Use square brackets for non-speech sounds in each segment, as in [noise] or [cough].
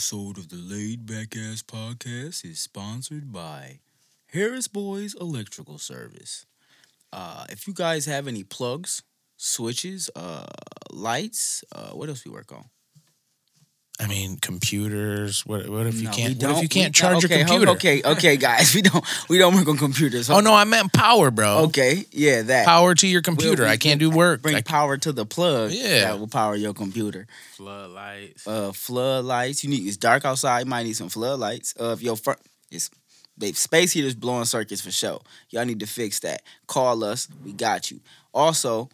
Episode of the Laid Back Ass Podcast is sponsored by Harris Boys Electrical Service. Uh, if you guys have any plugs, switches, uh, lights, uh, what else we work on? I mean, computers. What, what if you No, can't? What if you can't don't- charge okay, your computer? Okay, okay, guys, [laughs] we don't we don't work on computers. Oh no, I meant power, bro. Okay, yeah, that. Power to your computer. we- I can't do [laughs] work. Bring I- power to the plug. Yeah. that will power your computer. Floodlights. uh floodlights. You need it's dark outside. You might need some floodlights. Uh, if your front it's babe, space heaters blowing circuits for sure. Y'all need to fix that. Call us. We got you. Also,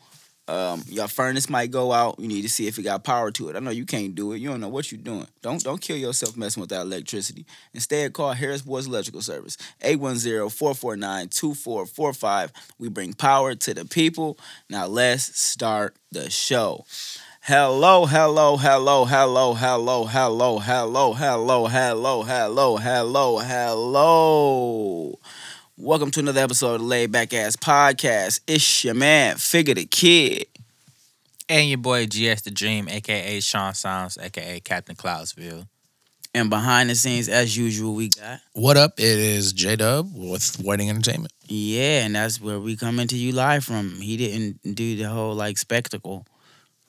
um, your furnace might go out. You need to see if it got power to it. I know you can't do it. You don't know what you're doing. Don't don't kill yourself messing with that electricity. Instead, call Harris Boys Electrical Service 810-449-2445. We bring power to the people. Now let's start the show. Hello, hello, hello, hello, hello, hello, hello, hello, hello, hello, hello, hello. Welcome to another episode of the Laid Back Ass Podcast. It's your man, Figure the Kid. And your boy GS the Dream, aka Sean Sounds, aka Captain Cloudsville. And behind the scenes, as usual, we got what up? It is J Dub with Wedding Entertainment. yeah, and that's where we coming to you live from. He didn't do the whole like spectacle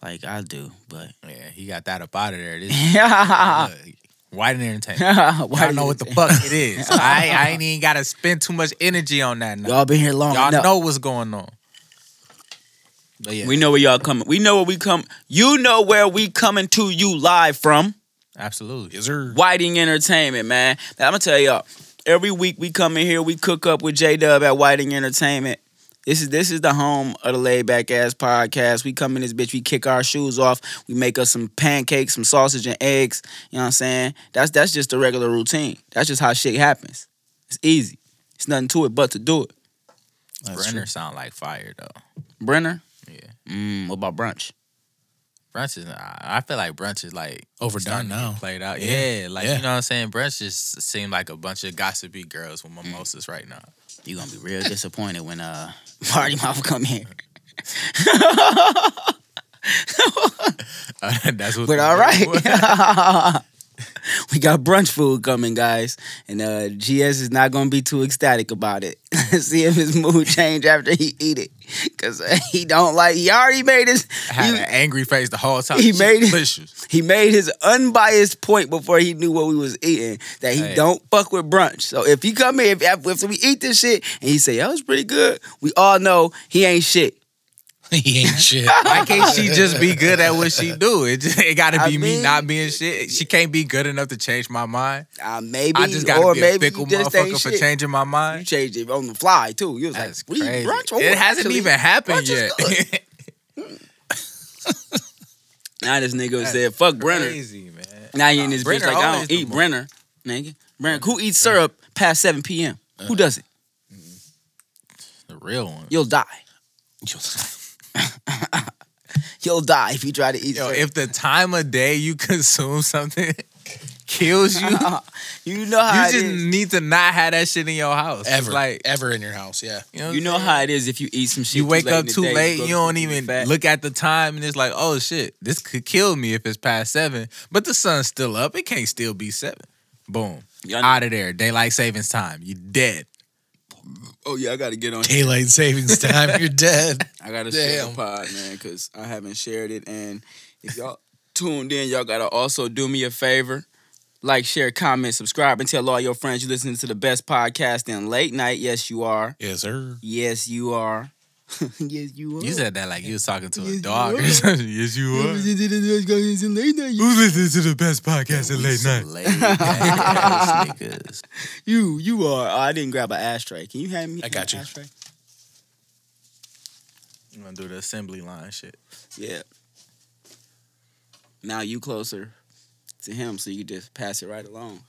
like I do, but Yeah, he got that up out of there. This yeah, [laughs] look, White Entertainment. [laughs] Y'all know what the fuck it is. [laughs] I, I ain't even gotta spend too much energy on that now. Y'all been here long Y'all enough. know what's going on. But yeah, We know where y'all coming. We know where we come. You know where we coming to you live from. absolutely. Is there? Whiting Entertainment, man. I'm gonna tell y'all. Every week we come in here, we cook up with J Dub at Whiting Entertainment. This is this is the home of the laid back ass podcast. We come in this bitch, we kick our shoes off, we make us some pancakes, some sausage and eggs. You know what I'm saying? That's that's just the regular routine. That's just how shit happens. It's easy. It's nothing to it but to do it. That's Brinner true. sound like fire though. Brinner. Yeah. Mm, what about brunch? Brunch is I I feel like brunch is like Overdone starting to get now. Played out. Yeah. Yeah. like Yeah. you know what I'm saying? Brunch just seemed like a bunch of gossipy girls with mimosas right now. You gonna be real disappointed when uh [laughs] Party Mouth come here. [laughs] That's what But all right. [laughs] [laughs] we got brunch food coming, guys. And uh GS is not gonna be too ecstatic about it. [laughs] See if his mood [laughs] change after he eat it. Cause uh, he don't like he already made his I had he, an angry face the whole time. he made delicious. he made his unbiased point before he knew what we was eating that he Hey. don't fuck with brunch. So if he come here, if, if we eat this shit and he say, that was pretty good, we all know he ain't shit. [laughs] he ain't [laughs] shit. Why can't she just be good at what she do? It, just, it gotta I be me not being shit. She can't be good enough to change my mind. Uh, maybe I just gotta or be a maybe fickle you just ain't motherfucker for changing my mind. You changed it on the fly too. You was That's like, we eat crazy. brunch. Oh, it hasn't actually, even happened brunch is yet. good. [laughs] Now this nigga said, "Fuck Brinner." Man. Now you in this Brinner bitch like I don't eat mo- Brinner, nigga. Brinner, who eats syrup past seven p.m.? Who does it? The real one. You'll die. You'll die [laughs] if you try to eat. Yo, syrup. if the time of day you [laughs] consume something [laughs] kills you, you know how you it just is. need to not have that shit in your house. It's ever, like ever in your house? Yeah. you know, You know how it is if you eat some shit. you too wake late up in the too day, late, go you don't even fat. look at the time, and it's like, oh shit, this could kill me if it's past seven. But the sun's still up; it can't still be seven. Boom, out of there. Daylight savings time. You dead. Oh yeah, I got to get on. Daylight savings time. You're [laughs] dead. I gotta share the pod, man, because I haven't shared it. And if y'all tuned in, y'all gotta also do me a favor. Like, share, comment, subscribe, and tell all your friends you're listening to the best podcast in late night. Yes, you are. Yes, sir. Yes, you are. [laughs] yes, you are. You said that like you was talking to Yes, a dog or something. [laughs] Yes, you are. Who's listening to the best podcast at late night? [laughs] niggas. You, you are. Oh, I didn't grab an ashtray. Can you hand me? I got you. Ashtray? I'm gonna do the assembly line shit. Yeah. Now you closer to him, so you just pass it right along.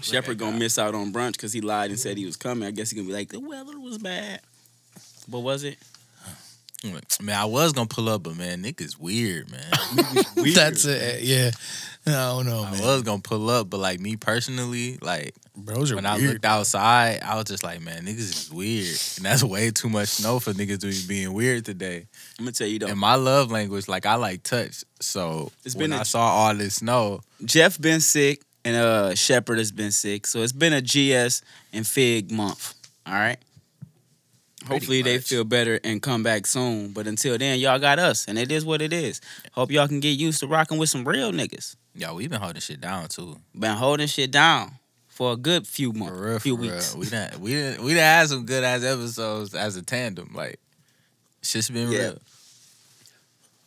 Shepard gonna miss out on brunch because he lied and said he was coming. I guess he gonna be like, the weather was bad. What was it? Man, I was gonna pull up, but man, niggas weird, man. [laughs] [laughs] That's it. Yeah. I don't know, I man. was gonna pull up, but like me personally, like Bros are when I weird. looked outside, I was just like, man, niggas is weird. And that's way too much snow for niggas to be being weird today. I'm gonna tell you though. And my love language, like I like touch. So It's when been I a- saw all this snow, Jeff been sick and uh Shepard has been sick. So it's been a GS and Fig month. All right. Hopefully they feel better and come back soon. But until then, y'all got us, and it is what it is. Hope y'all can get used to rocking with some real niggas. yo, we've been holding shit down too. Been holding shit down for a good few months, For real, few for weeks. real. We done we done we done had some good ass episodes as a tandem. Like shit's been Yeah. real.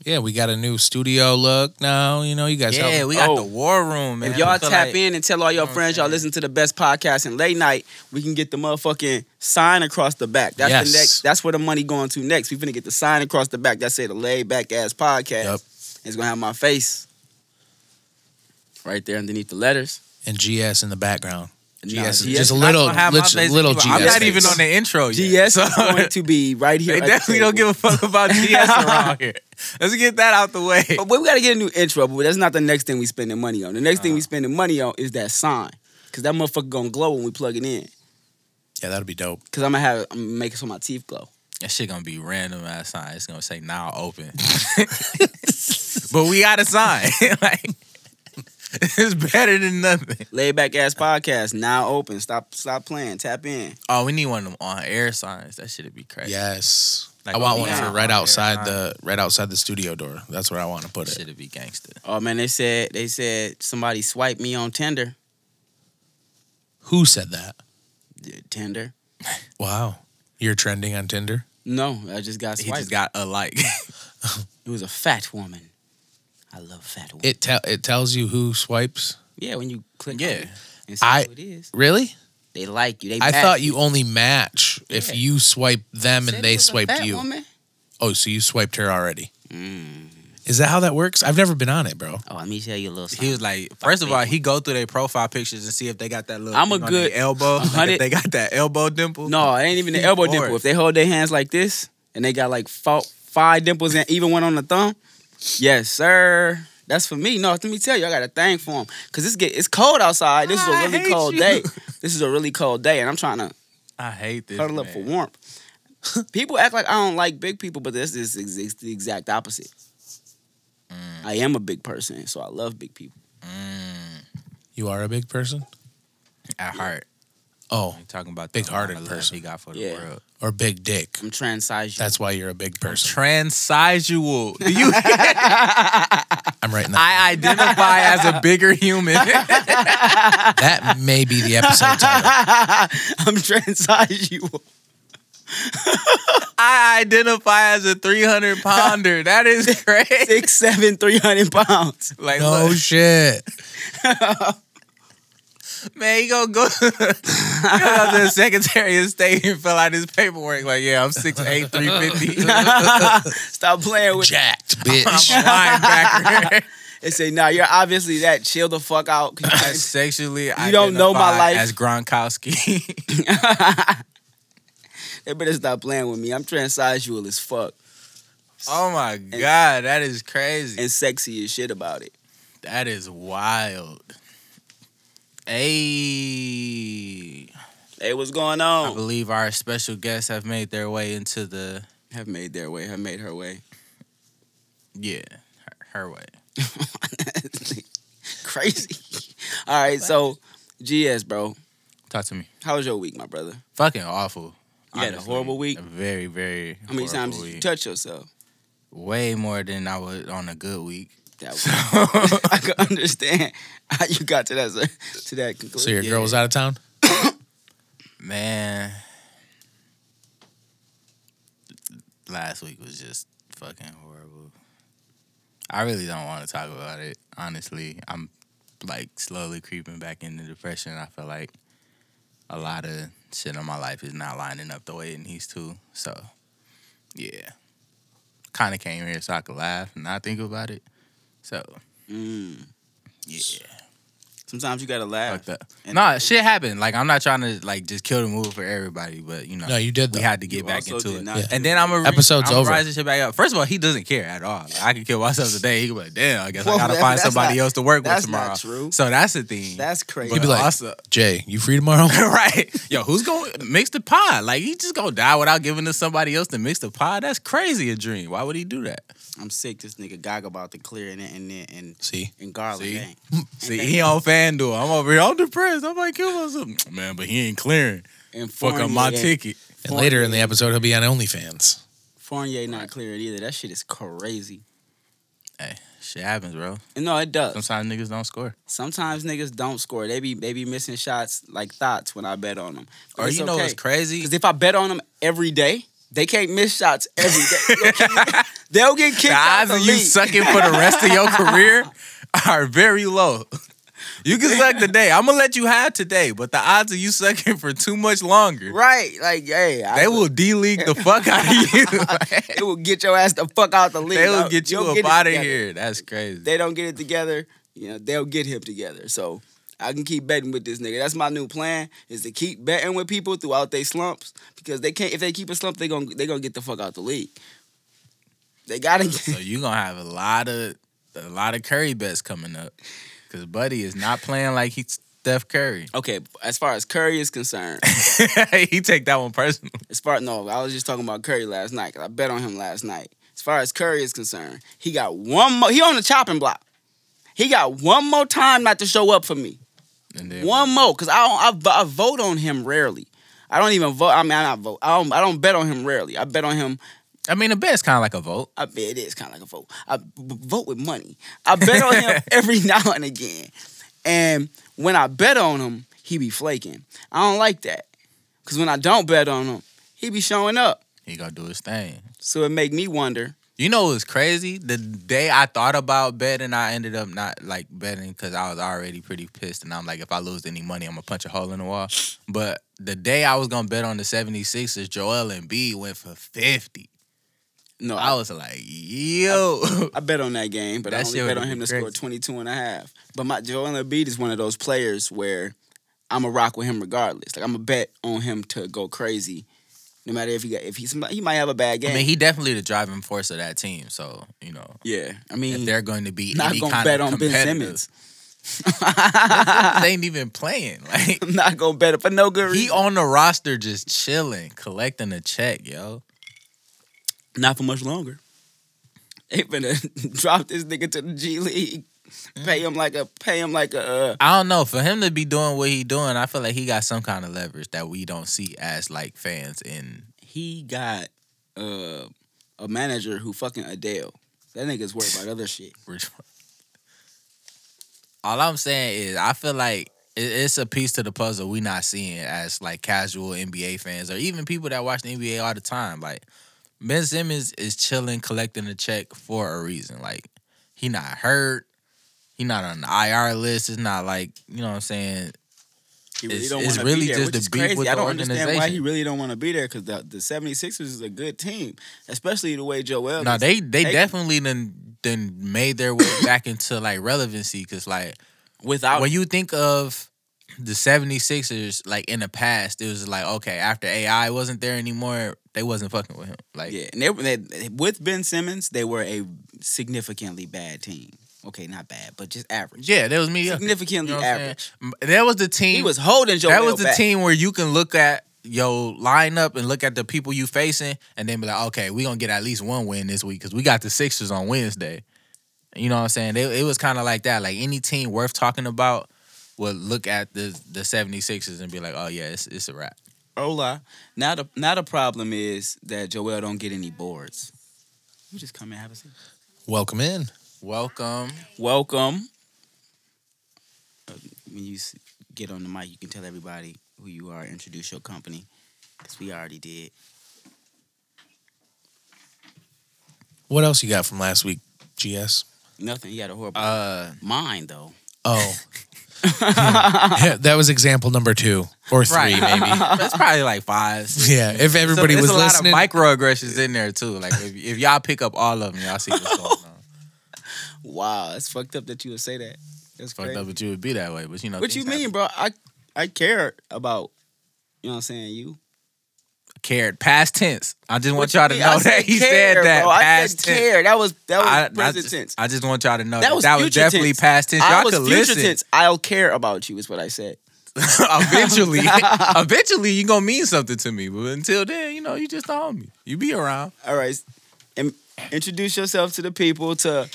Yeah, we got a new studio look now. You know, you guys. Yeah, help- we got Oh. the war room, man. If y'all tap like- in and tell all your know friends y'all listen to the best podcast in late night, we can get the motherfucking sign across the back. That's the Yes. next. That's where the money going to next. We finna get the sign across the back that say the laid back ass podcast. Yep. It's gonna have my face right there underneath the letters. and GS in the background. GS is GS just a little, gonna have my lit- face little either. GS. I'm not even on the intro yet. GS [laughs] so- is going to be right here. They at the definitely don't give a fuck about GS around [laughs] here. Let's get that out the way. But we gotta get a new intro, but that's not the next thing we spending money on. The next thing we uh-huh. spending money on is that sign. Cause that motherfucker gonna glow when we plug it in. Yeah, that'll be dope. Cause I'm gonna have I'm gonna make it so my teeth glow. That shit gonna be random ass sign. It's gonna say now open. [laughs] but we got a sign. like [laughs] it's better than nothing. Laid back ass podcast now open. Stop stop playing. Tap in. Oh, we need one of them on air signs. That shit'd be crazy. Yes, Like I want one for right on outside huh? the right outside the studio door. That's where I want to put it. Shit'd be gangster. Oh man, they said they said somebody swiped me on Tinder. Who said that? Yeah, Tinder. Wow, you're trending on Tinder. No, I just got He swiped. just got a like. [laughs] it was a fat woman. I love fat women. It tell it tells you who swipes. yeah, when you click Yeah. on it and see I- who it is, Really? they like you. They I match thought you only match if you swipe them Said and it they was a swiped fat you. woman? Oh, so you swiped her already? Mm. Is that how that works? I've never been on it, bro. Oh, let me tell you a little something. He was like, first of all, he go through their profile pictures and see if they got that little. I'm a thing on good their elbow. [laughs] Like hundred- if they got that elbow dimple. No, it ain't even the elbow bored. dimple. If they hold their hands like this and they got like four, five dimples and even one on the thumb, yes, sir. That's for me. No, let me tell you, I got a thing for them because it's get it's cold outside. This is a I really cold you. day. This is a really cold day, and I'm trying to I hate this. cuddle up for warmth. [laughs] people act like I don't like big people, but this is ex- ex- the exact opposite. Mm. I am a big person, so I love big people. Mm, You are a big person. at heart. Oh, I'm talking about Big-hearted the amount of love person. he got for the Yeah. world. or big dick. I'm transsexual. That's why you're a big person. Transsexual. [laughs] Do you? [laughs] I'm writing that. I identify as a bigger human. [laughs] that may be the episode title. I'm transsexual. I identify as a 300 pounder. That is crazy. Six, seven, 300 pounds. Like, No look, shit. Man, you gonna go, [laughs] go to the Secretary of State and fill out his paperwork. Like, yeah, I'm 6'8", 350. [laughs] Stop playing with. Jacked, [laughs] I'm bitch. a linebacker. They say, "Nah, you're obviously that. Chill the fuck out. Sexually You don't know my life. as Gronkowski. they better stop playing with me. I'm transsexual as fuck oh my god, that is crazy. and sexy as shit about it. That is wild. Hey, Hey, what's going on? I believe our special guests have made their way into the Have made their way. Have made her way. yeah her, her way. [laughs] Crazy. All right, so GS, bro. Talk to me. How was your week, my brother? Fucking awful. You had a horrible week? A very very. How many times did you touch yourself? Way more than I would on a good week. That was, [laughs] I could understand how you got to that to that conclusion. So your Yeah. girl was out of town? [coughs] Man, last week was just fucking horrible. I really don't want to talk about it. Honestly, I'm like slowly creeping back into depression. I feel like a lot of shit in my life is not lining up the way it needs to. So, yeah, kind of came here so I could laugh and not think about it. So, Mm. yeah. Sometimes you gotta laugh. Fucked up. And- nah, shit happened. Like I'm not trying to like just kill the movie for everybody, but you know, No, you did we had to get You back into it. Yeah. And then I'm a Episode's I'm over. Rise this shit back up. First of all, he doesn't care at all. Like, I can kill myself today. He could be like, damn, I guess [laughs] Well, I gotta that- find somebody not- else to work with tomorrow. not true. So that's the thing. That's crazy. He'd be like, also, Jay, you free tomorrow? [laughs] right? Yo, who's gonna mix the pie? Like he just gonna die without giving to somebody else to mix the pie? That's crazy. A dream. Why would he do that? I'm sick. This nigga Gaga about to clear and and and and, See, and Garland. See? ain't. [laughs] See, he on FanDuel. I'm over here. I'm depressed. I might kill myself. Man, but he ain't clearing. And Fuck up my ain't- ticket. and later in the episode, he'll be on OnlyFans. Fournier not clearing either. That shit is crazy. Hey, shit happens, bro. And no, it does. Sometimes niggas don't score. Sometimes niggas don't score. They be they be missing shots like thoughts when I bet on them. Or you know what's crazy? Because if I bet on them every day, they can't miss shots every day. [laughs] They'll get kicked The out odds the of you league. sucking for the rest of your [laughs] career are very low. You can suck today. [laughs] I'm gonna let you have today, but the odds of you sucking for too much longer, Right, like hey, I- they will d-league the fuck out of you. [laughs] It [laughs] will get your ass the fuck out the league. they will get you You'll up out of together. here. That's crazy. They don't get it together. You know, they'll get him together. So I can keep betting with this nigga. That's my new plan is to keep betting with people throughout their slumps because they can't. If they keep a slump, they gonna they gonna get the fuck out the league. They gotta get. So you gonna have a lot of a lot of Curry bets coming up because Buddy is not playing like he's Steph Curry. [laughs] Okay, as far as Curry is concerned, [laughs] he take that one personal. as far no, I was just talking about Curry last night. 'cause I bet on him last night. As far as Curry is concerned, he got one more. He on the chopping block. He got one more time not to show up for me. Then One more, cause I don't. I, I vote on him rarely. I don't even vote. I mean, I not vote. I don't. I don't bet on him rarely. I bet on him. I mean, the is kind of like a vote. I bet it is kind of like a vote. I b- vote with money. I bet on him [laughs] every now and again, and when I bet on him, he be flaking. I don't like that, cause when I don't bet on him, he be showing up. He gonna do his thing. So it make me wonder. You know what's crazy? The day I thought about betting, I ended up not like betting because I was already pretty pissed. And I'm like, if I lose any money, I'm gonna punch a hole in the wall. But the day I was gonna bet on the 76ers, Joel Embiid went for 50. No, I I, was like, yo. I bet on that game, but I only bet on him to crazy. score 22 and a half. But my Joel Embiid is one of those players where I'm a rock with him regardless. Like I'm a bet on him to go crazy, no matter if he got if he's he might have a bad game. I mean, he definitely the driving force of that team. So, you know, yeah, I mean, if they're going to be not gonna kind bet on Ben Simmons. they [laughs] ain't even playing. [laughs] Like I'm not gonna bet it for no good reason. he on the roster just chilling, collecting a check, yo. Not for much longer. They finna [laughs] drop this nigga to the G League. Pay him like a pay him like a uh, I don't know. For him to be doing what he doing, I feel like he got some kind of leverage that we don't see as like fans in he got uh, a manager who fucking Adele. That nigga's worried about other shit. [laughs] All I'm saying is, I feel like it- it's a piece to the puzzle we not seeing as like casual NBA fans or even people that watch the NBA all the time. Like Ben Simmons is chilling, collecting a check for a reason. Like he not hurt. He not on the IR list. It's not like you know what I'm saying. He really It's- don't it's want to really be there, just which to is be crazy. with I the don't understand why he really don't want to be there because the, the 76ers is a good team, especially the way Joel. No, they they They- definitely then then made their way back into like relevancy because like without when you think of the 76ers like in the past it was like okay after AI wasn't there anymore they wasn't fucking with him like yeah, and they, they with Ben Simmons, they were a significantly bad team. Okay, not bad, but just average. yeah that was me significantly average. that was the team He was holding Joel. that was the back. team where you can look at yo lineup and look at the people you facing and then be like okay we're gonna get at least one win this week because we got the Sixers on Wednesday you know what I'm saying it, it was kind of like that like any team worth talking about would look at the the 76ers and be like oh yeah it's, it's a wrap Hola. Now the now the problem is that Joel don't get any boards. You just come and have a seat. Welcome in. welcome Welcome. Uh, when you get on the mic, you can tell everybody who you are. Introduce your company, because we already did. What else you got from last week, GS? Nothing. You had a horrible uh mind though. Oh. [laughs] Yeah, that was example number two or three, Right. maybe. That's probably like five. Yeah, if everybody There's was a lot listening. of microaggressions in there too. Like if, if y'all pick up all of them, y'all see what's going on. [laughs] Wow, it's fucked up that you would say that. That's Fucked up that you would be that way, but you know. What you mean, happen. bro? I I care about. You know what I'm saying? You. Cared. Past tense. I just want y'all to know I that he said that. Bro. I Past tense. care. That was that was I, I present just, tense. I just want y'all to know That that, was that was definitely tense. past tense. I Y'all was could future listen. tense. I'll care about you. Is what I said. [laughs] eventually, [laughs] eventually, you gonna mean something to me. But until then, you know, you just a homie. You be around. All right. And introduce yourself to the people. To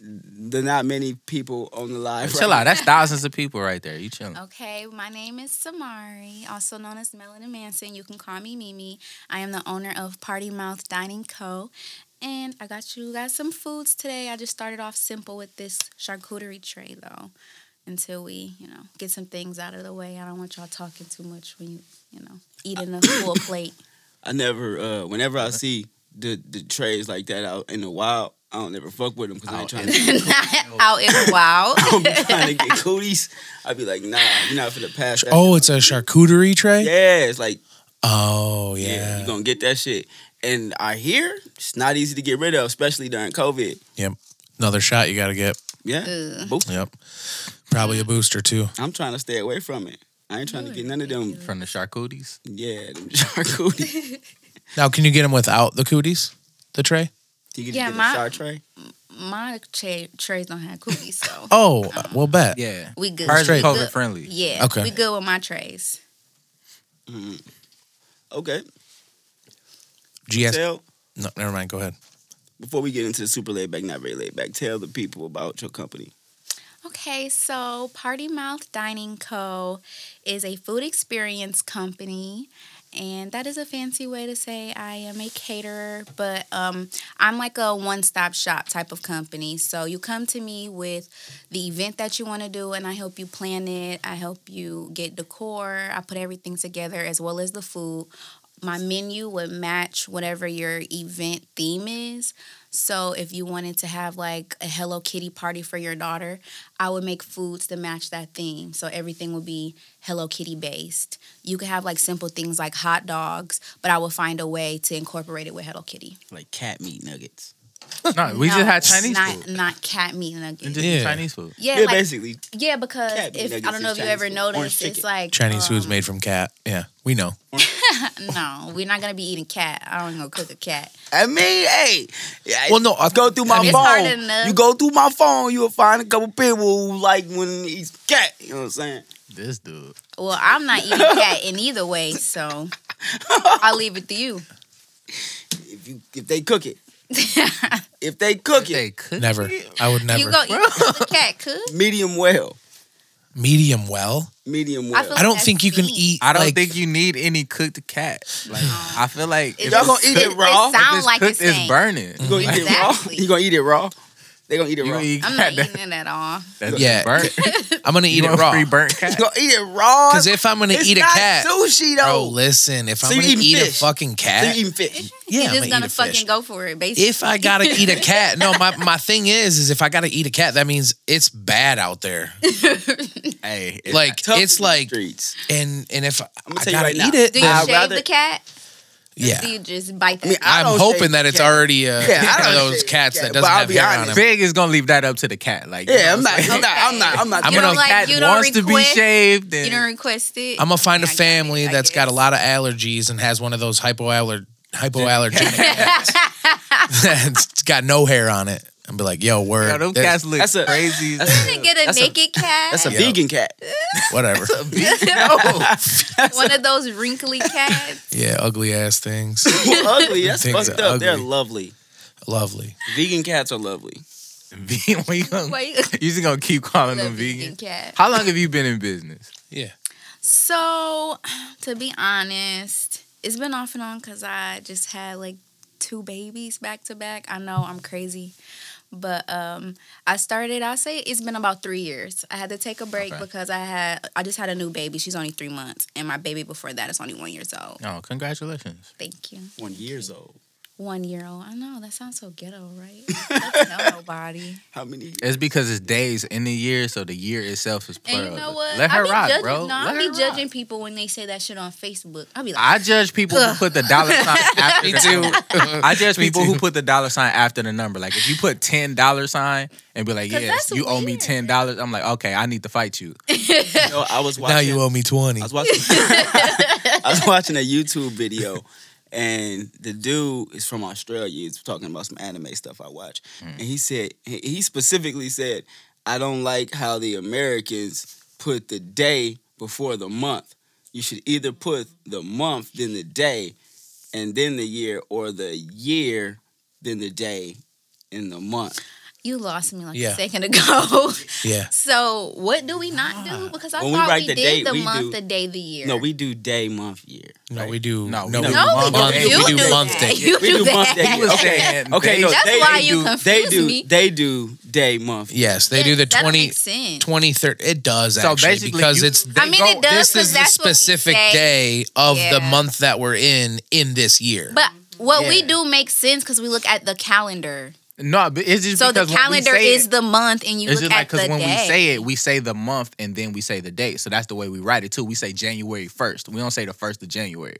the not many people on the live. Chill right out. That's thousands of people right there. You chilling. Okay, my name is Samari, also known as Melanin Manson. You can call me Mimi. I am the owner of Party Mouth Dining Co. And I got you guys some foods today. I just started off simple with this charcuterie tray though. Until we, you know, get some things out of the way. I don't want y'all talking too much when you, you know, eating a full [coughs] plate. I never. uh Whenever I see the the trays like that out in the wild, I don't ever fuck with them because I ain't trying to. [laughs] Not out in the wild. I'm trying to get cooties. I'd be like, nah, you're not for the pass. that Oh, shit. it's a charcuterie tray. yeah. It's like Oh yeah, yeah. you're gonna get that shit. And I hear it's not easy to get rid of, especially during COVID. Yep. Another shot you got to get. Yeah, Ugh. Boop. Yep. Probably a booster too. I'm trying to stay away from it. I ain't trying to get none of them. From the charcuteries. Yeah, them [laughs] charcuterie. Now, can you get them without the cooties? The tray? You can Yeah, just get my- a char tray. My tra- trays don't have cookies, so [laughs] Oh, well, bet. Yeah. we good. Hers is Straight. Good. COVID friendly. Yeah, Okay. we good with my trays. Mhm. Okay. GS. Tell No, never mind. Go ahead. before we get into the super laid back, not very laid back. Tell the people about your company. Okay, so Party Mouth Dining Co. is a food experience company. And that is a fancy way to say I am a caterer, but um, I'm like a one stop shop type of company. So you come to me with the event that you want to do, and I help you plan it. I help you get decor. I put everything together as well as the food. My menu would match whatever your event theme is. So if you wanted to have like a Hello Kitty party for your daughter, I would make foods to match that theme. So everything would be Hello Kitty based. You could have like simple things like hot dogs, but I would find a way to incorporate it with Hello Kitty. Like cat meat nuggets. [laughs] No, we No, just had Chinese not, food. Not cat meat And nuggets. just Yeah. Chinese food. Yeah, Yeah, like basically. yeah, because Cat meat if I nuggets don't know is if you Chinese ever food. Orange noticed, it's chicken. like Chinese food's um, made from cat. Yeah, we know. [laughs] No, we're not gonna be eating cat. I don't gonna cook a cat. I mean, hey. yeah, Well, no, I- go through my It's hard phone. enough. You go through my phone, you'll find a couple people who like when he's cat. You know what I'm saying? This dude. Well, I'm not eating cat in either way, so [laughs] I'll leave it to you. If you if they cook it, [laughs] if they cook it, They cook Never. it? I would never. You never. go eat the cat cook. [laughs] medium well, Medium well. medium I well. feel I don't That's think you can meat. eat. I don't like- think you need any cooked cat. Like oh. I feel like if Y'all gonna it's eat cooked- it raw? It sounds if like cooked, it's it's burning. you gonna eat it Exactly. raw? You gonna eat it raw? They gonna eat it You raw. eat I'm not that- eating it at all. that's Yeah. burnt. [laughs] I'm gonna You eat it want raw. free burnt cat. You gonna eat it raw? Because if I'm gonna it's eat a cat, sushi bro, though. listen. If So I'm gonna eating eat a fish? fucking so you cat, eating fish? yeah, You're I'm just gonna gonna eat a fucking fish. go for it, basically. If I gotta eat a cat, no, my, my thing is, is if I gotta eat a cat, that means it's bad out there. [laughs] Hey, it- Like it's like, streets. and and if I, I'ma I tell gotta right now. eat it, do you then- I'd shave rather- the cat? Or yeah. Do you just bite that? I mean, I I'm don't hoping shave that it's cat. already uh, Yeah, I one of don't those shave cats cat, that but doesn't I'll have be hair on honest. him. Big is gonna leave that up to the cat. Like you Yeah, I'm not. what I'm not. I'm not. I'm not. [laughs] I'm You gonna- don't like- cat you don't wants to be request- shaved. Then you don't request it. I'm gonna find a I got it, family I that's got a guess. lot of allergies and has one of those hypoaller [laughs] hypoallergenic cats [laughs] that's got no hair on it. And be like, yo, word, Yo, them that- cats look That's a- crazy. that's You can get a That's a- naked cat. That's a Yeah. vegan cat. whatever. Vegan, One of those wrinkly cats. [laughs] yeah, ugly ass things. [laughs] ugly. That's Things fucked are up. They're lovely. Lovely. Vegan cats are lovely. [laughs] vegan. What you gonna, Wait, you just gonna keep calling them vegan vegan? cat. How long have you been in business? Yeah. So, [sighs] to be honest, it's been off and on because I just had like two babies back to back. I know I'm crazy, but um, I started. I say it's been about three years. I had to take a break Okay. because I had I just had a new baby. She's only three months, and my baby before that is only one years old. Oh, congratulations. Thank you. One years old. One year old. I know that sounds so ghetto, right? [laughs] Don't nobody. How many? It's because it's days in the year, so the year itself is And plural. you know what? Let her I be rock, judging, bro. No, I be judging rock. people when they say that shit on Facebook. I be like, I judge people who put the dollar sign [laughs] after Me the too. number. [laughs] I judge Me people who put the dollar sign after the number. Like if you put ten dollar sign and be like, "Yes, that's you owe me ten dollars," I'm like, "Okay, I need to fight you." You know, I was watching. now you owe me twenty. I was watching. I was watching a YouTube video, and the dude is from Australia. He's talking about some anime stuff I watch, hmm. and he said he he specifically said, "I don't like how the Americans put the day before the month. You should either put the month then the day, and then the year, or the year then the day, in the month." You lost me like Yeah. a second ago. [laughs] Yeah. so what do we not do? Ah. Because I When we thought write we, the did date, the we month, do- the day, the year. No, we do day, month, year. No, we do. No, No, we we do do No, we month. don't. We do do month day. You We do do month, day, He okay. Okay, no, That's they, why they you do, confuse they do, me. They do day, month. Yes, they do the That don't 20, make sense. 23rd. It does So actually basically, because you- it's they I mean, go- it does. this 'cause is the that's what we specific day of the month that we're in in this year. But what we do makes sense because we look at the calendar. No, but it's just So the because when we calendar say is it, the month, and you It's just like because when day. we say it, we say the month and then we say the date. So that's the way we write it too. We say January first. We don't say the first of January.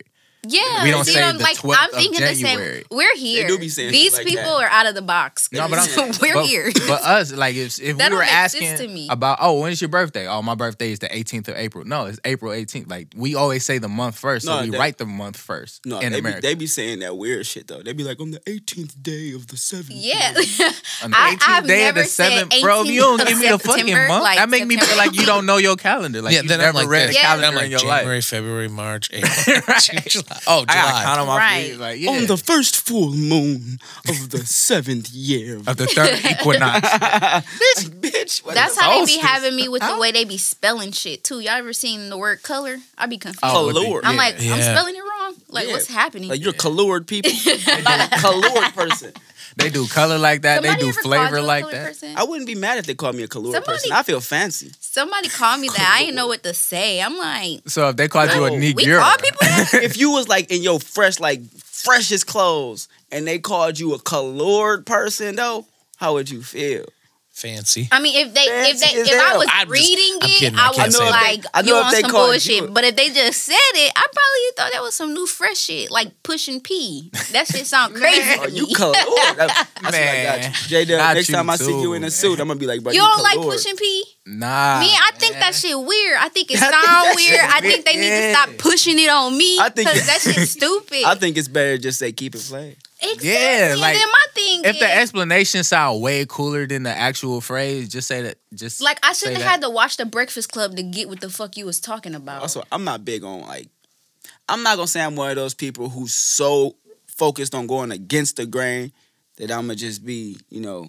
Yeah, We don't you say know, the like 12th I'm of thinking the January. same. We're here. do be saying These like people that. are out of the box. No, but [laughs] I'm we're but, here. But us, like if, if That we were don't make sense asking to me. about, oh, when's your birthday? Oh, my birthday is the 18th of April. No, it's April 18th. Like we always say the month first, so we that- write the month first No, in they be, America. they be saying that weird shit though. They be like on the 18th day of the seventh. yeah, [laughs] On the I- 18th I've day of the never said seventh, bro. If you don't give me the fucking month, like that make me feel like you don't know your calendar. Like yeah, you then never I'm like read this. a Yeah. calendar Then I'm like in your life. January. February, March, [laughs] April, July. Oh, I got July. count on my Right. fingers, Like yeah, On the first full moon of the seventh year. of the third equinox. [laughs] bitch. what That's the- how they be having me with the way they be spelling shit too. Y'all ever seen the word color? I be confused. Oh, with the- Colored. I'm yeah. like, I'm spelling it wrong. Like, Yeah. what's happening? Like you're colored people. [laughs] like a colored person. They do color like that. Somebody they do flavor like that. person? I wouldn't be mad if they called me a colored Somebody- person. I feel fancy. Somebody called me that. I didn't know what to say. I'm like, So if they called you a No, we call people that? [laughs] if you was like in your fresh, like freshest clothes, and they called you a colored person, though, how would you feel? Fancy. I mean, if they, if they, as if I was I'm reading I'm it, kidding, I I can't was say that. like, I know you if on some bullshit. you- But if they just said it, I probably thought that was some new fresh shit, like pushing P. That shit sound [laughs] crazy. Oh, you me. colored? [laughs] I Man. J Dub, next you time I see you in a man. suit, I'm gonna be like, bro, You you, don't like colored. pushing P? nah. Me, I think that shit weird. I think [laughs] it I think sound weird. I think they need to stop pushing it on me I think- because that shit's stupid. I think it's better to just say keep it plain. Exactly. Yeah, And like, then my thing if is, the explanation sound way cooler than the actual phrase, just say that. Just like I shouldn't have had to watch the Breakfast Club to get what the fuck you was talking about. Also, I'm not big on like, I'm not gonna say I'm one of those people who's so focused on going against the grain that I'm gonna just be, you know,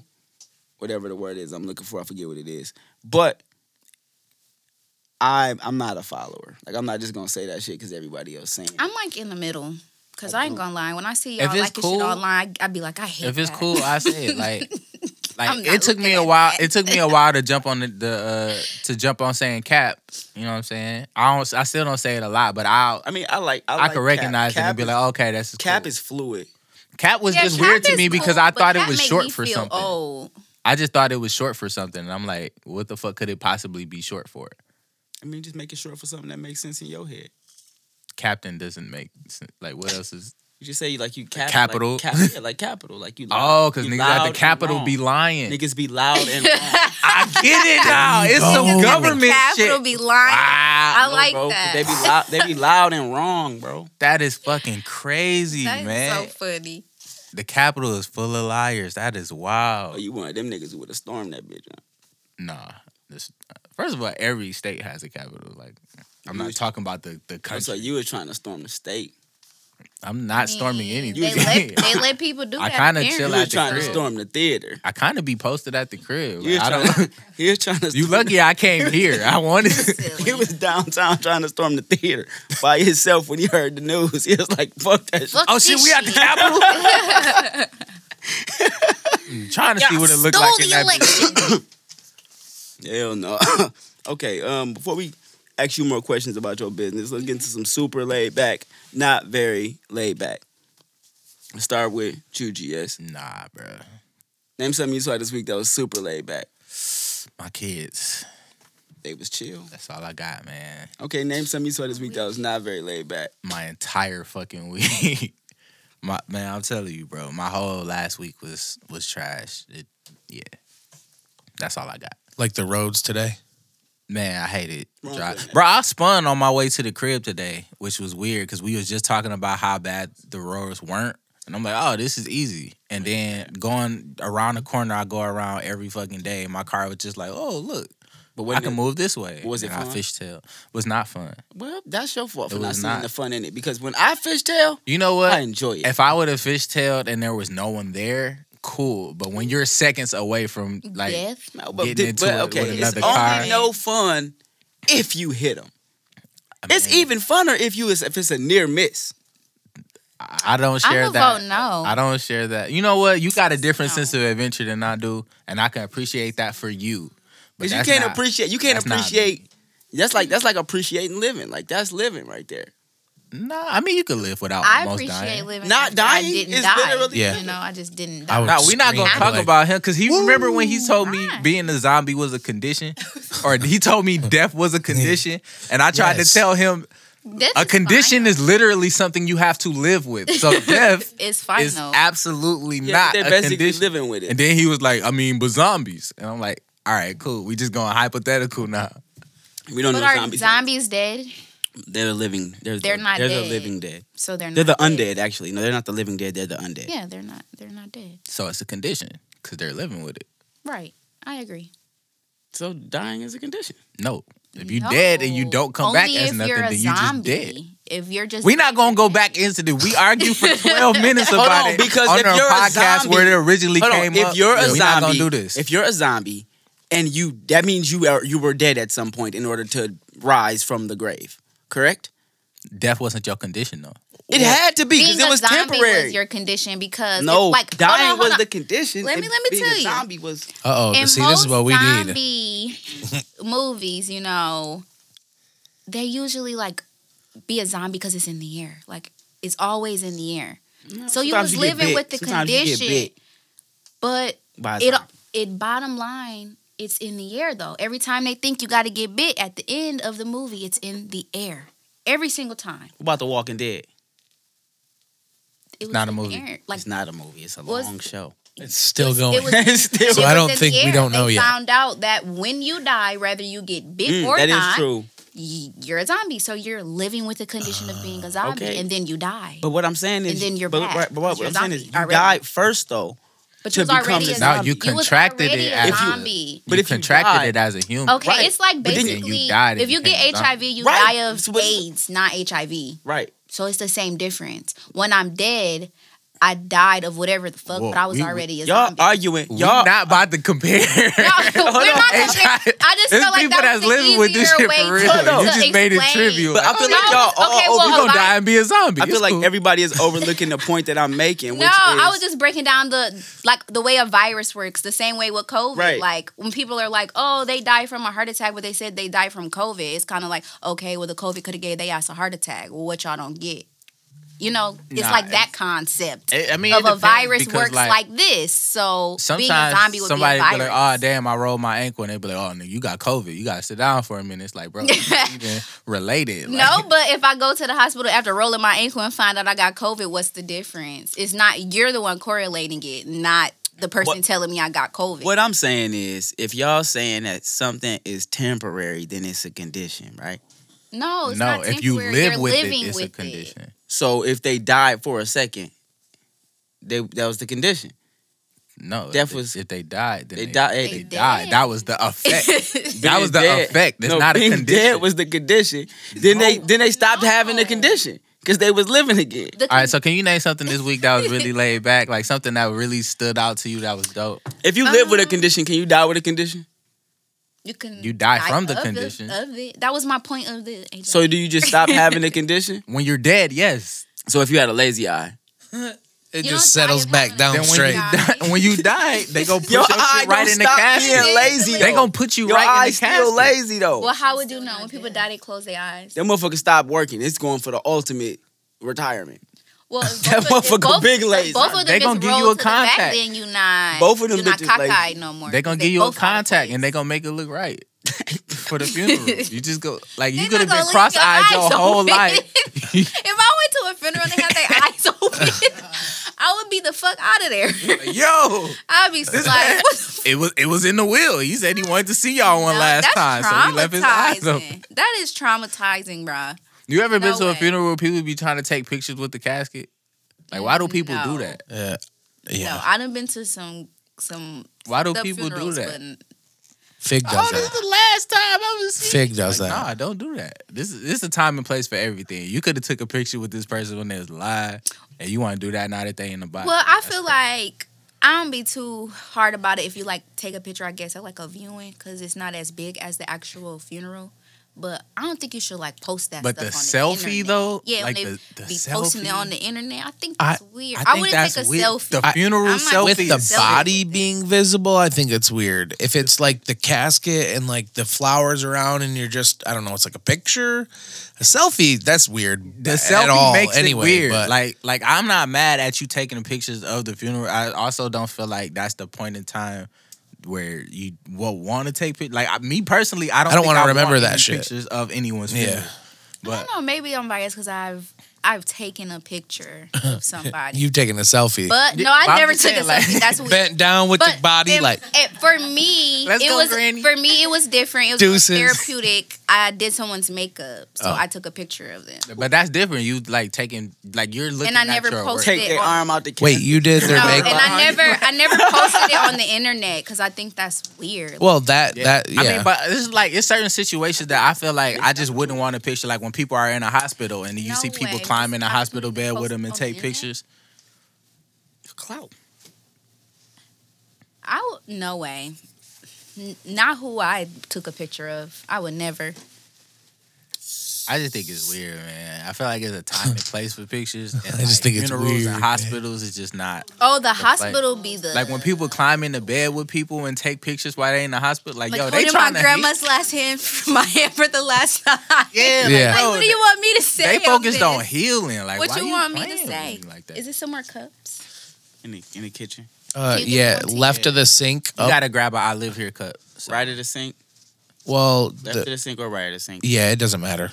whatever the word is I'm looking for. I forget what it is, but I I'm not a follower. Like I'm not just gonna say that shit because everybody else saying. it. I'm like in the middle. Cause I ain't gonna lie. When I see y'all it's like cool- shit online, I'd be like, I hate If it's that. cool, I say it. Like, [laughs] like it took me a while. that. It took me a while to jump on the, the uh, to jump on saying cap. You know what I'm saying? I don't. I still don't say it a lot, but I'll. I mean, I like I, I, like can recognize cap. it and be like, okay, that's is, cap cool. is fluid. cap was Yeah, just cap weird to is me because I thought it was short for something. Old. I just thought it was short for something, and I'm like, what the fuck could it possibly be short for? I mean, just make it short for something that makes sense in your head. Captain doesn't make sense. Like, what else is? You just say like you cap, Capital. like, cap, yeah, like capital, like you. [laughs] Oh, because niggas loud at the capital be lying. Niggas be loud and [laughs] wrong. I get it now. It's go. some Niggas at the government Capital shit. be lying. Wow. I No, like bro, 'cause that. They be loud. They be loud and wrong, bro. That is fucking crazy, That is man. so funny. the capital is full of liars. That is wild. Oh, wild. you one of them niggas who would have stormed that bitch. Huh? Nah. This, uh, first of all, every state has a capital. Like, I'm You not talking about the the country. So you were trying to storm the state. I'm not storming anything. They let, they [laughs] let people do I kinda chill You at the trying to crib. storm the theater. I kind of be posted at the crib. You Like, were I trying. don't. [laughs] To, he was trying to. You lucky I came [laughs] here. I wanted. He was downtown trying to storm the theater by himself when he heard the news. He was like, "Fuck that. Fuck Oh shit, this we at the shit. Capitol. Trying to see Y'all what it looked like in the that. [coughs] Hell no. [coughs] okay. Um. Before we ask you more questions about your business, let's get into some super laid back, not very laid back. Let's start with you, GS. Nah, bro. Name something you saw this week that was super laid back. My kids. They was chill. That's all I got, man. Okay, name something you saw this week that was not very laid back. My entire fucking [laughs] week. my man, I'm telling you, bro. My whole last week was was trash. It, yeah. That's all I got. Like the roads today. Man, I hate it. Wrong Dri- with it. Bro, I spun on my way to the crib today, which was weird because we was just talking about how bad the roads weren't. And I'm like, oh, this is easy. And then going around the corner, I go around every fucking day. My car was just like, oh, look, But I can it- move this way. was it and I fun? fishtail. Was not fun. Well, that's your fault for not seeing not. the fun in it. Because when I fishtail, You know what? I enjoy it. if I would have fishtailed and there was no one there, cool. But when you're seconds away from like, Death. no, but, getting did- into but it okay, with it's another only car. no fun if you hit them. I It's even funner if you if it's a near miss. I don't share I'm gonna that. vote no. I don't share that. You know what? You got a different No. sense of adventure than I do, and I can appreciate that for you. But Because you can't not- appreciate you can't that's not appreciate that's like that's like appreciating living. Like that's living right there. Nah, I mean you could live without I almost appreciate dying. living. Not after I dying didn't is die. literally- Yeah. You know, I just didn't I die. would No, we're not gonna and talk like, about him because he remember when he told me Why? being a zombie was a condition, or he told me death was a [laughs] condition, and I tried Yes. to tell him Death a is condition fine. is literally something you have to live with. So [laughs] death It's fine is absolutely Yeah, not they're a basically condition. living with it. And then he was like, I mean, but zombies. And I'm like, all right, cool. We just going hypothetical now. we don't but know are zombies. zombies dead? They're living. They're, They're not They're dead. the living dead. So they're not. They're the dead. undead. Actually, no, they're not the living dead. They're the undead. Yeah, they're not. They're not dead. So it's a condition because they're living with it. Right. I agree. So dying is a condition. No. If you No. dead and you don't come back as if nothing, you're then you just dead. If you're just We're not gonna go back into the. We argue for [laughs] twelve minutes Hold about on, it because on if our you're a podcast zombie- where it originally Hold came on. If up. you're a we zombie, not gonna do this. if you're a zombie, and you that means you are you were dead at some point in order to rise from the grave. Correct. Death wasn't your condition though. It had to be because it was zombie temporary. was your condition because no, if, like dying hold on, hold was the condition. Let me- let me being tell a you. zombie was. Uh oh. in See, this is what we need. zombie [laughs] movies, you know, they usually like be a zombie because it's in the air. Like it's always in the air. So you was get living with the Sometimes you get condition, bit but it zombie. it bottom line, it's in the air though. Every time they think you got to get bit, at the end of the movie, it's in the air. Every single time. What about The Walking Dead? It was not a movie. air. Like it's not a movie. It's a was- long show. It's still going. it was- [laughs] It's still- So I don't think we don't know they yet. found out that when you die, whether you get bit Mm, or that is not, true. you're a zombie. So you're living with the condition of being a zombie, okay. and then you die. But what I'm saying is, And then you're but, back, right, but what, because you're what I'm saying is, you already. died first though. But you was become already a zombie. zombie. You contracted was already it a after- zombie. But you if you contracted died- it as a human. Okay, Right. it's like But then you- basically you died and if you get. HIV, you Right. die of So AIDS, not HIV. Right. So it's the same difference. When I'm dead, I died of whatever the fuck, Whoa, but I was we- already a Y'all zombie. arguing. Y'all not about to compare. [laughs] No, we're not comparing- I just There's felt like people that that's was the living with this shit way for real. Hold on. You just made it trivial. But I feel No, like y'all. okay, oh, oh, well, we we gonna like- die and be a zombie. I feel It's like cool. everybody is [laughs] overlooking the point that I'm making. Which No, is, I was just breaking down the like the way a virus works, the same way with COVID. Right. Like when people are like, "Oh, they died from a heart attack," but they said they died from COVID. It's kind of like, okay, well, the COVID could have gave they ass a heart attack. Well, what y'all don't get, you know, it's Nah, like that it's- concept I I mean, of a virus works like, this. So Sometimes being a zombie would somebody be a be like, "Oh damn, I rolled my ankle," and they be like, "Oh, no, you got COVID. You got to sit down for a minute." It's like, bro, [laughs] even related. Like, no, but if I go to the hospital after rolling my ankle and find out I got COVID, what's the difference? It's not you're the one correlating it, not the person What- telling me I got COVID. What I'm saying is, if y'all saying that something is temporary, then it's a condition, right? no, it's no. not If you live You're with it, it's a with condition. So if they died for a second, they that was the condition. No, if Death they, was- if they died, then they they, died- They, they died. dead. That was the effect. [laughs] that was the dead- effect. It's no, not a being condition. dead was the condition. Then they then they stopped having the condition because they was living again. The All right, so can you name something this week that was really [laughs] laid back, like something that really stood out to you that was dope? If you live with a Um, condition, can you die with a condition? You can You die from the of condition. of it. That was my point of the. HIV. So do you just stop [laughs] having the condition? When you're dead, yes. So if you had a lazy eye, [laughs] It You just settles back down Then when straight. you, die, when you die, [laughs] they go put Your your, eye shit right in the stop casket. being lazy. They though. gonna put you Your right in eye's the still casket. lazy though. well, how would you know when people die? They close their eyes. Them motherfuckers stop working. It's going for the ultimate retirement. Well, [laughs] if That both of- if motherfucker both- big if lazy. Both of them They gonna give you a to the back, contact. then you not. Both of them you're not bitches lazy. no more. They gonna They give you a both out of contact and they gonna make it look right [laughs] for the funeral. you just go like you could have been gonna cross leave your eyed your whole life. [laughs] if I went to a funeral and they had their eyes open, I would be the fuck out of there. Yo, I'd be like, what it was it was in the will. He said he wanted to see y'all one No, last time, so he left his eyes open. That is traumatizing, bruh. You ever been No to a funeral where people be trying to take pictures with the casket? Like, why do mm, people No. do that? Yeah. Yeah. No, I done been to some some Why do the people do funerals, that? but Fig Oh, does this is the last time I was seeing. Fig does Like, that. Nah, don't do that. This is this is a time and place for everything. You could have took a picture with this person when they was alive, and you want to do that now that they in the body. Well, I That's feel crazy. like I don't be too hard about it if you like take a picture. I guess at like a viewing because it's not as big as the actual funeral. But I don't think you should like post that. But stuff the on the selfie internet. though, yeah, like when they the, the be selfie, posting it on the internet. I think I- that's weird. I I, wouldn't that's take a weird. selfie. The funeral I'm not selfie With the body with being visible, I think it's weird. If it's like the casket and like the flowers around and you're just, I don't know, it's like a picture, a selfie, that's weird. the at selfie all makes anyway, it weird. But Like, like I'm not mad at you taking pictures of the funeral. I also don't feel like that's the point in time where you will want to take pictures. Like I- me personally, I don't. I don't think wanna want remember that shit. Pictures of anyone's Yeah. funeral. I don't know. Maybe I'm biased because I've I've taken a picture [laughs] of somebody. you've taken a selfie. but no, I never took a like- selfie. That's weird. [laughs] Bent down with the body, it- like it- for me, Let's it go, was Granny. for me it was different. It was Deuces. therapeutic. I did someone's makeup, so Oh. I took a picture of them. but that's different. You like taking like you're looking. And I at never your posted. Take their on- arm out the wait, you did their No, makeup. and I never I never posted it on the internet because I think that's weird. Well, that Yeah. that yeah. I mean, but this is like it's certain situations that I feel like I just wouldn't want a picture. Like when people are in a hospital and you No see people way. Climb in a hospital bed with them and take pictures. Clout. I would, no way. N- not who I took a picture of. I would never. I just think it's weird, man. I feel like it's a time and place for pictures. [laughs] And I just think it's funerals weird, And man. hospitals is just not Oh, the hospital be the like when people climb into bed with people and take pictures while they in the hospital. Like, like yo, they holding trying my to grandma's last hand, my hand for the last time. [laughs] Yeah, like, Yeah. Like, yo, what do you want me to say? They on focused this? on healing. Like, what why you you want me to say? me like that? Is it somewhere cups? in the in the kitchen, uh, yeah, left of the sink. you Up. gotta grab a I live here cup. So, right of the sink, well, left the, of the sink or right of the sink. yeah, it doesn't matter.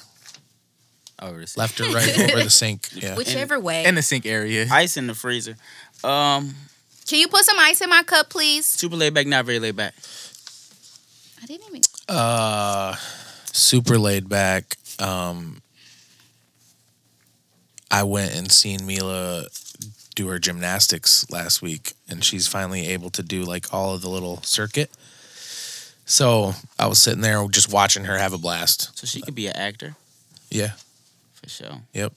Over the sink. Left or right over the sink. [laughs] Yeah. Whichever way. in the sink area. Ice in the freezer. Um, Can you put some ice in my cup, please? super laid back, not very laid back. I didn't even. Uh, super laid back. Um, I went and seen Mila do her gymnastics last week, and she's finally able to do like all of the little circuit. So I was sitting there just watching her have a blast. So she could be an actor Yeah. For sure. Yep.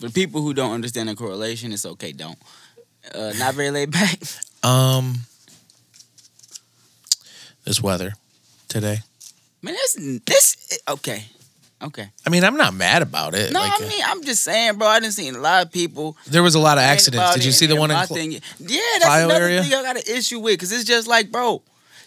For people who don't understand the correlation, it's okay. Don't. Uh, not very laid back. [laughs] Um, this weather today. Man, this this okay, okay. I mean, I'm not mad about it. No, Like, I mean I'm just saying, bro. I didn't see a lot of people. there was a lot of accidents. Did you see the one in? Cl- thing? Yeah, that's Clio another area? thing I got an issue with because it's just like, bro,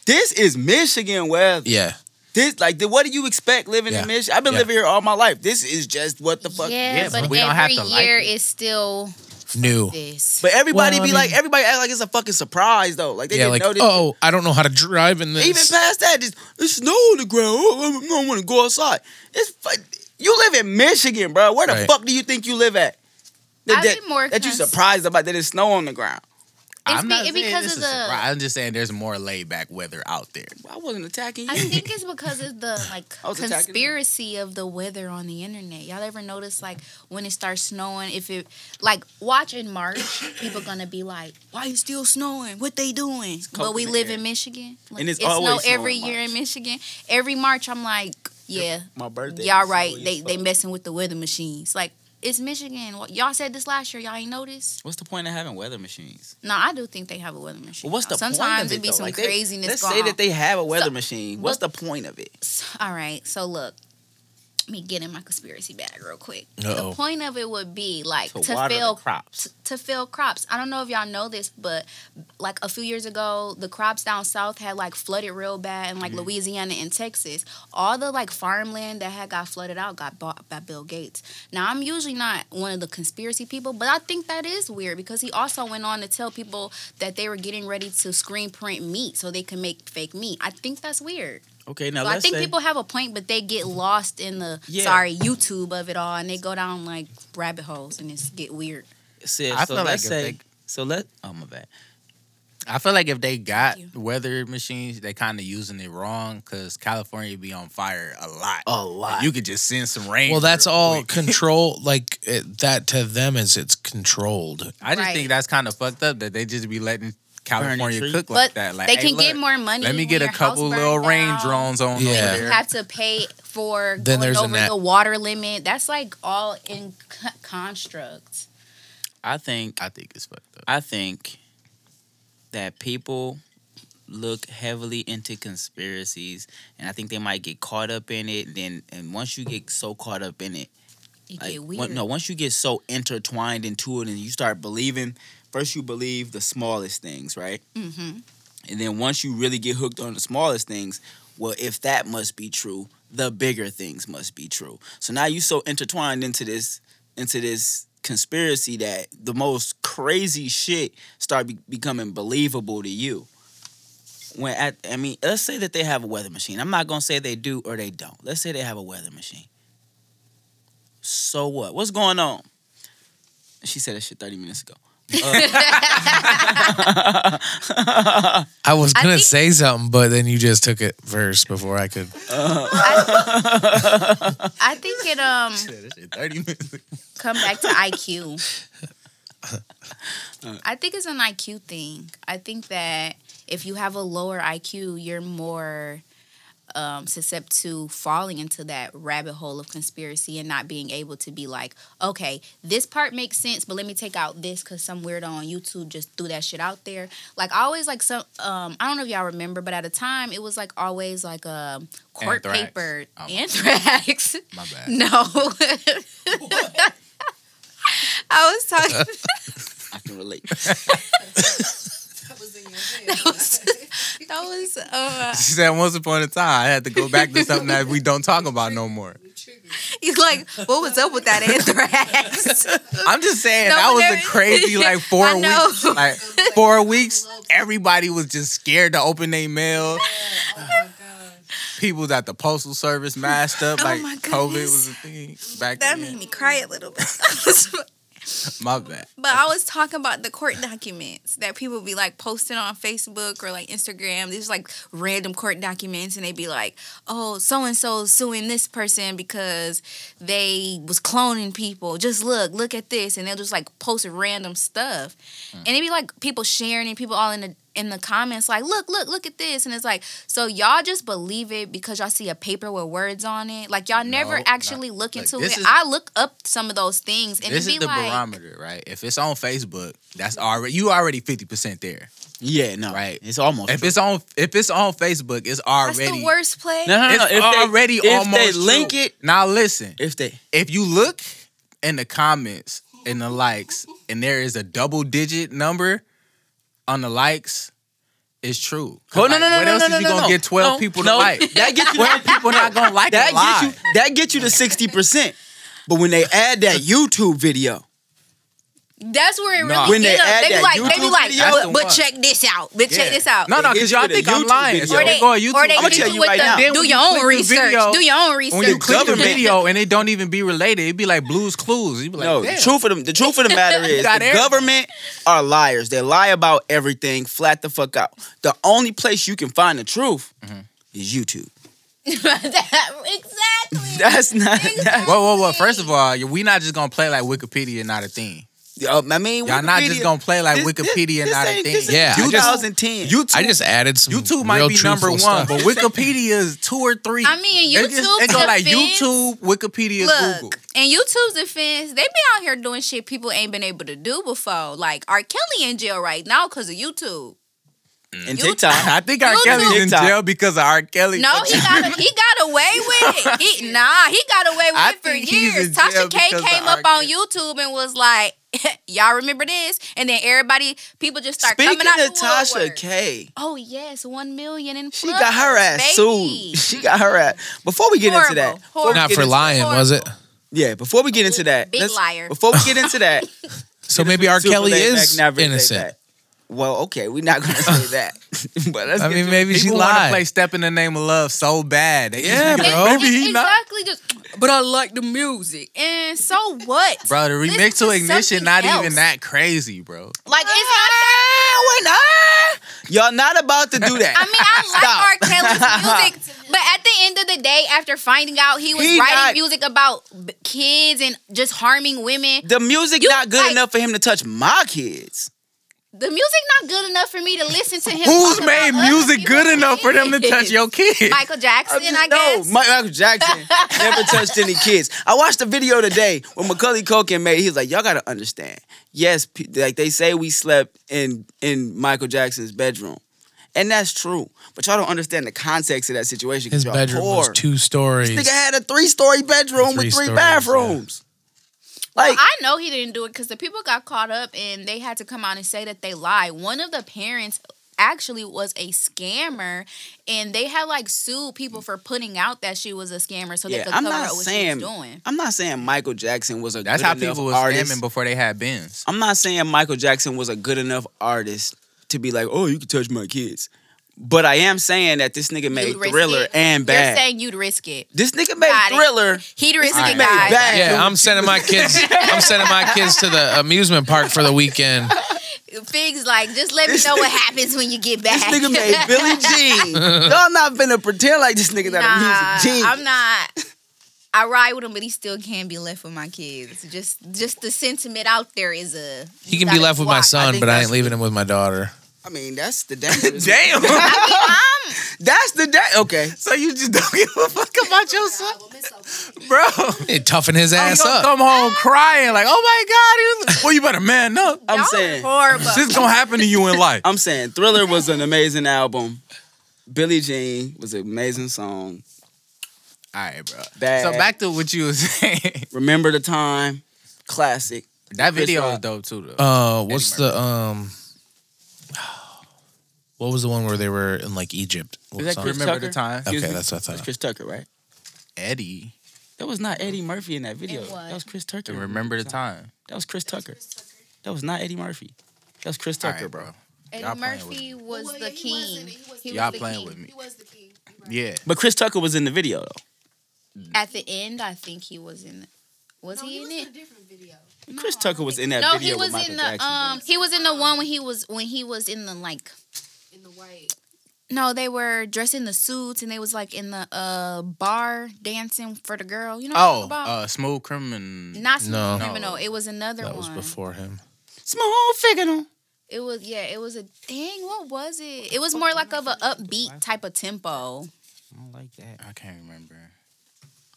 this is Michigan weather. yeah. This like, what do you expect living Yeah. in Michigan? I've been Yeah. living here all my life. This is just what the fuck. Yeah, yeah, but, but we don't have every to like year it. is still New. this. But everybody Well, I be like, everybody act like it's a fucking surprise though. Like they yeah, didn't like know this. oh, I don't know how to drive in this. Even past that, just it's snow on the ground. Oh, I don't want to go outside. It's you live in Michigan, bro. Where the Right. fuck do you think you live at? That, I'd that, be more that you cons- surprised about that it's snow on the ground. It's I'm be- not it saying because this of is a the- surprise. I'm just saying there's more laid back weather out there. I wasn't attacking you. I think it's because of the like [laughs] I was attacking them. conspiracy of the weather on the internet. Y'all ever notice like when it starts snowing, if it like watch in March, people gonna be like, "Why you still snowing? What they doing?" But we coconut live air. in Michigan, like, And it's it snow always snow every in year in Michigan. Every March, I'm like, "Yeah, My birthday. y'all was right. snowy They they messing with the weather machines. Like it's Michigan. What- Y'all said this last year. Y'all ain't noticed? What's the point of having weather machines? No, I do think they have a weather machine. Well, what's the Sometimes of it be though? some Like, they- craziness Let's going say on. that they have a weather So, machine. What's what- the point of it? All right. So look, Let me get in my conspiracy bag real quick. Uh-oh. The point of it would be like To to, fill crops. t- to fill crops. I don't know if y'all know this, but like a few years ago, the crops down south had like flooded real bad in like Mm-hmm. Louisiana and Texas. All the like farmland that had got flooded out got bought by Bill Gates. Now I'm usually not one of the conspiracy people, but I think that is weird because he also went on to tell people that they were getting ready to screen print meat so they can make fake meat. I think that's weird. Okay, now So I let's think say, people have a point, but they get lost in the Yeah. sorry YouTube of it all, and they go down like rabbit holes, and it's get weird. sis, I so feel like let's if say, they- so let. Oh my bad. I feel like if they got weather machines, they kind of using it wrong because California be on fire a lot. A lot. You could just send some rain. Well, that's all quick. [laughs] control. Like it, that to them is it's controlled. I just Right. think that's kind of fucked up that they just be letting California tree. cook like But that. Like they hey, can get look, more money. Let me when get a couple burn little rain drones on Yeah. over You there. have to pay for Then going there's a over the water limit. That's like all in co- constructs. I think. I think it's fucked up. I think that people look heavily into conspiracies, and I think they might get caught up in it. Then, and once you get so caught up in it, It like, get when- weird. no, once you get so intertwined into it, and you start believing. First, you believe the smallest things, right? hmm And then once you really get hooked on the smallest things, well, if that must be true, the bigger things must be true. So now you're so intertwined into this into this conspiracy that the most crazy shit start be- becoming believable to you. When at, I mean, let's say that they have a weather machine. I'm not gonna say they do or they don't. Let's say they have a weather machine. So what? What's going on? She said that shit 30 minutes ago. I was gonna think- say something, but then you just took it first before I could. I think it um Shit, this shit 30 minutes. come back to IQ. [laughs] I think it's an IQ thing. I think that if you have a lower IQ, you're more um, susceptible to falling into that rabbit hole of conspiracy and not being able to be like, okay, this part makes sense, but let me take out this because some weirdo on YouTube just threw that shit out there. Like always like some. Um, I don't know if y'all remember, but at a time it was like always like a court Anthrax. paper Oh. anthrax. [laughs] My bad. No. [laughs] [laughs] I was talking. I can relate. [laughs] That was, that was [laughs] uh, She said once upon a time I had to go back to something that we don't talk about no more. he's like, what was up with that anthrax? [laughs] I'm just saying No, that was a crazy like four weeks. Like four weeks, everybody was just scared to open their mail. Oh, oh my god. People was at the postal service masked up Oh like my COVID was a thing back then. that then. made me cry a little bit. [laughs] My bad. But I was talking about the court documents that people be like posting on Facebook or like Instagram. These like random court documents, and they be like, "Oh, so and so suing this person because they was cloning people. Just look, look at this," and they'll just like post random stuff, mm. and it'd be like people sharing and people all in the in the comments like, "Look, look, look at this," and it's like, so y'all just believe it because y'all see a paper with words on it. Like y'all never No, actually not- look look, into this it. is- I look up some of those things, and this it be is the like. barometer, right? If it's on Facebook, that's already you already fifty percent there. Yeah, no, Right. It's almost. If true. it's on if it's on Facebook, it's That's already the worst play. no, no, no, no. It's If already they, if almost they link true. it, Now listen, if they if you look in the comments and the likes and there is a double digit number on the likes, it's true. Oh, no, like, no, no, what no, else no, is no, you no, gonna no. get twelve No, people no. like? [laughs] That gets you- twelve people not gonna like that gets you that gets you to sixty percent. But when they add that [laughs] YouTube video, That's where it Nah. really When they up. add They be that like, they be YouTube like, video- That's but, the but one. check this out. But check Yeah. this out. No, no, because y'all you think I'm lying. video. So or they they, go on YouTube. or they I'ma hit tell you you with right the, now. Then do when your you own the research. video- do your own research. when you click the government- video and it don't even be related, it'd be like Blue's Clues. You'd be like, no, Damn. the truth of the, the truth of the matter [laughs] is got the everything. government are liars. They lie about everything, flat the fuck out. The only place you can find the truth Mm-hmm. is YouTube. [laughs] exactly. That's not. That, Whoa, whoa, whoa! First of all, we not just gonna play like Wikipedia not a thing. Uh, I mean, Y'all not just gonna play like this- Wikipedia this not a ain't- thing. this Yeah, 2010. YouTube, I just added some. YouTube might real be number one, truthful but. Wikipedia is two or three. I mean, They YouTube just- they go like defense- YouTube, Wikipedia, Look, Google. in YouTube's defense, they be out here doing shit people ain't been able to do before. Like R. Kelly in jail right now because of YouTube. Mm. And You- TikTok. [laughs] I think R. YouTube- Kelly's in TikTok. jail because of R. Kelly. No, he got he got away [laughs] with it. He nah, he got away with I it for years. Tasha K came up on YouTube and was like, [laughs] "Y'all remember this?" And then everybody, people just start Speaking coming out of Tasha woodwork. K, Oh yes, one million in she got her ass sued. She got her ass. Before we get into that, Horrible. before Not for into- lying, was it? Yeah, before we get into that, Big liar. Before we get into that, So maybe R. Kelly is not really laid innocent. Back. Well, okay, we're not gonna say [laughs] that. but let's I get mean, to- maybe she People want to lied. play "Step in the Name of Love" so bad. They Yeah, just bro. Maybe he not. exactly just. But I like the music, and so what, Bro, the Listen remix to to Ignition something not else. even that crazy, bro. Like it's Ah, when I- Y'all not about to do that. I mean, I like R. Kelly's [laughs] music, but at the end of the day, after finding out he was He writing not- music about b- kids and just harming women, the music You not good like- enough for him to touch my kids. The music not good enough for me to listen to him. Who's made music people's good enough for them to touch your kids? Michael Jackson, I no, guess. Mi- Michael Jackson never touched any kids. I watched a video today when Macaulay Culkin made. He was like, "Y'all gotta understand. Yes, like they say, we slept in in Michael Jackson's bedroom, and that's true. But y'all don't understand the context of that situation. 'cause His y'all bedroom poor. was two stories. This nigga had a three story bedroom Three with three stories, bathrooms. Like I know he didn't do it because the people got caught up and they had to come out and say that they lied. One of the parents actually was a scammer and they had like sued people for putting out that she was a scammer so they Yeah, could I'm cover not up what saying- she was doing. I'm not saying Michael Jackson was a That's good how people was artist. scamming before they had bins. I'm not saying Michael Jackson was a good enough artist to be like, oh, you can touch my kids. But I am saying that this nigga made You'd Thriller it? and You're Bad. saying you'd risk it. this nigga made Got it. Thriller. He'd risk Alright. it, Made guys. Bad. Yeah, I'm sending my kids. I'm sending my kids to the amusement park for the weekend. Figs like, just let me This know what happens when you get back. This back. nigga made Billie [laughs] Jean. Y'all not finna pretend like this nigga not a Nah, music genius. I'm not. I ride with him, but he still can't be left with my kids. Just, just the sentiment out there is a. He you can be gotta left with my watch. son, think but I that's ain't leaving him with my daughter. I mean, that's the [laughs] dangerous. Damn. [laughs] I'm, That's the da- Okay. so you just don't give a fuck about your son, bro? Hey, toughen his ass up. come home crying like, oh my god, you- well you better man up. I'm y'all saying. horrible. This gonna happen to you in life. I'm saying Thriller was an amazing album. Billie Jean was an amazing song. All right, bro. Bad. So back to what you was saying. Remember the time. Classic. That video Rock. was dope too, though. Uh, what's Eddie the um? What was the one where they were in like Egypt? What Is that song? Chris Remember Tucker? the time? Excuse Okay, me. that's what I That's thought. Chris Tucker, right? Eddie. That was not Eddie Murphy in that video. It was. That was Chris Tucker. And remember the time. That was Chris Tucker. That was not Eddie Murphy. That was Chris All Tucker, right, bro. bro. Eddie Y'all playing with Murphy was Well, the yeah, he king. wasn't. He was the Y'all was playing with me. He was the king. You're right. Yeah. But Chris Tucker was in the video though. At the end, I think he was in. Was No, he he in was in it? a different video. Chris Tucker was in that video. No, video he was with Michael in the Jackson. um. He was in the one when he was when he was in the like. In the white. No, they were dressed in the suits and they was like in the uh bar dancing for the girl. You know what I'm Oh, talking about? uh, smooth criminal. Not Smooth No. Criminal. It was another That one. was before him. Small figure. It was yeah. It was a dang. What was it? It was more like of a upbeat type of tempo. I don't like that. I can't remember.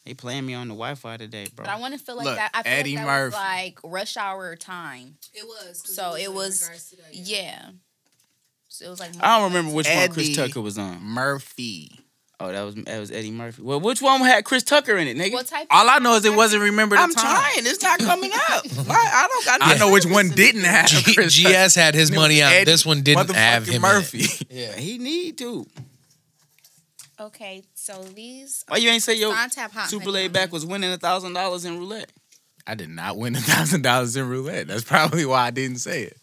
They playing me on the Wi-Fi today, bro. But I want to feel like Look, that. I feel Eddie like that was Murphy. like rush hour time. It was. So it was- regards to that, Yeah. So it was like. I don't remember which one Chris Tucker was on. Murphy. Oh, that was that was Eddie Murphy. Well, which one had Chris Tucker in it, nigga? What type? All I know is it wasn't remembered. I'm time. trying. It's not coming up. [laughs] Why? I don't got. I know which one didn't have G- Chris Tucker. GS had his money out. Eddie This one didn't have motherfucking him. in it. Murphy. [laughs] Yeah. He need to. Okay, so these. Why you ain't say your Fontap Hot super Honey laid back was winning a thousand dollars in roulette? I did not win a thousand dollars in roulette. That's probably why I didn't say it.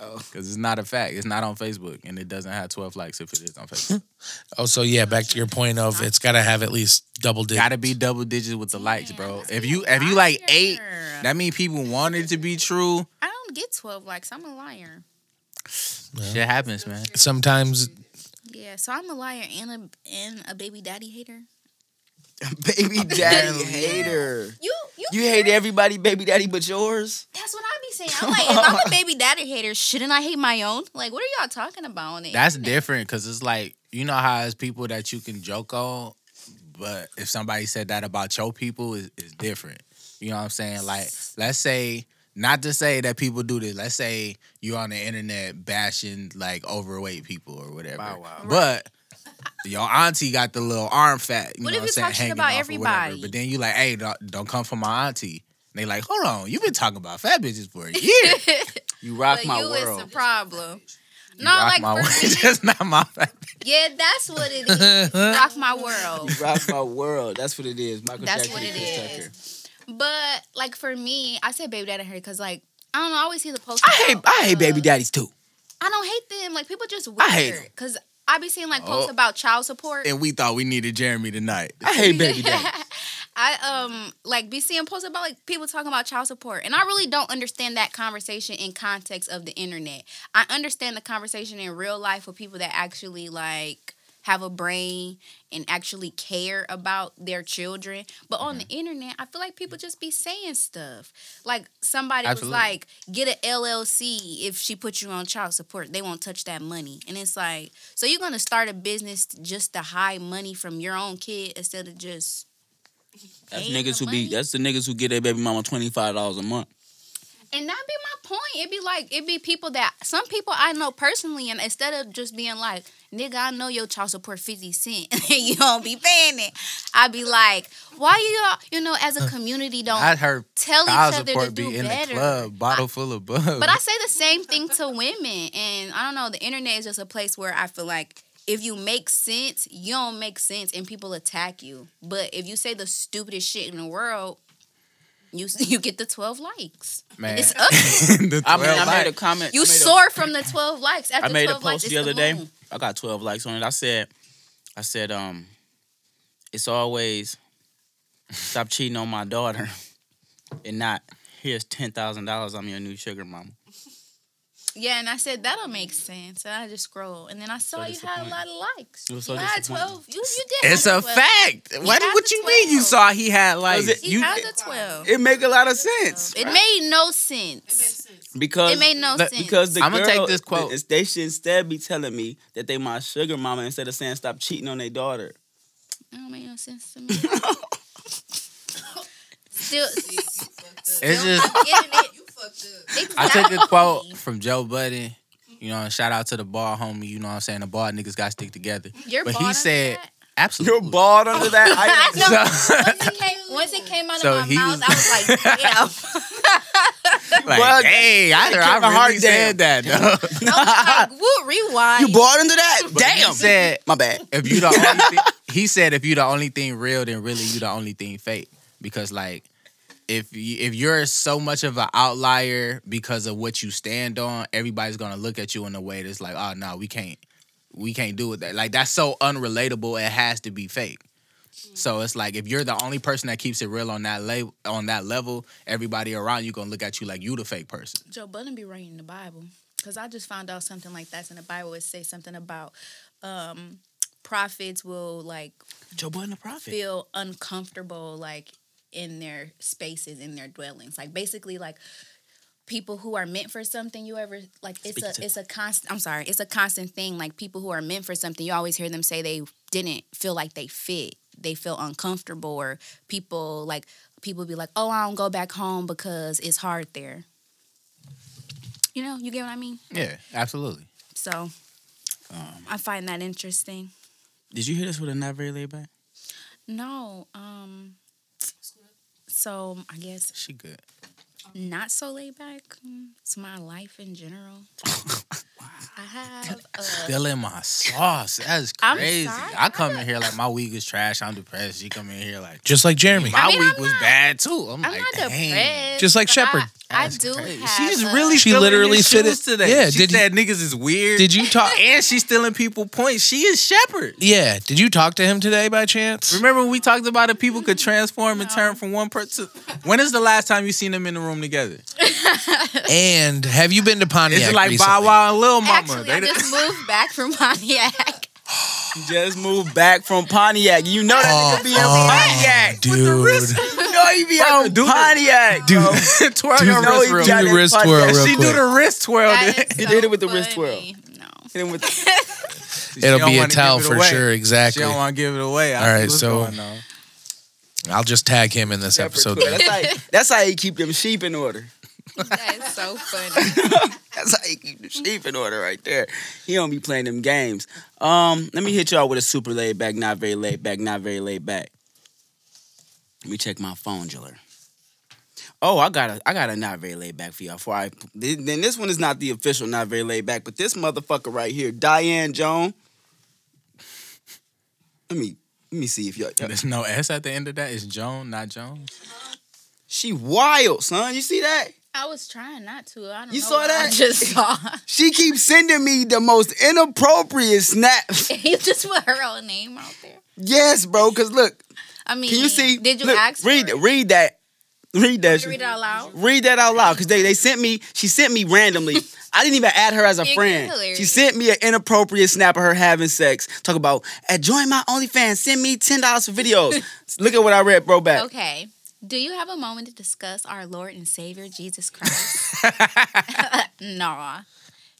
Oh. Because it's not a fact. It's not on Facebook, and it doesn't have twelve likes if it is on Facebook. [laughs] Oh, so yeah, back to your point of it's got to have at least double digits. Gotta be double digits with the likes, bro. If you if you like eight, that means people want it to be true. I don't get twelve likes. I'm a liar. Shit happens, man. Sometimes Yeah, so I'm a liar and a and a baby daddy hater. [laughs] baby [laughs] daddy hater. You you You hate everybody, baby daddy, but yours. That's what I be saying. I'm like, if I'm a [laughs] baby daddy hater, shouldn't I hate my own? Like, what are y'all talking about on it? That's different because it's like you know how it's people that you can joke on, but if somebody said that about your people, is is different. You know what I'm saying? Like, let's say not to say that people do this. Let's say you're on the internet bashing like overweight people or whatever. Wow, wow. But your auntie got the little arm fat. You What know if what I'm you saying? talk shit hanging about off or whatever. everybody? But then you like, hey, don't, don't come for my auntie. And they like, hold on, you've been talking about fat bitches for a year. [laughs] You rock but my you is the problem. You No, like my for world. [laughs] me, just not my fat. bitch. yeah, that's what it is. [laughs] Rock my world. You rock my world. That's what it is. Michael That's Jackson what it is. But like for me, I said baby daddy here because like I don't know. I always see the post. I hate I hate baby daddies too. I don't hate them. Like people just weird. I hate because I be seeing like posts Oh. about child support. And we thought we needed Jeremy tonight. [laughs] I hate baby daddies. [laughs] I um like be seeing posts about like people talking about child support, and I really don't understand that conversation in context of the internet. I understand the conversation in real life with people that actually like have a brain and actually care about their children. But on the mm-hmm. internet, I feel like people just be saying stuff. Like somebody Absolutely. was like, "Get an LLC if she put you on child support, they won't touch that money." And it's like, so you're gonna start a business just to hide money from your own kid instead of just That's niggas the who be that's the niggas who get their baby mama twenty five dollars a month. And that be my point. It'd be like it'd be people that some people I know personally, and instead of just being like, "Nigga, I know your child support fifty cent, [laughs] and you don't be paying it," I'd be like, "Why you all, you know, as a uh, community don't I heard tell each child other to do be in better?" the club, bottle full of bub. But I say the same thing to women, and I don't know. The internet is just a place where I feel like if you make sense, you don't make sense, and people attack you. But if you say the stupidest shit in the world. You, you get the 12 likes. Man. It's [laughs] up. The I mean, 12 I made a comment. You I made a- soar from the 12 likes. After I made a 12 likes, post it's the other day. I got 12 likes on it. I said, I said, um, it's always stop cheating on my daughter [laughs] and not here's ten thousand dollars. I'm your new sugar mama. Yeah, and I said that'll make sense. And I just scroll, and then I saw So you had a lot of likes. It so you had 12. You, you did. It's have a 12. fact. What, had what the you mean? You saw he had like it- He you. had the 12. It make a lot of sense It made no sense. sense. because It made no Look, sense. because the I'ma girl, take this quote. th- They should instead be telling me that they my sugar mama instead of saying stop cheating on their daughter. It don't make no sense to me. [laughs] Still, [laughs] [laughs] It's just not getting it. You fucked up. I took a quote from Joe Budden. You know, shout out to the ball homie. You know what I'm saying? The ball niggas got to stick together. You're but he under said, that? absolutely. You're bald under that. I, [laughs] No, So- once it [laughs] came, once it came out So of my mouth, was- I was like, [laughs] damn. like, Well, hey, I, heard, Kevin I Hart really said that. though. I was like, woo, rewind. you bald under that? But he Damn. said, My bad. if you the only thing, he said if you the only thing real, then really you the only thing fake. Because like if you, if you're so much of an outlier because of what you stand on, everybody's gonna look at you in a way that's like, oh no, we can't we can't do it that. Like that's so unrelatable. It has to be fake. So it's like if you're the only person that keeps it real on that la- on that level, everybody around you gonna look at you like you the fake person. Joe Budden be writing the Bible because I just found out something like that's in the Bible. It say something about um, prophets will like Joe Budden the prophet. feel uncomfortable like in their spaces in their dwellings. Like basically like people who are meant for something you ever like it's Speak a it's a constant i'm sorry it's a constant thing. Like people who are meant for something you always hear them say they didn't feel like they fit. They feel uncomfortable or people like people be like oh i don't go back home because it's hard there. You know you get what i mean? Yeah, absolutely. so Um, i find that interesting. Did you hear this with a not very laid back? no um so i guess She good. not so laid back. Mm, It's my life in general. [laughs] I have Still in my sauce. That's [laughs] crazy. I come in here like my week is trash. I'm depressed. She come in here like Just like Jeremy. my I mean, week I'm was not- bad too. I'm, I'm like, not dang. depressed. Just like but Shepherd. I, I That's do crazy. have. She's a- really She filling literally said fit shoes it- today. Yeah, she did you- said niggas is weird. Did you talk? [laughs] And she's stealing people points. She is Shepherd. Yeah. Did you talk to him today by chance? Remember when we talked about it? People could mm, transform and turn from one person. When is the last time you seen them in the room together? [laughs] And have you been to Pontiac Is it like recently? Bow Wow and Lil Mama? Actually, I just [laughs] moved back from [laughs] Pontiac. Just moved back from Pontiac. You know that Oh, nigga be in oh, Pontiac. dude. You know he be out in do the- Pontiac. Dude, bro. [laughs] twirl Do your know he real got Do that the wrist twirl real She do the wrist twirl. That then. He so did it with the wrist funny. No. Hit him with the- She It'll be a wanna tell it for away. sure. She Exactly. don't want to give it away. I All see right, what's so- I'll just tag him in this Shepherd episode. That's how, that's how he keep them sheep in order. That's so funny. [laughs] That's how he keep the sheep in order right there. He don't be playing them games. Um, let me hit y'all with a super laid back, not very laid back, not very laid back. Let me check my phone, Jiller. Oh, I got a I got a not very laid back for y'all. Before I then this one is not the official not very laid back, but this motherfucker right here, Diane Jones. Let me let me see if y'all. There's no S at the end of that. It's Joan, not Jones. She wild, son. You see that? I was trying not to. I don't You saw that? I just saw. [laughs] She keeps sending me the most inappropriate snaps. [laughs] you just put her own name out there. yes, bro. Cause look, I mean, Can you see? Did you Look, ask? Read read that. Read that. Want me to Read it out loud. Read that out loud, cause they they sent me. She sent me randomly. [laughs] I didn't even add her as a You're friend. hilarious. She sent me an inappropriate snap of her having sex. Talk about join my OnlyFans. Send me ten dollars for videos. Look at what I read, bro. Back. Okay. Do you have a moment to discuss our Lord and Savior Jesus [laughs] Christ? [laughs] nah.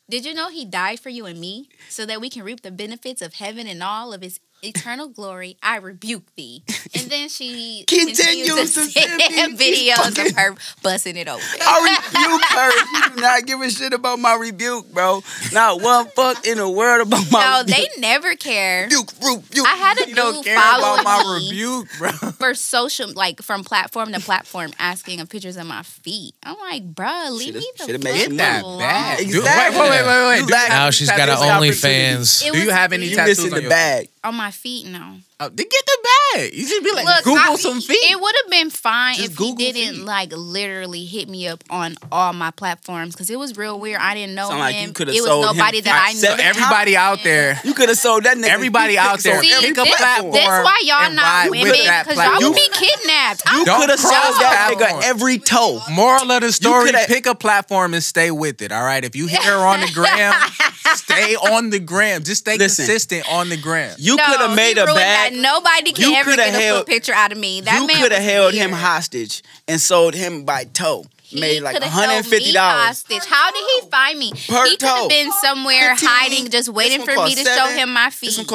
Did you know he died for you and me so that we can reap the benefits of heaven and all of his eternal glory? I rebuke thee. And then she [laughs] Continues to send me [laughs] videos fucking- of her busting it open. I rebuke her. She do not give a shit about my rebuke, bro. Not one fuck in the world about my No, rebuke. they never care. rebuke, rebuke. I had a You don't dude care about my rebuke, bro. for social, like from platform to platform, asking of pictures of my feet. I'm like, bruh, leave Shoulda- me the shoulda fuck made some that money. alone. bad. Exactly. Wait, wait, wait, wait, wait. You Do lack- Now she's got Tattoos an got OnlyFans. Do you have any tattoos in the bag. on my feet? No. Oh, then get the bag. You should be like Look, Google I- some feet. It would have been fine Just if Google he didn't feet. like literally hit me up on all my platforms because it was real weird. I didn't know Sound him. like you coulda it was sold him nobody that I feet knew. seven Everybody out there, You could have sold that nigga. Everybody out there, See, pick every a this, platform That's why y'all not ride women with that because y'all platform. would be kidnapped. You could have sold that nigga every toe. Moral of the story: coulda- pick a platform and stay with it. All right. If you hit her on the gram, [laughs] stay on the gram. Just stay Listen. consistent on the gram. You could have made a ruined bag. That. Nobody can ever get a held- picture out of me. That you man could have held him hostage and sold him by toe. He made like coulda held $150. me hostage. How did he find me? Per he could have been somewhere 15. hiding, just waiting for me cost to show him my feet. This one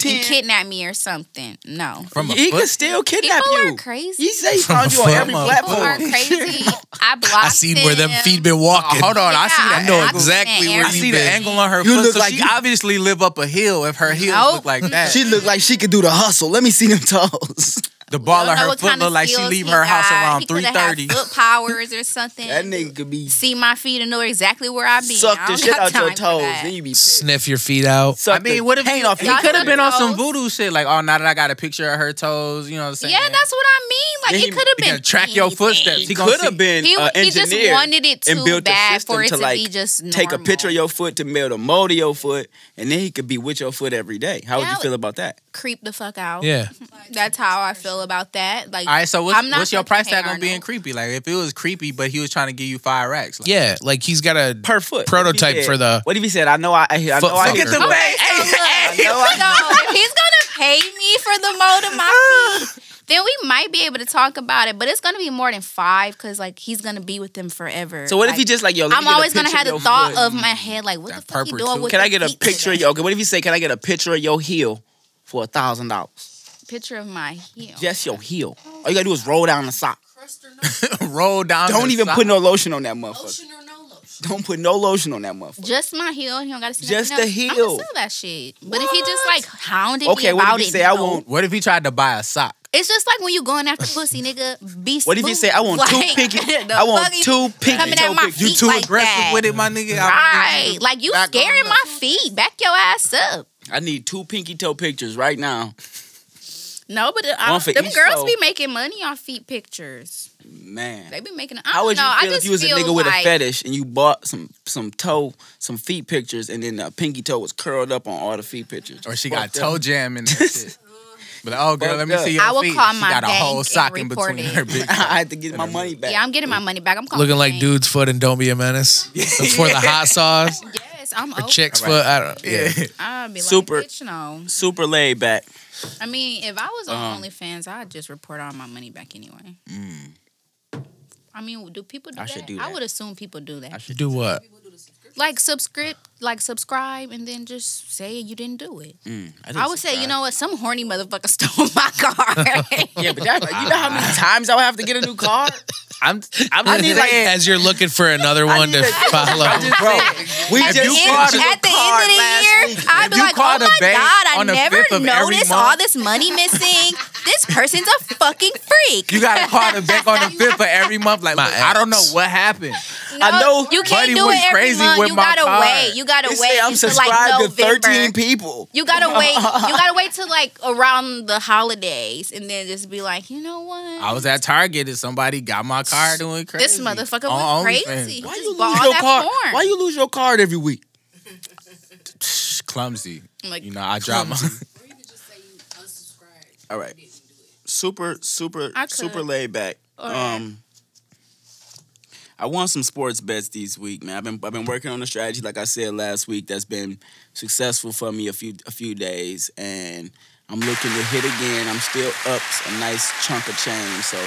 feet cost and kidnap me or something. No. From a he foot? could still kidnap People you. are crazy. He say he From found you on every From a People are crazy. [laughs] I blocked I seen where them feet been Oh, walking. hold on, I see Yeah, the I know angle. exactly Man, where I you see the been. angle on her You foot. look so like she you- obviously live up a hill if her heels Nope. look like [laughs] that. She look like she could do the hustle. Let me see them toes. The ball Don't of her foot look like she leave he her house around He three coulda had thirty. Foot powers or something. That nigga could be See my feet and know exactly where I be. suck I the shit out your toes. Then you be pissed. Sniff your feet out. Suck I mean, the what if paint off he could have been on some voodoo shit? Like, oh, now that I got a picture of her toes, you know what I'm saying? Yeah, that's what I mean. Like Then it he- could have been gonna track your footsteps. He He could have been He, an he just engineer wanted it and too built a bad system for it to to, like be just take a picture of your foot to be able mold of your foot, and then he could be with your foot every day. How would you feel about that? creep the fuck out. Yeah. That's how I feel about that. Like All right, so what's, I'm not what's your price Hey tag on being Arnold. creepy? Like, if it was creepy, but he was trying to give you five racks, like, Yeah, like he's got a Per foot. Prototype What for the What if he said? I know. I. I, I Foot [laughs] know. I get the Okay, bag. so Hey, look, I. I so if he's gonna pay me for the mold of my feet, [laughs] then we might be able to talk about it. But it's gonna be more than five because like he's gonna be with them forever. So what if he just like yo? Let me I'm get a always gonna have the thought foot. of my head like, what That the fuck you doing too. with Can I get a picture of today? your? Okay, what if you say? Can I get a picture of your heel for a thousand dollars? Picture of my heel. Just your heel. All you gotta do is roll down the sock. Crust or no roll down. Don't the even side. put no lotion on that motherfucker. lotion or no lotion. Don't put no lotion on that motherfucker. Just my heel. He don't gotta see Just nothing the else. I'm heel. gonna sell that shit. But if he just like hounded Okay, me what if he it, say I no. want? What if he tried to buy a sock? It's just like when you going after pussy, nigga. Be What if he say I want two Like, pinky? [laughs] the I want two pinky coming toe my. You too like aggressive that. with it, my nigga. I Right, like you scaring my feet. Back your ass up. I need two pinky toe pictures right now. No, but I, One uh, for them each girls toe. be making money off feet pictures. Man. They be making. I How would you know. I feel if you was a feel nigga with a fetish and you bought some some toe, some feet pictures, and then the pinky toe was curled up on all the feet pictures? Or she got Fucked up. toe jam in that shit. [laughs] But oh girl, let me see up. your I will feet. call she my got a bank whole and sock in report between it. her big. [laughs] I had to get my money back. Yeah, I'm getting my money back. I'm calling looking like bank. dude's foot and don't be a menace. For the [laughs] hot sauce. Yes, I'm Or open. chick's All right. foot. I don't yeah. Yeah. I'll be Super. like, bitch, no. Super laid back. I mean, if I was on Uh-huh. OnlyFans, I'd just report all my money back anyway. Mm. I mean, do people do I that? should do I would assume people do that. I should Do what? Do the like subscribe, like subscribe, and then just say you didn't do it. Mm, did I would say, you know what? Some horny motherfucker [laughs] stole my car. [laughs] Yeah, but that, you know how many [laughs] times I would have to get a new car? I'm, I'm I just need like as you're looking for another [laughs] one to follow. Bro, we If just you And called at the end of the year, week. I'd If be you like, called oh a my bank God, I never 5th of every noticed all this money missing. this person's a fucking freak. you gotta call the bank on the fifth of every month. Like, My look, I don't know what happened. No, I know you can't Buddy do was it every crazy month. with You my gotta card. wait. You gotta They wait say I'm until subscribed like to November. 13 people. You gotta [laughs] wait. You gotta wait till like around the holidays, and then just be like, you know what? I was at Target and somebody got my car doing crazy. this motherfucker On went OnlyFans. crazy. Why you lose your that card? porn. Why you lose your card every week? Clumsy. Like, You know, I dropped my. [laughs] Or you could just say you unsubscribed. All right. You didn't do it. Super, super, super laid back. Or- Um, I won some sports bets this week, man. I've been I've been working on a strategy, like I said last week, that's been successful for me a few a few days, and I'm looking to hit again. I'm still up a nice chunk of change, so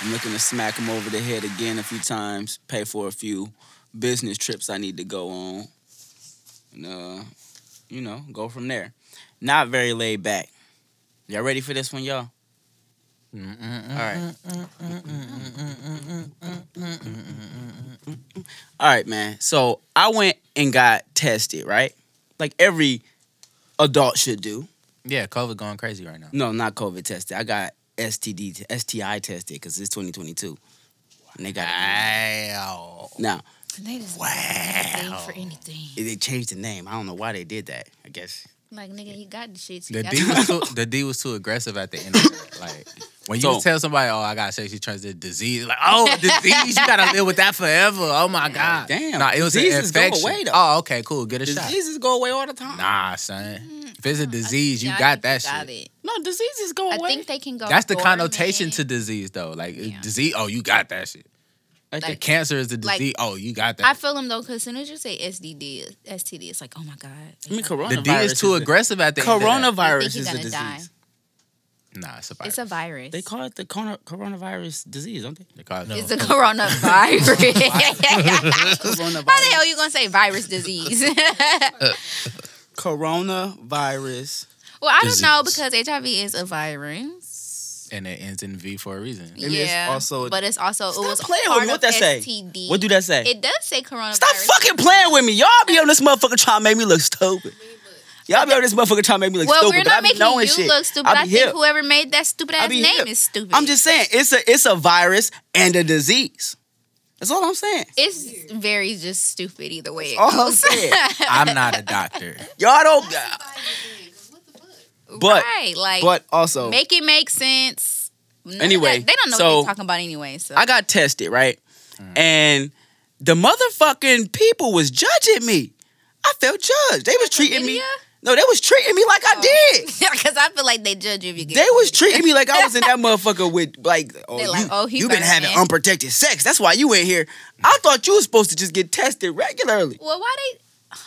I'm looking to smack him over the head again a few times, pay for a few business trips I need to go on, and uh, you know, go from there. Not very laid back. Y'all ready for this one, y'all? All right. All right, man. So I went and got tested, right? Like every adult should do. Yeah, COVID going crazy right now. No, not COVID tested. I got STD, t- STI tested because it's 2022. And they got Wow. now they just Wow. wow. for anything. they changed the name. I don't know why they did that. I guess Like nigga, you got the shit. The D was too, the D was too [laughs] aggressive at the end of it. Like when you So- tell somebody, "Oh, I got sexually transmitted disease," like, "Oh, disease, you [laughs] gotta live with that forever." Oh my god, Damn, Nah, it was an diseases go infection. away, though. oh, okay, cool. Get a shot. diseases go away all the time. Nah, son. Mm-hmm. If it's a disease, you Yeah, got that you got shit. it. No, diseases go I away. think they can go. That's the dormant. connotation to disease, though. Like Yeah. disease, oh, you got that shit. Like, like- Cancer is the like- disease. oh, you got that. I feel them though, because as soon as you say STD, STD, it's like, oh my god. I mean, the coronavirus. D is too the- aggressive at the end of that. Coronavirus is think a disease. gonna die. Nah, it's a virus. It's a virus. They call it the corona- coronavirus disease, don't they? They call it- No. It's a coronavirus. [laughs] Coronavirus. How the hell are you gonna say virus disease? [laughs] Coronavirus. well, I don't know because HIV is a virus. And it ends in V for a reason. And it's yeah, also- but it's also Stop it was playing with me. What of that say? STD. What do that say? It does say coronavirus. Stop fucking playing with me. Y'all be on this motherfucker trying to make me look stupid. Y'all be on this motherfucker trying to make me look Well, stupid. we're not making you shit. look stupid. I, I think hip. whoever made that stupid ass name hip. is stupid. I'm just saying it's a it's a virus and a disease. That's all I'm saying. It's very just stupid either way. It All I'm saying. I'm not a doctor. [laughs] Y'all don't. What the fuck? But right, like but also make it make sense. None Anyway, that- they don't know so- what they're talking about anyway. So I got tested right, mm-hmm. and the motherfucking people was judging me. I felt judged. They was treating me. No, they was treating me like I oh. did. [laughs] because I feel like they judge you if you get. They was treating me like I was in that [laughs] motherfucker with like, oh, They you, like, oh, you been having man. unprotected sex. That's why you in here. I thought you was supposed to just get tested regularly. Well, why they?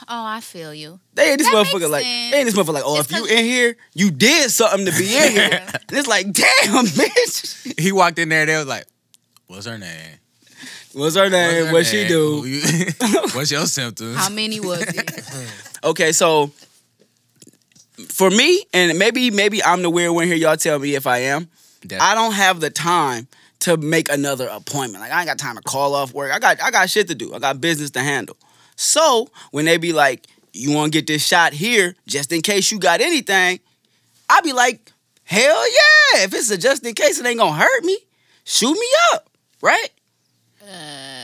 Oh, I feel you. They ain't this That motherfucker like, sense. they ain't this motherfucker like, oh, It's if you in here, you did something to be in here. and it's like, damn, [laughs] bitch. He walked in there. They was like, "What's her name? What's her What's name? her What she name? do? You- [laughs] What's your symptoms?" How many was it? [laughs] Okay, so for me, and maybe maybe I'm the weird one here. Y'all tell me if I am. I don't have the time to make another appointment. Like I ain't got time to call off work. I got I got shit to do. I got business to handle. So when they be like, "You want to get this shot here, just in case you got anything," I be like, "Hell yeah! If it's a just in case, it ain't gonna hurt me. Shoot me up, right?" No.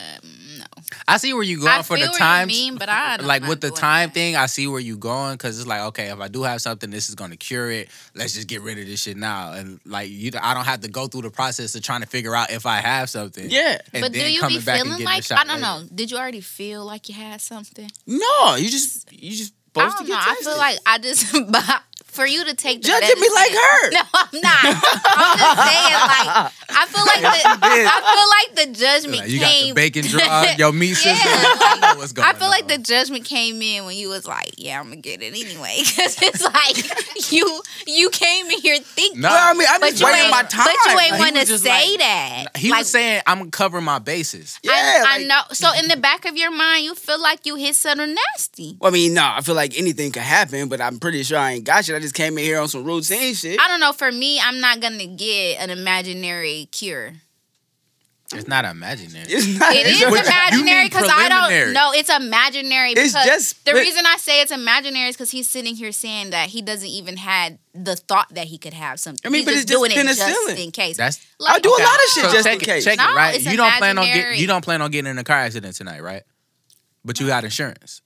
I see where you going I for feel the time. times. mean, but I don't like with the time that. thing, I see where you going because it's like, okay, if I do have something, this is gonna cure it. Let's just get rid of this shit now, and like you, I don't have to go through the process of trying to figure out if I have something. Yeah. and but do you coming be back feeling like I don't later. know? Did you already feel like you had something? No, you just you just I supposed to don't get know. I feel like I just [laughs] but for you to take the judging me like her. [laughs] No, I'm not. I'm just saying, like, I feel like the. I feel like the judgment Like, you got the came. bacon [laughs] draw, your meat Yeah, sizzle. like, I what's going I feel like the judgment came in when you was like, "Yeah, I'm gonna get it anyway," [laughs] because it's like you you came in here thinking, No. I mean, I'm but just you waiting ain't, my time. but you ain't Like, want to say like- that. He like, was saying, "I'm covering my bases." Yeah, I, I know. So in the back of your mind, you feel like you hit something nasty. Well, I mean, no, I feel like anything could happen, but I'm pretty sure I ain't got shit. I just came in here on some routine shit. I don't know. For me, I'm not gonna get an imaginary cure. It's not imaginary. It's not. It is it's- Which- you imaginary because I don't. No, it's imaginary. It's Because just- the but- reason I say it's imaginary is because he's sitting here saying that he doesn't even had the thought that he could have something. I mean, he's but just it's just doing it just penicillin. in case. That's I do a lot of shit So just check in it, case. Check No, it, right? it's You don't plan on imaginary. get you don't plan on getting in a car accident tonight, right? But you got insurance.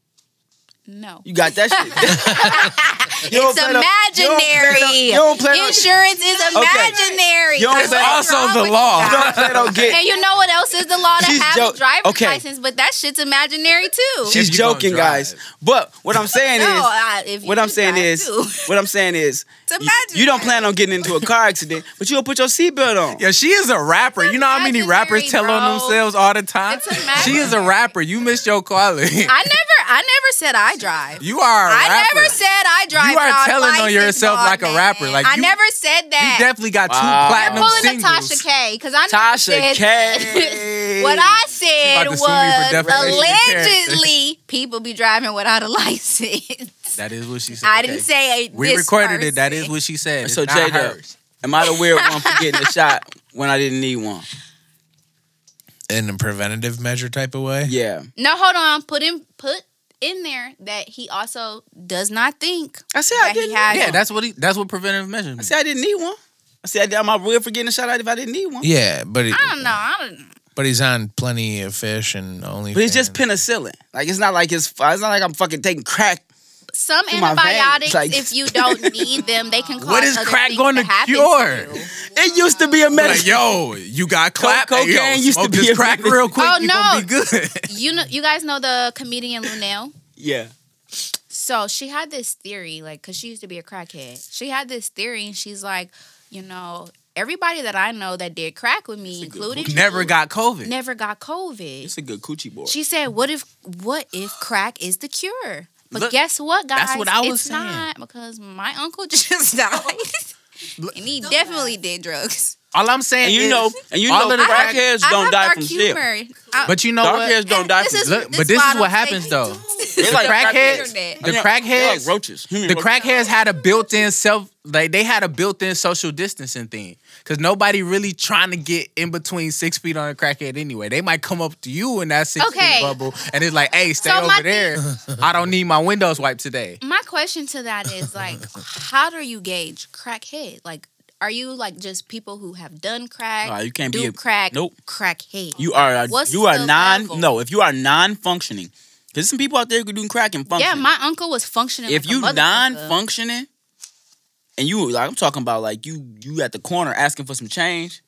No. You got that shit. [laughs] You It's plan on- you don't plan on- imaginary. You don't plan on. Insurance is imaginary. You don't That's plan- what's also the law. you You don't plan on getting. And you know what else is the law to She's have jo- a driver's okay. license, but that shit's imaginary too. She's If you gonna joking, guys. But what I'm saying no, is, I, if you what I'm saying is, too. what I'm saying is, [laughs] you, you don't plan on getting into a car accident, but you don't put your seatbelt on. Yeah, she is a rapper. You know how many rappers tell on themselves all the time? It's She is a rapper. You missed your calling. I never, I never said I drive. You are a I rapper. never said I drive. You are telling on yourself like a rapper. Like, I you- never said that. You definitely got Wow. two You're pulling singles. a Tasha K because I never Tasha said K. [laughs] what I said about to sue me for was defamation of character. allegedly people be driving without a [laughs] license. That is what she said. I didn't say it. We this recorded it. That is what she said. It's So, not J-Dub. Am I the weird one for getting a shot when I didn't need one? In a preventative measure type of way. Yeah. No, hold on. Put in put in there that he also does not think I said I that he didn't. has. Yeah, that's what he. That's what preventive measures. I mean. said I didn't need one. I said am I weird for getting a shot out if I didn't need one? Yeah, but he, I don't know. I don't. but he's on plenty of fish and only. But it's just penicillin. Like it's not like it's. It's not like I'm fucking taking crack. Some To antibiotics, like- if you don't need them, they can [laughs] cause What is crack going to happen cure? you. It used to be a Like, medicine. yo, you got clap. Co- Hey, yo, cocaine used to be a crack medicine. real quick. Oh, you no. be good. [laughs] You know, you guys know the comedian Luenell. yeah. So she had this theory, like, cause she used to be a crackhead. She had this theory, and she's like, you know, everybody that I know that did crack with me, a good including Never you, got COVID. never got COVID. It's a good coochie boy. She said, "What if what if crack is the cure?" But Look, guess what, guys? that's what I was it's saying. not because my uncle [laughs] just died, and he definitely did drugs. All I'm saying and you is, know, and you all know, of the crack- crackheads I don't die dark from humor. shit. I- but you know what? Darkheads don't die this from is- Look, this but this is what happens though. don't. Like crackheads. The They're crackheads. like roaches. Human The roaches. crackheads had a built-in self, like they had a built-in social distancing thing, because nobody really trying to get in between six feet on a crackhead anyway. They might come up to you in that six Okay. feet bubble, and it's like, "Hey, stay So over there. I don't need my windows wiped today." My question to that is like, how do you gauge crackhead? Like, are you like just people who have done crack? Nah, you can't do be a- crack. nope. Crackhead. You are a, What's you are non level? no. If you are non-functioning, because there's some people out there who do crack and functioning. yeah, my uncle was functioning. if like you non-functioning, and you like I'm talking about like you you at the corner asking for some change,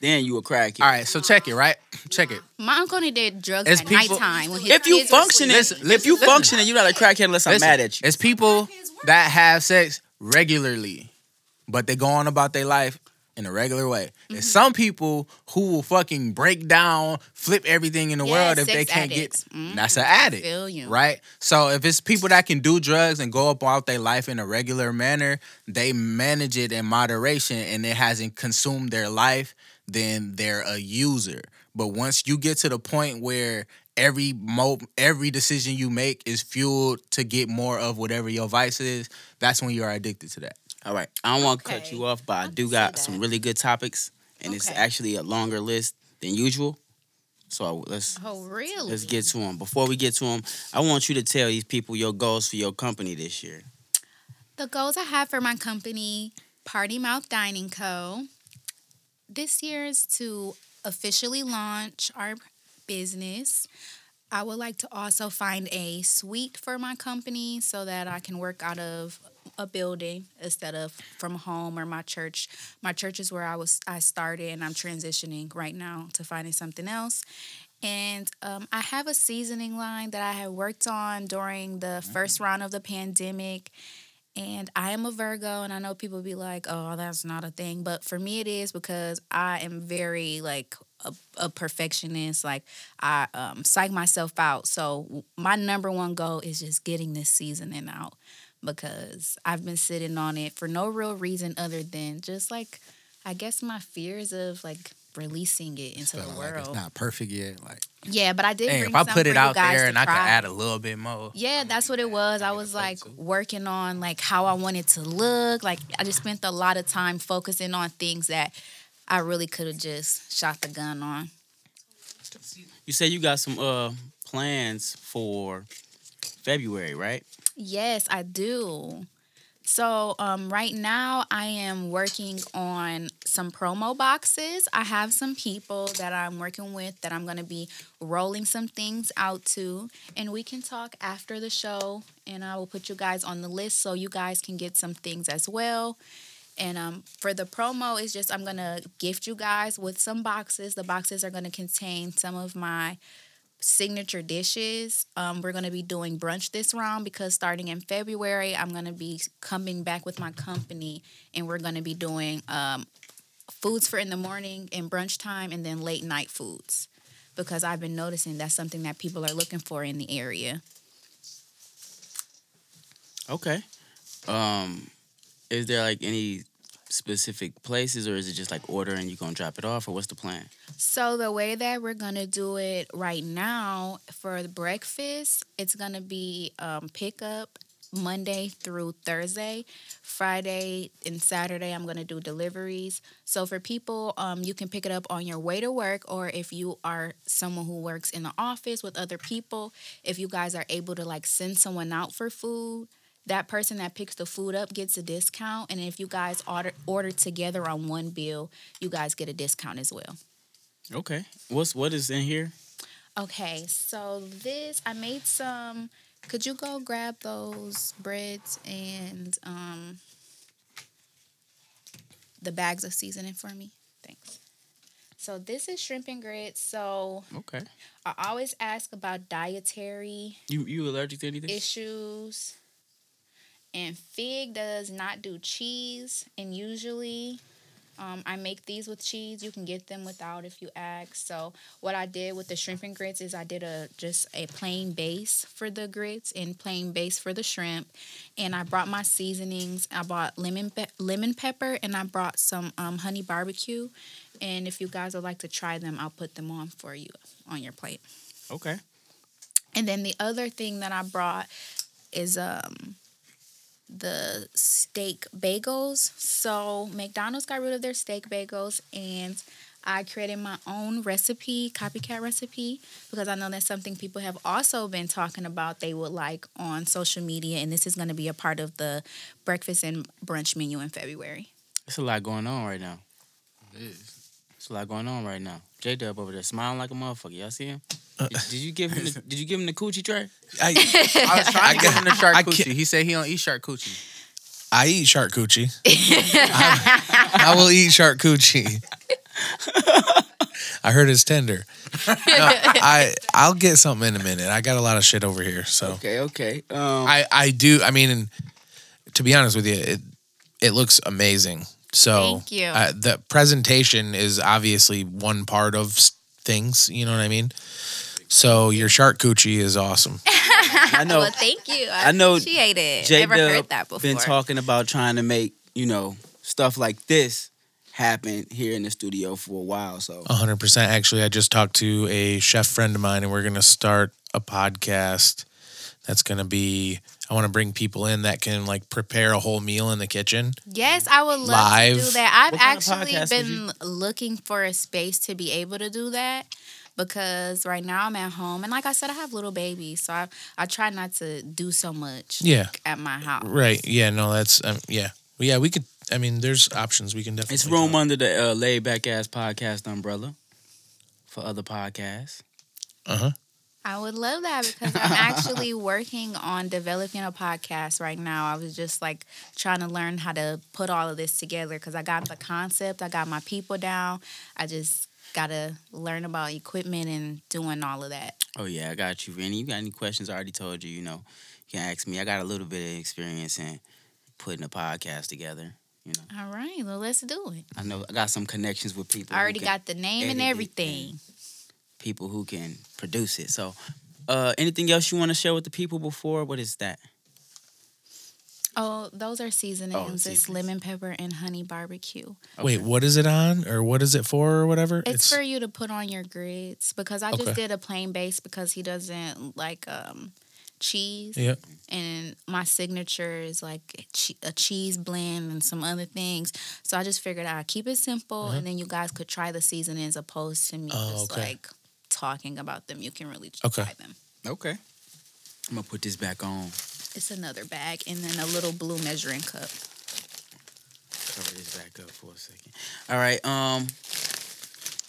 then you a crackhead. All right, so check it, right? Check it. My uncle only did drugs It's at people- nighttime when his If you kids were functioning, asleep. Listen, if you listen. functioning, you're not a crackhead unless I'm Listen, mad at you. It's people that have sex regularly, but they go on about their life in a regular way. Mm-hmm. There's some people who will fucking break down, flip everything in the Yeah, world if they can't addicts. get. Mhm. That's an addict, right? So if it's people that can do drugs and go about their life in a regular manner, they manage it in moderation, and it hasn't consumed their life. Then they're a user. But once you get to the point where every mo every decision you make is fueled to get more of whatever your vice is, that's when you are addicted to that. All right, I don't want to cut you off, but I I do got some really good topics, and it's actually a longer list than usual. So let's Oh, really? let's get to them. Before we get to them, I want you to tell these people your goals for your company this year. The goals I have for my company, Party Mouth Dining Co. This year is to officially launch our business. I would like to also find a suite for my company so that I can work out of a building instead of from home or my church. My church is where I was I started and I'm transitioning right now to finding something else. And um, I have a seasoning line that I had worked on during the first round of the pandemic. And I am a Virgo, and I know people be like, "Oh, that's not a thing," but for me, it is because I am very like a, a perfectionist. Like I um, psych myself out. So my number one goal is just getting this seasoning out because I've been sitting on it for no real reason other than just like I guess my fears of like releasing it into the Feeling like world. it's not perfect yet. Like, yeah, but I did. dang, bring if I put it out there to and I could add a little bit more. Yeah, that's what it was. I was like working on like how I wanted to look. Like I just spent a lot of time focusing on things that I really could have just shot the gun on. You say you got some uh plans for February, right? Yes, I do. So, um, right now, I am working on some promo boxes. I have some people that I'm working with that I'm going to be rolling some things out to, and we can talk after the show. And I will put you guys on the list so you guys can get some things as well. And um, for the promo, it's just I'm gonna gift you guys with some boxes. The boxes are gonna contain some of my signature dishes. Um, we're going to be doing brunch this round because starting in February, I'm going to be coming back with my company and we're going to be doing um, foods for in the morning and brunch time and then late night foods because I've been noticing that's something that people are looking for in the area. Okay. Um, is there like any specific places, or is it just like order and you gonna drop it off, or what's the plan? So the way that we're gonna do it right now for the breakfast, it's gonna be um, pickup Monday through Thursday. Friday and Saturday, I'm gonna do deliveries. So for people, um, you can pick it up on your way to work, or if you are someone who works in the office with other people, if you guys are able to like send someone out for food. That person that picks the food up gets a discount, and if you guys order order together on one bill, you guys get a discount as well. Okay. What's what is in here? Okay, so this I made some. Could you go grab those breads and um the bags of seasoning for me? Thanks. So this is shrimp and grits. So Okay. I always ask about dietary You you allergic to anything? issues. And Fig does not do cheese, and usually um, I make these with cheese. You can get them without if you ask. So what I did with the shrimp and grits is I did a just a plain base for the grits and plain base for the shrimp, and I brought my seasonings. I bought lemon pe- lemon pepper and I brought some um, honey barbecue. And if you guys would like to try them, I'll put them on for you on your plate. okay. And then the other thing that I brought is um the steak bagels. So McDonald's got rid of their steak bagels and I created my own recipe, copycat recipe, because I know that's something people have also been talking about they would like on social media and this is going to be a part of the breakfast and brunch menu in February. It's a lot going on right now. It is. It's a lot going on right now. J Dub over there smiling like a motherfucker. Y'all see him? Uh, Did, did you give him? The, [laughs] did you give him the coochie tray? I, [laughs] I was trying to give him the shark I coochie. can't- He said he don't eat shark coochie. I eat shark coochie. [laughs] I, I will eat shark coochie. I heard it's tender. No, I I'll get something in a minute. I got a lot of shit over here, so Okay, okay. Um, I I do. I mean, and to be honest with you, it it looks amazing. So Thank you. Uh, the presentation is obviously one part of s- things. You know what I mean? So your shark coochie is awesome. [laughs] I know. well, thank you. I, I know appreciate it. J Never heard that before. been talking about trying to make you know stuff like this happen here in the studio for a while. So hundred percent. Actually, I just talked to a chef friend of mine, and we're gonna start a podcast. That's gonna be. I want to bring people in that can like prepare a whole meal in the kitchen. Yes, I would love Live. to do that. I've What kind of actually podcast you- been looking for a space to be able to do that because right now I'm at home and like I said, I have little babies, so I I try not to do so much Yeah. at my house. Right. Yeah. No. That's. Um, yeah. Well, yeah. We could. I mean, there's options. We can definitely. it's room talk. under the uh, laid back ass podcast umbrella for other podcasts. Uh huh. I would love that because I'm actually [laughs] working on developing a podcast right now. I was just like trying to learn how to put all of this together because I got the concept, I got my people down. I just gotta learn about equipment and doing all of that. Oh yeah, I got you, Vinny. You got any questions? I already told you. You know, you can ask me. I got a little bit of experience in putting a podcast together. You know, All right, well, let's do it. I know I got some connections with people. I already got the name and edit it everything. People who can produce it. So, uh, anything else you want to share with the people before? What is that? Oh, those are seasonings. it's seasonings. lemon pepper and honey barbecue. Wait. What is it on, or what is it for, or whatever? It's, for you to put on your grits because I Okay. just did a plain base because he doesn't like um cheese. Yeah. And my signature is like a cheese blend and some other things. So I just figured I'd keep it simple, and then you guys could try the seasonings opposed to me Uh-huh. Oh, just okay. like talking about them. You can really just Okay. try them. Okay. I'm gonna put this back on. It's another bag, and then a little blue measuring cup. Cover this back up for a second. All right. Um,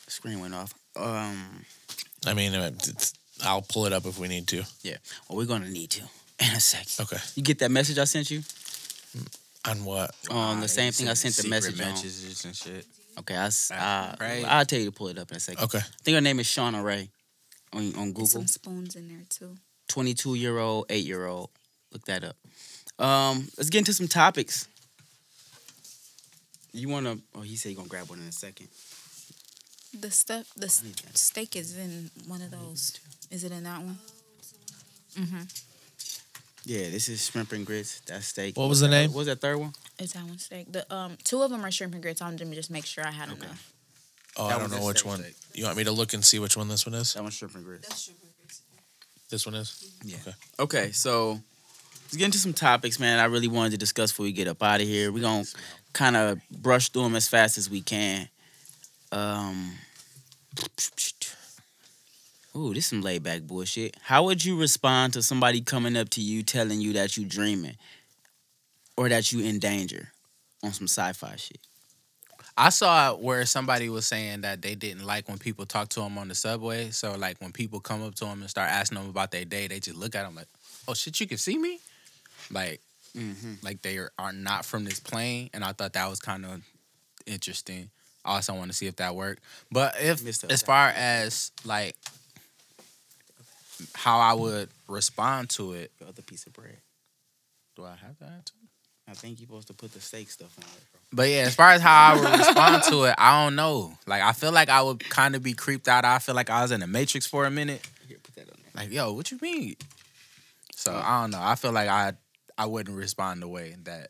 screen went off. Um, I mean, it's, I'll pull it up if we need to. Yeah. Well, we're gonna need to in a second. Okay. You get that message I sent you? On what? Um, the same thing I sent the secret message on. messages and shit. Okay, I, s- Right. I, Right. I'll tell you to pull it up in a second. Okay. I think her name is Shauna Rae on on There's Google. some spoons in there too. 22 year old, 8 year old. Look that up. Um, let's get into some topics. You want to? Oh, he said you're gonna grab one in a second. The stuff, the s- I need steak is in one of those. Is it in that one? Mm-hmm. Yeah, this is shrimp and grits. That's steak. What was the name? What was that third one? It's that one steak. The um, two of them are shrimp and grits. I wanted to just make sure I had Okay. enough. Oh, That I don't know which steak one. steak. You want me to look and see which one this one is? That one's shrimp and grits. That's sugar grits. This one is? Yeah. Okay. Okay, so let's get into some topics, man. I really wanted to discuss before we get up out of here. We're gonna kind of brush through them as fast as we can. Um. Ooh, this some laid back bullshit. How would you respond to somebody coming up to you telling you that you dreaming or that you in danger on some sci-fi shit? I saw where somebody was saying that they didn't like when people talk to them on the subway. So like when people come up to them and start asking them about their day, they just look at them like, "Oh shit, you can see me," like Mm-hmm. like they are, are not from this plane. And I thought that was kind of interesting. I also want to see if that worked. But if as far as like how I would respond to it, The other piece of bread. do I have that? I think you're supposed to put the steak stuff on it, bro. But yeah, as far as how I would respond to it, I don't know. Like I feel like I would kind of be creeped out. I feel like I was in the Matrix for a minute. Here, put that on there. Like, yo, what you mean? So I don't know. I feel like I I wouldn't respond the way that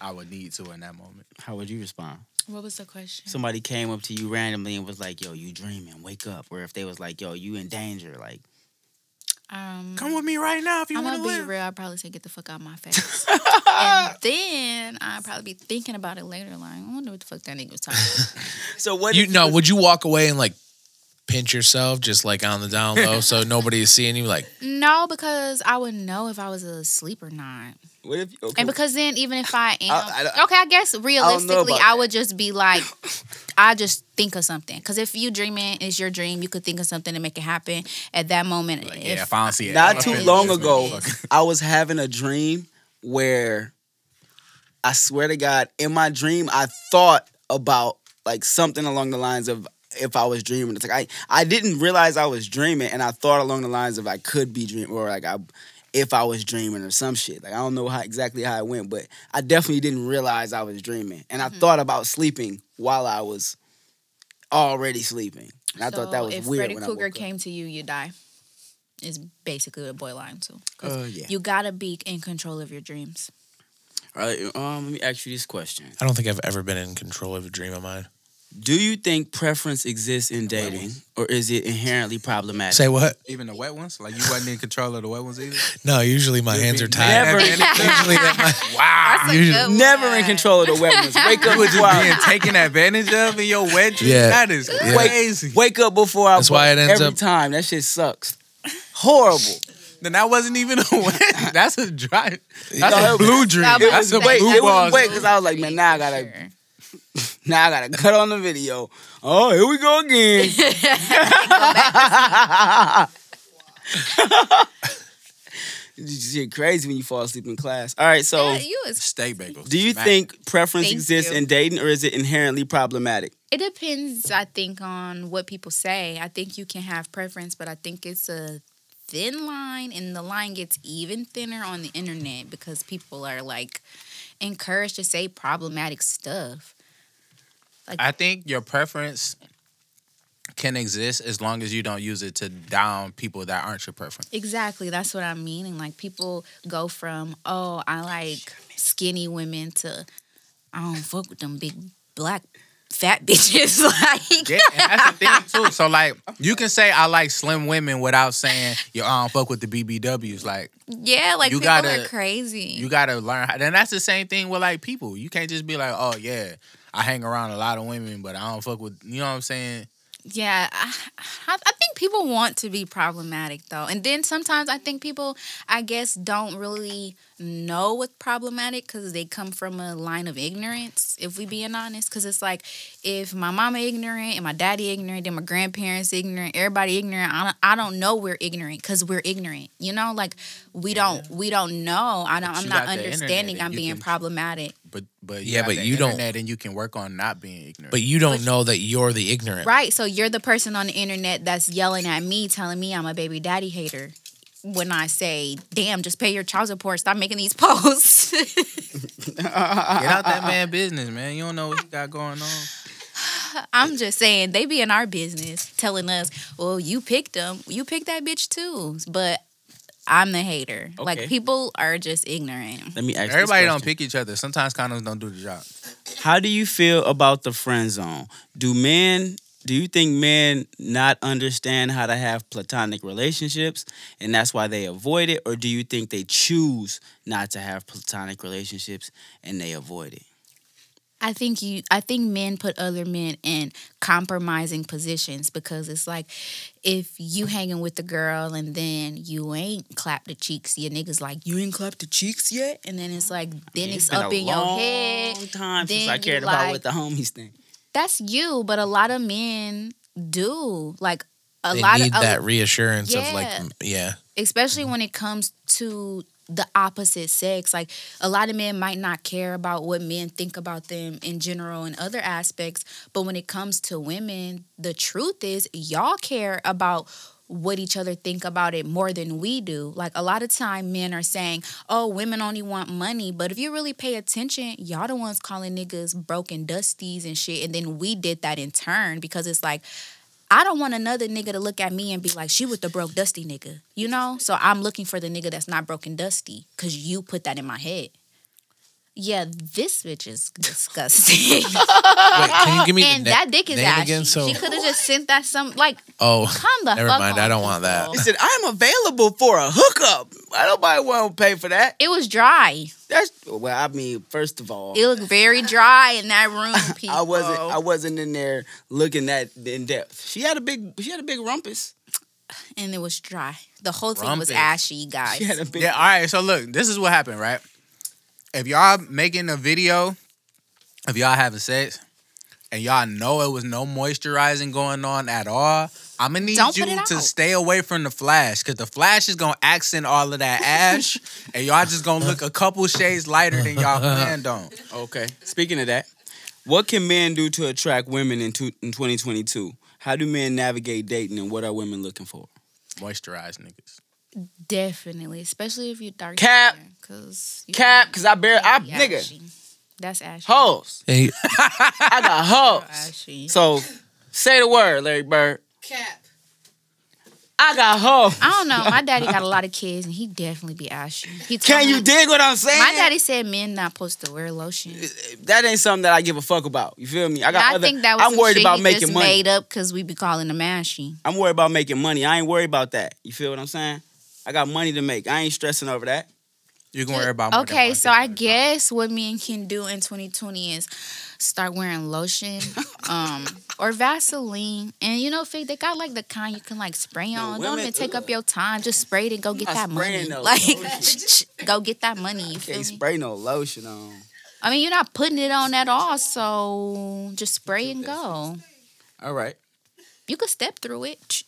I would need to in that moment. How would you respond? What was the question? somebody came up to you randomly and was like, "Yo, you dreaming? Wake up!" Or if they was like, "Yo, you in danger?" Like, Um, Come with me right now if you I'm want gonna to be real. I'd probably say get the fuck out of my face, [laughs] and then I'd probably be thinking about it later. Like, I wonder what the fuck that nigga was talking. about. [laughs] so what? You if no, was- would you walk away and like pinch yourself just like on the down low so [laughs] nobody is seeing you like no, because I would know if I was asleep or not. What if? Okay. And because then, even if I am, I don't- okay, I guess realistically, about I, would just be like, [laughs] I just think of something. Because if you dreaming is your dream, you could think of something to make it happen at that moment. Like, if, yeah, if I don't see it, not too offended. long ago. I was having a dream where I swear to God, in my dream, I thought about like something along the lines of if I was dreaming. It's like I I didn't realize I was dreaming, and I thought along the lines of I could be dreaming or like I if I was dreaming or some shit. Like I don't know how exactly how it went, but I definitely didn't realize I was dreaming, and I thought about sleeping while I was already sleeping. And I thought that So was if weird. Freddy when I Krueger woke up. came to you, you die. Is basically what it boiled down to. 'Cause Uh, yeah. You gotta be in control of your dreams. All right. Um. Let me ask you this question. I don't think I've ever been in control of a dream of mine. Do you think preference exists in dating, or is it inherently problematic? Say what? Even the wet ones, like you wasn't in control of the wet ones either. [laughs] No, usually my hands are tied. Never. usually that my, [laughs] Wow, usually- Never in control of the wet ones. Wake up with you was before being taken advantage of in your wet dream. Yeah. That is Yeah. crazy. wake up before I. That's why it ends every up- time. That shit sucks. Horrible. Then that wasn't even a [laughs] wet. That's a dry. That's No, a it blue dream. That That's a was- wait, blue was balls. wait because I was like, man, now I gotta, Sure. [laughs] now I gotta cut on the video. Oh, here we go again. [laughs] It's shit crazy when you fall asleep in class. All right, so Yeah, you is Steak bagels. do you Smack. think preference Thank exists you. in dating, or is it inherently problematic? It depends, I think, on what people say. I think you can have preference, but I think it's a thin line, and the line gets even thinner on the internet because people are like encouraged to say problematic stuff. I think your preference can exist as long as you don't use it to down people that aren't your preference. Exactly, that's what I'm meaning. Like people go from, oh, I like skinny women to I don't fuck with them big black fat [laughs] bitches. [laughs] like, Yeah, and that's the thing too. So like, you can say I like slim women without saying you I don't fuck with the BBWs. Like, yeah, like You people gotta- are crazy. you gotta learn. How, and that's the same thing with like people. You can't just be like, oh yeah, I hang around a lot of women, but I don't fuck with. You know what I'm saying? Yeah, I, I think people want to be problematic though, and then sometimes I think people, I guess, don't really know what's problematic because they come from a line of ignorance. If we being honest, because it's like if my mama ignorant and my daddy ignorant, then my grandparents ignorant, everybody ignorant. I don't, I don't know we're ignorant because we're ignorant. You know, like we don't we don't know. I don't. But I'm not got the internet understanding. I'm being can- problematic. But but Yeah, but the you don't- internet and you can work on not being ignorant. But you don't know that you're the ignorant. Right. So you're the person on the internet that's yelling at me, telling me I'm a baby daddy hater. When I say, damn, just pay your child support, stop making these [laughs] posts. get out that [laughs] man business, man. You don't know what he got going on. [sighs] I'm just saying, they be in our business telling us, well, you picked them. You picked that bitch too. But I'm the hater. Like, people are just ignorant. Let me ask. this Everybody don't pick each other. Sometimes condoms don't do the job. How do you feel about the friend zone? Do men do you think men not understand how to have platonic relationships and that's why they avoid it or do you think they choose not to have platonic relationships and they avoid it? I think you I think men put other men in compromising positions because it's like if you hanging with the girl and then you ain't clap the cheeks, your niggas like, you ain't clapped the cheeks yet? And then it's like then it's, been up a in your long head. time since Then I you cared about like- what the homies think. That's you, but a lot of men do. Like a They lot need of that reassurance of like, Yeah. yeah. especially mm-hmm. when it comes to the opposite sex. Like a lot of men might not care about what men think about them in general and other aspects, but when it comes to women, the truth is y'all care about what each other think about it more than we do. Like a lot of time men are saying, "Oh, women only want money," but if you really pay attention, y'all the ones calling niggas broken dusties and shit, and then we did that in turn because it's like I don't want another nigga to look at me and be like, she with the broke dusty nigga, you know? So I'm looking for the nigga that's not broken dusty because you put that in my head. Yeah, this bitch is disgusting. [laughs] Wait, can you give me and the that dick is name ashy. again? So, she could have just sent that some like oh, come the never fuck mind. on, I don't want that. He said, I'm available for a hookup. Why nobody want to pay for that? It was dry. That's well, I mean, first of all, It looked very dry in that room, people. [laughs] I wasn't I wasn't in there looking that in depth. She had a big she had a big rumpus. and it was dry. The whole thing was ashy, guys. She had a big Yeah, all right. So look, this is what happened, right? If y'all making a video of y'all having sex and y'all know it was no moisturizing going on at all, I'm gonna need Don't you to stay away from the flash because the flash is gonna accent all of that ash, [laughs] and y'all just gonna look a couple shades lighter than y'all planned [laughs] on. Okay. Speaking of that, what can men do to attract women in, two, in 2022? How do men navigate dating and what are women looking for? Moisturize niggas. Definitely, especially if you dark Cap. because Cap, cause I bear I nigga That's ashy. hoes. Hey, [laughs] I got [laughs] hoes. Ashy. So say the word, Larry Bird. Cap. I got hoes. I don't know. My daddy got a lot of kids, and he definitely be ashy. He told Can you me- dig what I'm saying? My daddy said men not supposed to wear lotion. that ain't something that I give a fuck about. You feel me? I got I other, think that was I'm worried about making just money. made up because we be calling him ashy. I'm worried about making money. I ain't worried about that. You feel what I'm saying? I got money to make. I ain't stressing over that. You can worry about more than Okay, so I at a time. guess what men can do in 2020 is start wearing lotion, [laughs] um, or Vaseline, and you know, Fig, they got like the kind you can like spray No, on. Don't even take up your time. Just spray it and go get not that money. no Like, [laughs] go get that money. You feel? Can't spray no lotion on. I mean, you're not putting it on at all, so just spray and go. All right. You could step through it.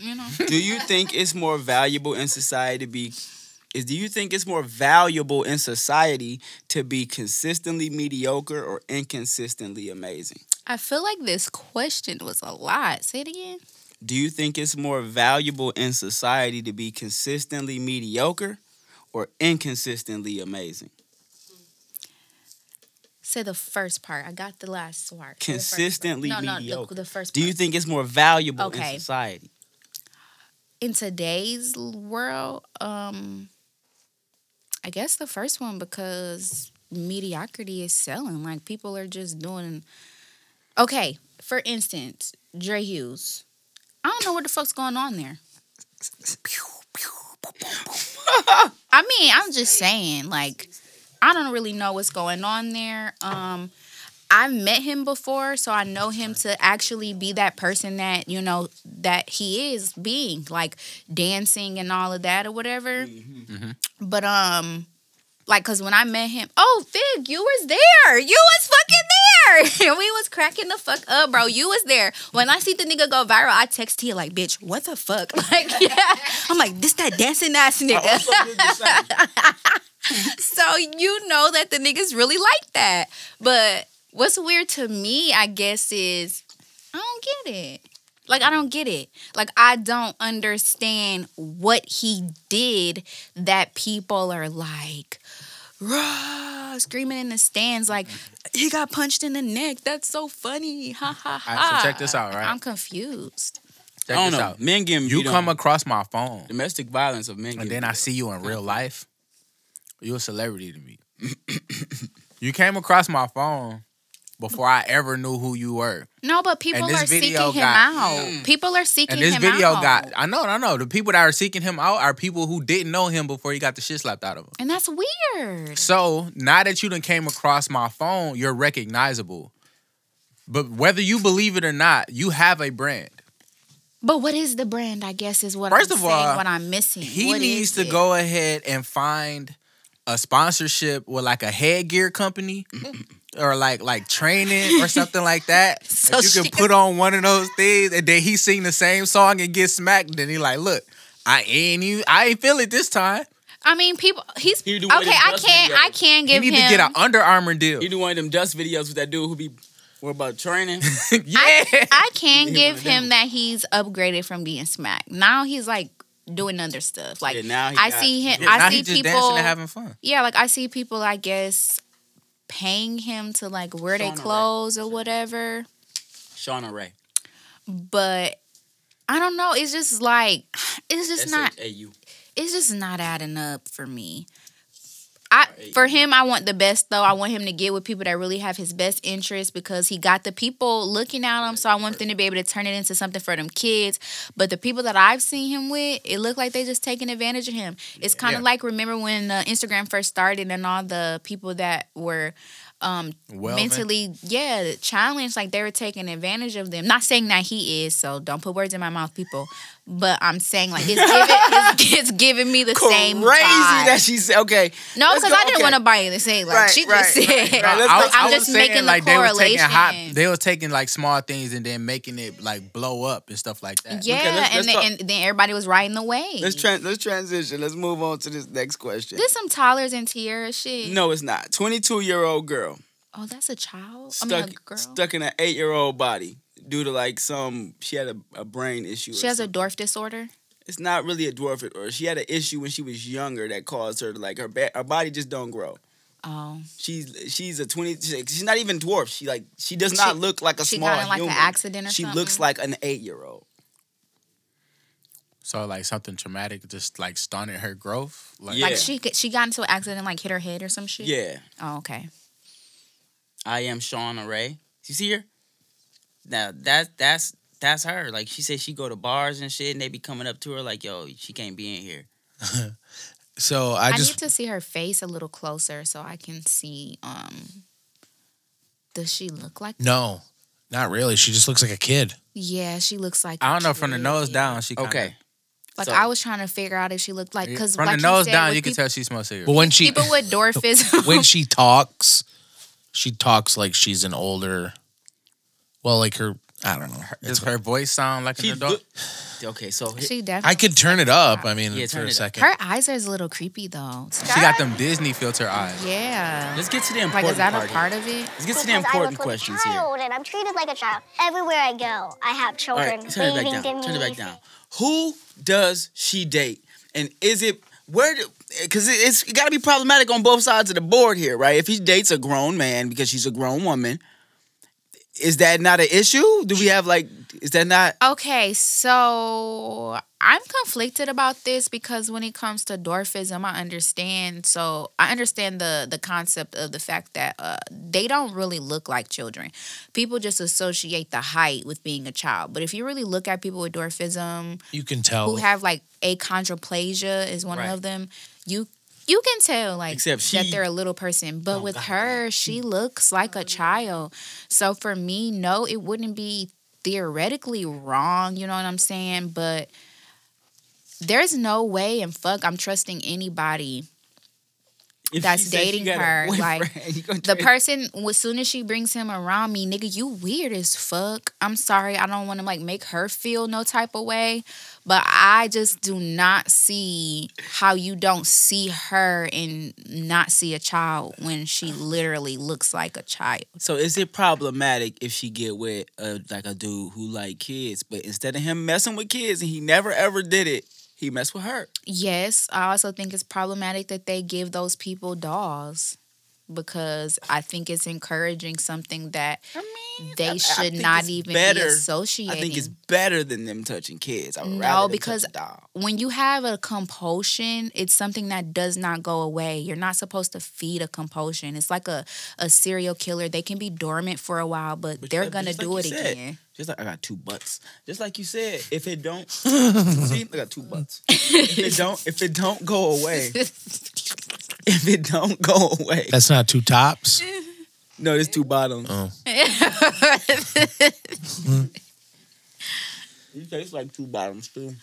You know. Do you think it's more valuable in society to be is do you think it's more valuable in society to be consistently mediocre or inconsistently amazing? I feel like this question was a lot. Say it again. Do you think it's more valuable in society to be consistently mediocre or inconsistently amazing? Say the first part. I got the last part. First part. Consistently no, no, mediocre. The, the first. Do you think it's more valuable Okay. in society? In today's world, um, I guess the first one because mediocrity is selling. Like people are just doing Okay, for instance, Dre Hughes. I don't know what the fuck's going on there. [laughs] I mean, I'm just saying, like, I don't really know what's going on there. Um, I've met him before, so I know him to actually be that person that, you know, that he is being, like dancing and all of that or whatever. But um like cause when I met him, oh Fig, you was there. You was fucking there. [laughs] And we was cracking the fuck up, bro. You was there. When I see the nigga go viral, I text Tia like, bitch, what the fuck? [laughs] Like, yeah. I'm like, this that dancing ass nigga. [laughs] so you know that the niggas really like that. But what's weird to me, I guess, is I don't get it. Like I don't get it. Like I don't understand what he did that people are like rah, screaming in the stands like he got punched in the neck. That's so funny. Ha ha ha. All right, so check this out, right? I'm confused. Check I don't this know. out. Men getting You beat come on. across my phone, domestic violence of men. and getting then I see you in real life. You're a celebrity to me. [coughs] you came across my phone before I ever knew who you were. No, but people are seeking video him got- out. Mm. People are seeking him out. And this video out. got I know, I know. The people that are seeking him out are people who didn't know him before he got the shit slapped out of him. and that's weird. So now that you done came across my phone, you're recognizable. But whether you believe it or not, you have a brand. But what is the brand? I guess is what First I'm of saying. all, what I'm missing. He What needs to it? go ahead and find a sponsorship with like a headgear company or like like training or [laughs] something like that. So If you can put on one of those things and then he sing the same song and get smacked, then he like, look, I ain't even I ain't feel it this time. I mean, people. He's He okay. do one of them I can't. I can't You give need him. to get an Under Armour deal. You do one of them dust videos with that dude who be what about training? [laughs] yeah. I can He give one of them. him that he's upgraded from getting smacked. Now he's like doing other stuff. Like Yeah, now he I got- see him. Yeah, I now see he just people. dancing and having fun. yeah, like I see people. I guess paying him to like wear their Shauna Rae. clothes or whatever. Shauna Rae. But I don't know. It's just like [sighs] it's just not. It's just not adding up for me. I for him, I want the best though. I want him to get with people that really have his best interest because he got the people looking at him. So I want them to be able to turn it into something for them kids. But the people that I've seen him with, it looked like they just taking advantage of him. It's kind of Yeah. like remember when uh, Instagram first started and all the people that were um Well, mentally yeah challenged like they were taking advantage of them not saying that he is so don't put words in my mouth people but i'm saying like it's giving, [laughs] it's, it's giving me the same Crazy that she said. Okay, no because i didn't okay. want to buy it and say like Right, she right, just said right. No, I go- was, I'm I just making the like they were taking hot, correlation. they were taking like small things and then making it like blow up and stuff like that. yeah let's- let's and, then, and then everybody was riding the wave let's let's transition. Let's move on to this next question. this some Tyler's and Tierra shit no, it's not. Twenty two year old girl oh that's a child stuck i mean a girl stuck in an eight year old body due to like some she had a, a brain issue. she or has a dwarf disorder It's not really a dwarf or she had an issue when she was younger that caused her to like her ba- her body just don't grow. oh She's she's a twenty. She's not even dwarf. She like she does not She- look like a she small got in like human. an accident or she something looks like an eight year old. So like something traumatic just like stunted her growth. Like Yeah. like she she got into an accident and like hit her head or some shit Yeah, oh okay I am Shauna Rae. You see her? Now that's that's that's her. Like she said, she go to bars and shit, and they be coming up to her like, "Yo, she can't be in here." [laughs] So I I, just need to see her face a little closer so I can see. Um, does she look like? no, not really. She just looks like a kid. Yeah, she looks like. I don't know from the nose down. She kinda, Okay, Like So- I was trying to figure out if she looked like because from like the nose said, down with you can tell she smells cigarettes. But when she people with dwarfism. [laughs] when she talks, she talks like she's an older. Well, like her, I don't know. Does her voice sound like an adult? Okay, so she definitely. I could turn it up. I mean, Yeah, for turn a up. second. Her eyes are a little creepy though. She got them Disney filter eyes. Yeah. let's get to the Like, important is that part. a part of it? Let's get to the because I important look like questions a here. child and I'm treated like a child. Everywhere I go, I have children right, turn it waving back to down. me. Turn it back down. Who does she date, and is it where? Because it's it got to be problematic on both sides of the board here, right? If he dates a grown man because she's a grown woman, is that not an issue? Do we have like is that not Okay, so I'm conflicted about this because when it comes to dwarfism, I understand. So I understand the the concept of the fact that uh, they don't really look like children. People just associate the height with being a child. But if you really look at people with dwarfism You can tell. who have like achondroplasia is one Right. of them, you you can tell like Except that they're a little person. But with her, she mm. looks like a child. So for me, no, it wouldn't be theoretically wrong, you know what I'm saying? But there's no way and fuck I'm trusting anybody. if That's she she dating her, like, boyfriend, [laughs] you gonna The person, as soon as she brings him around me, nigga, you weird as fuck. I'm sorry, I don't want to like make her feel no type of way, but I just do not see how you don't see her and not see a child when she literally looks like a child. So is it problematic if she get with a like a dude who like kids, but instead of him messing with kids and he never ever did it, he messed with her? Yes, I also think it's problematic that they give those people dolls because I think it's encouraging something that I mean, they I- I should think not it's even be better. associating. I think it's better than them touching kids. I would No, rather because- touch a doll. when you have a compulsion, it's something that does not go away. You're not supposed to feed a compulsion. It's like a, a serial killer. They can be dormant for a while, but, But they're just- gonna just like do it said, again. Just like I got two butts. Just like you said, if it don't [laughs] see, I got two butts. If it don't, if it don't go away, [laughs] [laughs] if it don't go away, That's not two tops. [laughs] no, there's two bottoms. Oh. [laughs] You taste like two bottoms too.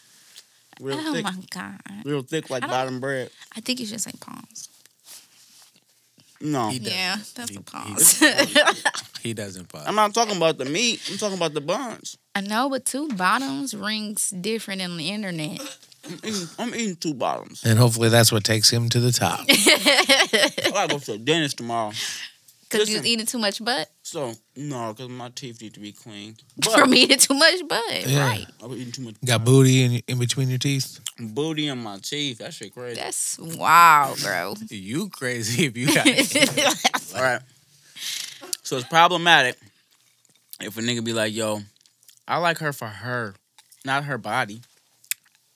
Real oh thick, my god! real thick like bottom bread. I think you should say palms. No, He doesn't. Yeah, that's He- a he- He doesn't pause. I'm not talking about the meat. I'm talking about the buns. I know, but two bottoms rings different in the internet. I'm eating, I'm eating two bottoms. And hopefully that's what takes him to the top. [laughs] I gotta go to the dentist tomorrow. Because you Listen. eating too much butt So no, because my teeth need to be cleaned. [laughs] from But eating too much butt, Yeah. right? I was eating too much Got booty in, in between your teeth. booty in my teeth. That shit crazy. That's wow, bro. [laughs] You crazy if you got it? All right. So it's problematic if a nigga be like, "Yo, I like her for her, not her body."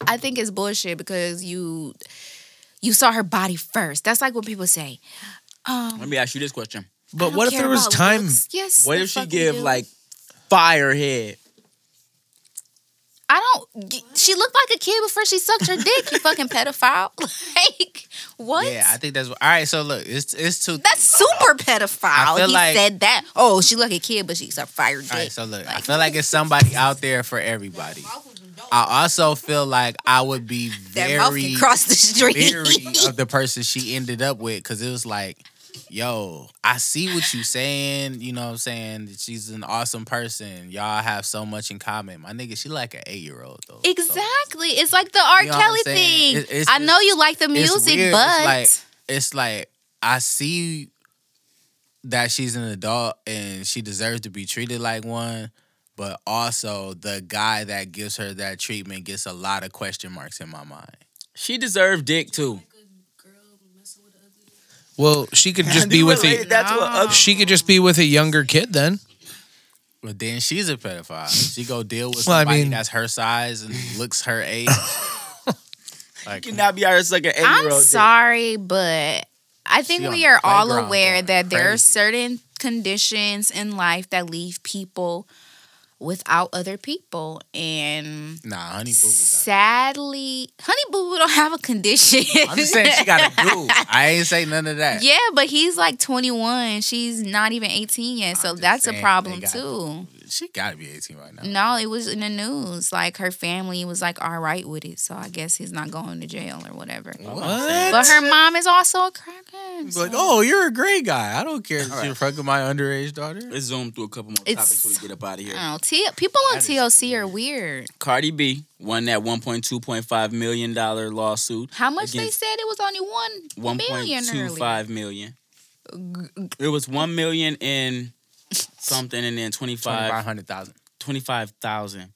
I think it's bullshit because you you saw her body first. That's like what people say. Um, Let me ask you this question: But what if care there was about time? looks. Yes. What if she fuck give do. like fire head? I don't. She looked like a kid before she sucked her dick. You fucking pedophile. [laughs] like what? Yeah, I think that's all right. So look, it's it's two. That's super pedophile. I feel he like- said that. Oh, she like a kid, but she's a fire dick. All right, so look, I feel like it's somebody out there for everybody. I also feel like I would be [laughs] very can cross the street. leery of the person she ended up with because it was like, yo, I see what you saying. You know what I'm saying? She's an awesome person. Y'all have so much in common. My nigga, she like an eight year old though. So exactly. It's like the R. You know Kelly thing. It- it's I know you like the music, weird. but It's like it's like I see that she's an adult and she deserves to be treated like one. But also, the guy that gives her that treatment gets a lot of question marks in my mind. She deserved dick too. Well, she could just [laughs] be with relate a. that to a ugly- She could just be with a younger kid then. But then she's a pedophile. She go deal with Well, I somebody mean- that's her size and looks her age. [laughs] like, You cannot be out here like an eight year I'm old. sorry, but I think She on we the are all playground aware going that there are crazy. certain conditions in life that leave people without other people, and nah, honey boo boo. sadly, Honey Boo Boo don't have a condition. [laughs] I'm just saying she got a dude. [laughs] I ain't say none of that. Yeah, but he's like 21. She's not even 18 yet, so that's a problem too. She got to be 18 right now. No, it was in the news. Like her family was like all right with it, so I guess he's not going to jail or whatever. What? But her mom is also a crackhead. It's like, oh, you're a great guy. I don't care if All you're right. fucking my underage daughter. Let's zoom through a couple more It's- topics before we get up out of here. I don't know. T- people on That is TLC are weird. Cardi B won that 1.2.5 million dollar lawsuit. How much they said it was only one million earlier. 1.25 million. It was one million in something, and then 25 2500,000. 25,000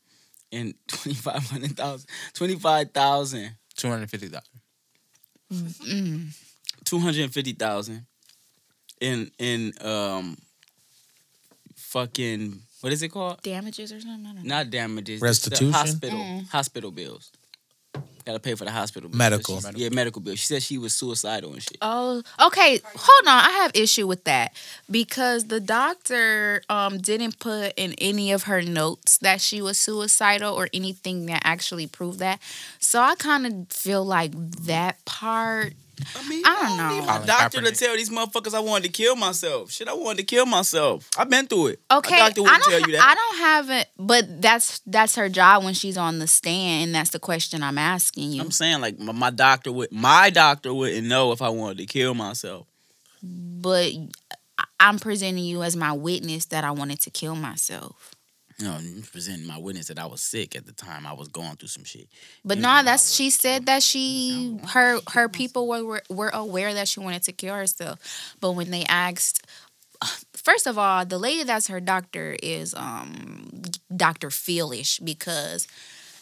and [laughs] 2500,000 25,000 250,000. Mm. 250,000. 250,000 in in um fucking what is it called? Damages or something. I don't. Not damages. it's Restitution? The hospital. Mm. Hospital bills. Gotta pay for the hospital bills. Medical. She- Yeah, medical bills. She said she was suicidal and shit. Oh, okay. Hold on. I have issue with that because the doctor um didn't put in any of her notes that she was suicidal or anything that actually proved that. So I kind of feel like that part. I mean, I don't need know. my Colin doctor to Kaepernick. tell these motherfuckers I wanted to kill myself. Shit, I wanted to kill myself. I've been through it. Okay, My doctor I wouldn't don't. tell you that. I don't have it, but that's that's her job when she's on the stand, and that's the question I'm asking you. I'm saying like my, my doctor would my doctor wouldn't know if I wanted to kill myself. but I- I'm presenting you as my witness that I wanted to kill myself. You know, presenting my witness that I was sick at the time. I was going through some shit. But You no, know, that's she said that she her her people were, were were aware that she wanted to kill herself. But when they asked first of all, the lady that's her doctor is um Dr. Feelish because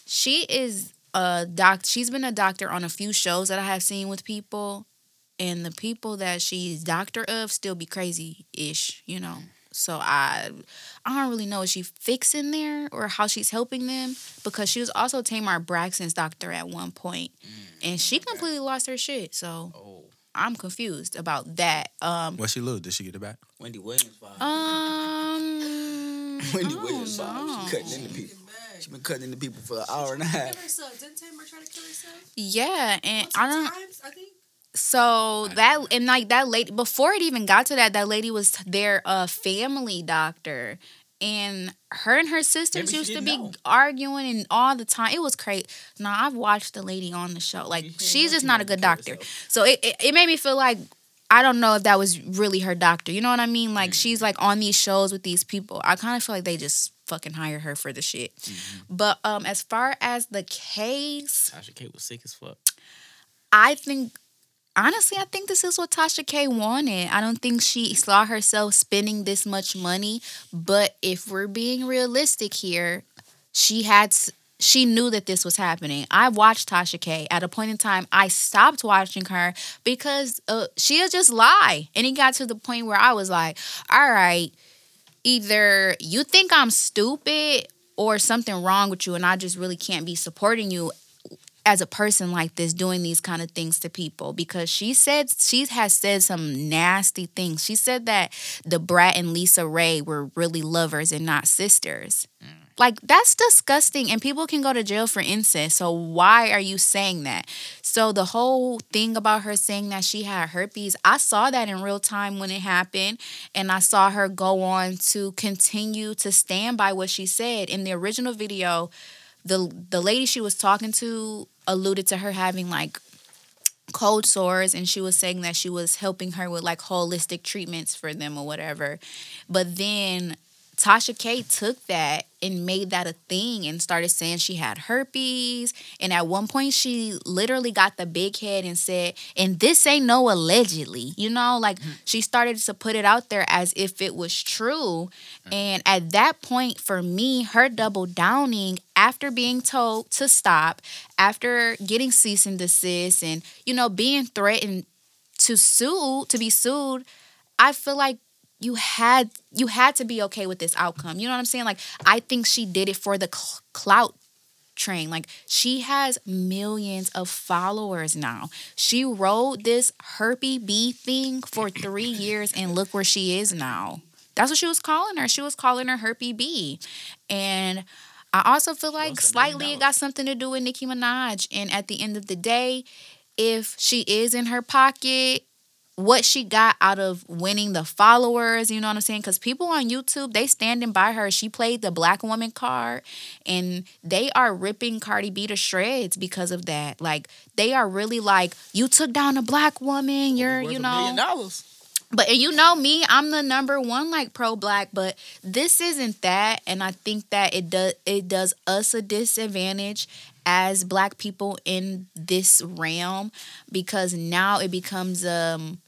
she is a doc she's been a doctor on a few shows that I have seen with people and the people that she's doctor of still be crazy ish, you know. So I I don't really know if she fixing there or how she's helping them because she was also Tamar Braxton's doctor at one point, and she completely lost her shit. So Oh, I'm confused about that. Um, What she lose? Did she get it back? Wendy Williams vibe. um, [laughs] Wendy Williams don't vibe. know. She cutting into people. She been cutting into people for an hour and a half. Didn't Tamar try to kill herself? Yeah, and Once I don't. Times, I think. So that and like that lady before it even got to that, that lady was their uh family doctor. And her and her sisters Maybe used to be know. arguing and all the time. It was crazy. Now I've watched the lady on the show. Like she's just not a good doctor. So it, it it made me feel like I don't know if that was really her doctor. You know what I mean? Like she's like on these shows with these people. I kind of feel like they just fucking hire her for the shit. But um as far as the case, Tasha K was sick as fuck. I think honestly, I think this is what Tasha K wanted. I don't think she saw herself spending this much money, but if we're being realistic here, she had she knew that this was happening. I watched Tasha K. At a point in time, I stopped watching her because uh, she'll just lie. And it got to the point where I was like, all right, either you think I'm stupid or something wrong with you, and I just really can't be supporting you as a person like this doing these kind of things to people because she said she has said some nasty things. She said that the Brat and Lisa Ray were really lovers and not sisters. Mm. Like that's disgusting and people can go to jail for incest. So why are you saying that? So the whole thing about her saying that she had herpes, I saw that in real time when it happened and I saw her go on to continue to stand by what she said in the original video the the lady she was talking to alluded to her having like cold sores and she was saying that she was helping her with like holistic treatments for them or whatever. But then Tasha K took that and made that a thing and started saying she had herpes. And at one point, she literally got the big head and said, and this ain't no allegedly, you know, like mm-hmm. she started to put it out there as if it was true. Mm-hmm. And at that point, for me, her double downing after being told to stop, after getting cease and desist, and, you know, being threatened to sue, to be sued, I feel like you had you had to be okay with this outcome. You know what I'm saying? Like I think she did it for the cl- clout train. Like she has millions of followers now. She rode this herpy bee thing for 3 [coughs] years and look where she is now. That's what she was calling her. She was calling her herpy bee. And I also feel like lost a million slightly it got something to do with Nicki Minaj. And at the end of the day, if she is in her pocket, what she got out of winning the followers, you know what I'm saying? Because people on YouTube, they standing by her. She played the black woman card, and they are ripping Cardi B to shreds because of that. Like they are really like, you took down a black woman. You're, you know, dollars. but and you know me, I'm the number one like pro black, but this isn't that, and I think that it does it does us a disadvantage as black people in this realm because now it becomes um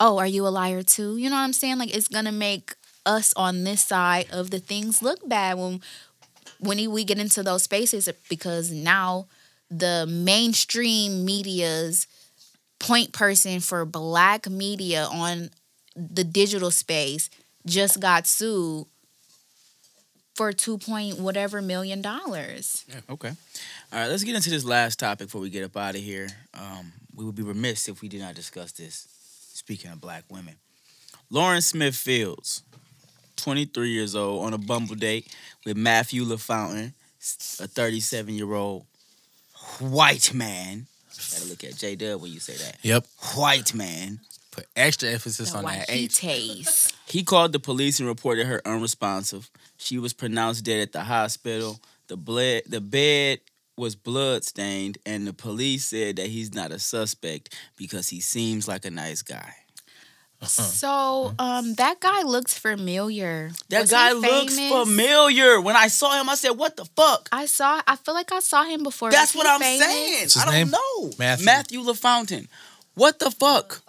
oh are you a liar too you know what i'm saying like it's gonna make us on this side of the things look bad when when we get into those spaces because now the mainstream media's point person for black media on the digital space just got sued for two point whatever million dollars. Okay. All right, let's get into this last topic before we get up out of here. Um, we would be remiss if we did not discuss this. Speaking of black women, Lauren Smith Fields, 23 years old, on a Bumble date with Matthew LaFountain, a 37 year old white man. Gotta look at J Dub when you say that. Yep. White man. Put extra emphasis The on white that he H. tastes. He called the police and reported her unresponsive. She was pronounced dead at the hospital. The blood, the bed was bloodstained, and the police said that he's not a suspect because he seems like a nice guy. So, um, that guy looks familiar. That Was guy looks familiar. When I saw him, I said, "What the fuck?" I saw. I feel like I saw him before. That's what I'm famous? saying. His I don't name? know. Matthew. Matthew LaFountain. What the fuck?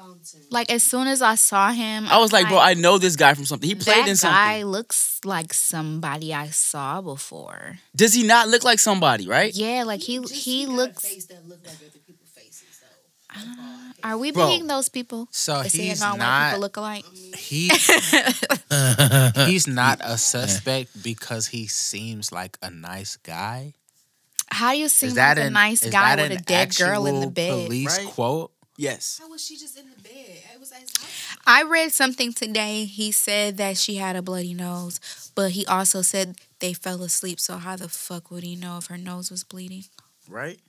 Like as soon as I saw him, I was like, bro, I know this guy from something. He played that in something. guy looks like somebody I saw before. Does he not look like somebody? Right? Yeah, like he he looks. face that look like other people's faces though. Uh, are we Bro, being those people? So That saying he's all white not. people look alike. [laughs] He [laughs] he's not a [laughs] suspect because he seems like a nice guy. How do you seem like that a nice guy with a dead girl in the actual bed? Police Right? quote. Yes. How was she just in the bed? It was at his house. I read something today. He said that she had a bloody nose, but he also said they fell asleep. So how the fuck would he know if her nose was bleeding? Right?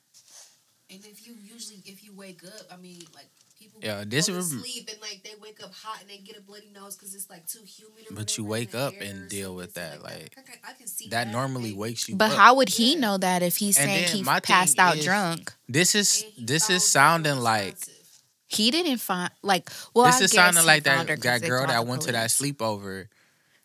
And if you usually, if you wake up, I mean, like people Yeah, this to rem- sleep and like they wake up hot and they get a bloody nose because it's like too humid. But you wake the up and deal with that, like, I can, I can see That normally and- wakes you But up. how would he Yeah. know that if he's And saying he passed out is- drunk? This is this is sounding like unresponsive. He didn't find like. Well, this I is sounding like that that girl that went to that sleepover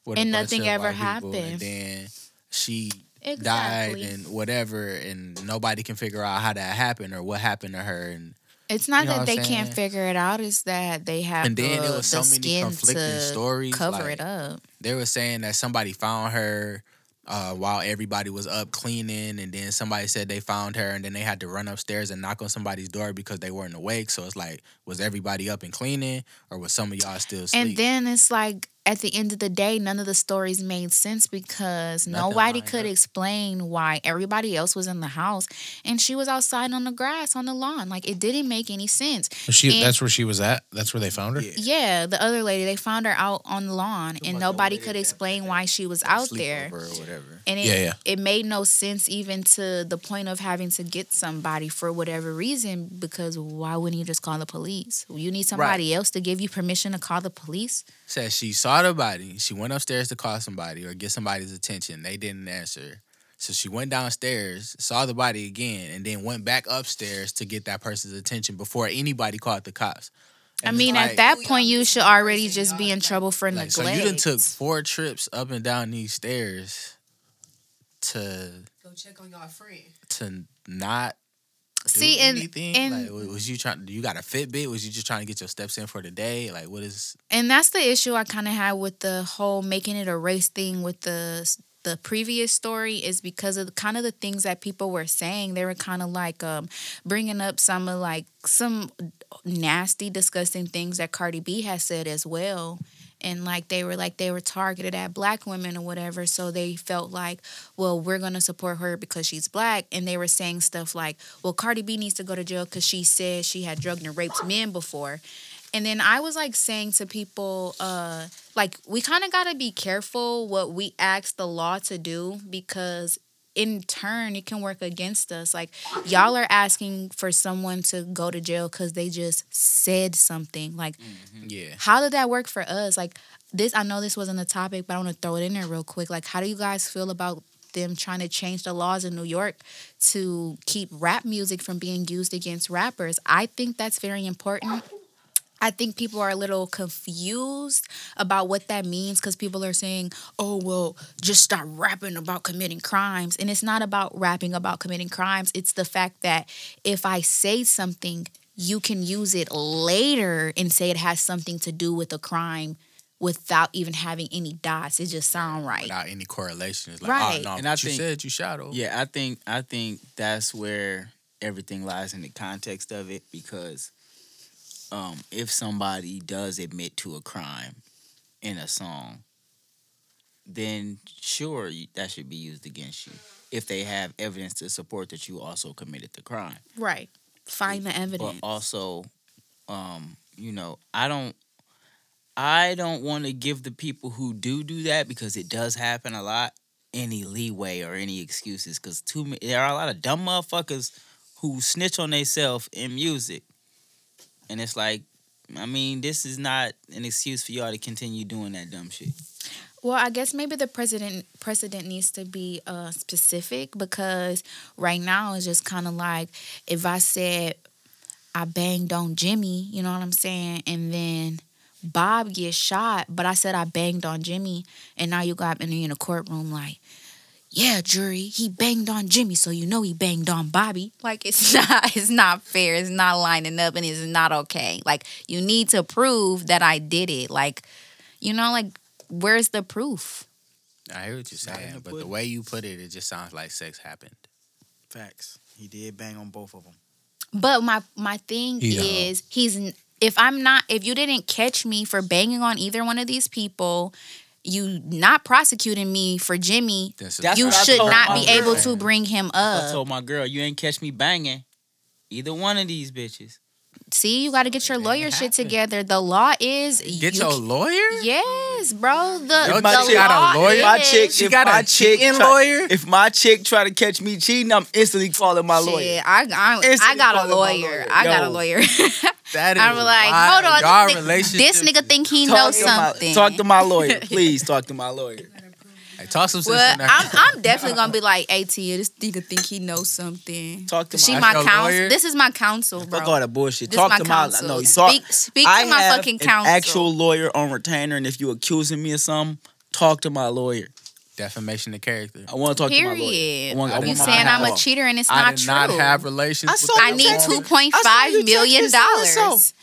with And nothing ever white people, happened. and then she Exactly. died and whatever, and nobody can figure out how that happened or what happened to her, and It's not You know that they I'm can't figure it out. It's that they have And then the, it was so the many conflicting to stories, cover like- it up. they were saying that somebody found her uh, while everybody was up cleaning, and then somebody said they found her, and then they had to run upstairs and knock on somebody's door because they weren't awake. So it's like, was everybody up and cleaning, or was some of y'all still asleep? And then it's like at the end of the day, none of the stories made sense because Nothing nobody could up. explain why everybody else was in the house and she was outside on the grass on the lawn. Like it didn't make any sense. She. And- that's where she was at. That's where they found her. Yeah. Yeah, the other lady, they found her out on the lawn and nobody could explain why she was out there. Or whatever. And it, Yeah, yeah. it made no sense even to the point of having to get somebody for whatever reason because why wouldn't you just call the police? You need somebody else to give you permission to call the police? Said she saw the body. She went upstairs to call somebody or get somebody's attention. They didn't answer. So she went downstairs, saw the body again, and then went back upstairs to get that person's attention before anybody called the cops. I And it's mean, like- at that point, y'all you missing should already just be in trouble for like, so neglect. you done took four trips up and down these stairs to Go check on y'all friend. to not do See, and anything. and like, was you trying? You got a Fitbit? Was you just trying to get your steps in for the day? Like, what is? and that's the issue I kind of had with the whole making it a race thing with the the previous story is because of kind of the things that people were saying. They were kind of like um, bringing up some of like some nasty, disgusting things that Cardi B has said as well. And like they were like they were targeted at black women or whatever, so they felt like, well, we're gonna support her because she's black. And they were saying stuff like, well, Cardi B needs to go to jail because she said she had drugged and raped men before. And then I was like saying to people, uh, like we kind of gotta be careful what we ask the law to do because in turn it can work against us. Like y'all are asking for someone to go to jail because they just said something. Like mm-hmm. Yeah. how did that work for us? Like this, I know this wasn't a topic, but I want to throw it in there real quick. Like, how do you guys feel about them trying to change the laws in New York to keep rap music from being used against rappers? I think that's very important. I think people are a little confused about what that means because people are saying, oh, well, just stop rapping about committing crimes. And it's not about rapping about committing crimes. It's the fact that if I say something, you can use it later and say it has something to do with a crime without even having any dots. It just sound right. Without any correlation, it's like, ah, Right. oh no, And and I you said you shot her. Yeah, I think I think that's where everything lies in the context of it because um, if somebody does admit to a crime in a song, then sure that should be used against you if they have evidence to support that you also committed the crime. Right. Find the evidence. But also, um, you know, I don't. I don't want to give the people who do do that because it does happen a lot any leeway or any excuses because too ma- there are a lot of dumb motherfuckers who snitch on themselves in music, and it's like, I mean, this is not an excuse for y'all to continue doing that dumb shit. Well, I guess maybe the president precedent needs to be uh specific because right now it's just kind of like if I said I banged on Jimmy, you know what I'm saying, and then Bob gets shot, but I said I banged on Jimmy, and now you got me in a courtroom like, yeah, jury, he banged on Jimmy, so you know he banged on Bobby. Like it's [laughs] not, it's not fair. It's not lining up, and it's not okay. Like you need to prove that I did it. Like, you know, like where's the proof? I hear what you're saying, the but the way you put it, it just sounds like sex happened. Facts. He did bang on both of them. But my my thing Yeah. is he's if I'm not if you didn't catch me for banging on either one of these people, you not prosecuting me for Jimmy, That's That's you should not my be able to bring him up. I told my girl, you ain't catch me banging either one of these bitches. See, you got to get your It lawyer shit together. The law is Get you your ca- lawyer? Yes, bro. The, Yo, the my chick got a law lawyer? is- My chick, She if got a my chick cheating try- lawyer? If my chick try to catch me cheating, I'm instantly calling my lawyer. Shit, I, I, I got a lawyer. lawyer. I got a lawyer. [laughs] That is I'm like, wild. hold on, Y'all this, nigga- this nigga think he Talk knows to my- something. talk to my lawyer, [laughs] please. Talk to my lawyer. Hey, talk some sense Well. I'm, I'm definitely gonna be like, AT, this nigga think he knows something. Talk to she my- my That's your counsel. This is my counsel, bro. Fuck all that bullshit. This talk my to counsel. my no. Talk, Speak- speak to I my have fucking an counsel. actual lawyer on retainer, and if you accusing me of something, talk to my lawyer. Defamation of character. I want to talk to my lawyer. I Period. want, I I want You did my not saying I'm a call. cheater and it's I not did true. not have relations I with saw I need text woman. two point I saw five you text million me so-and-so. dollars.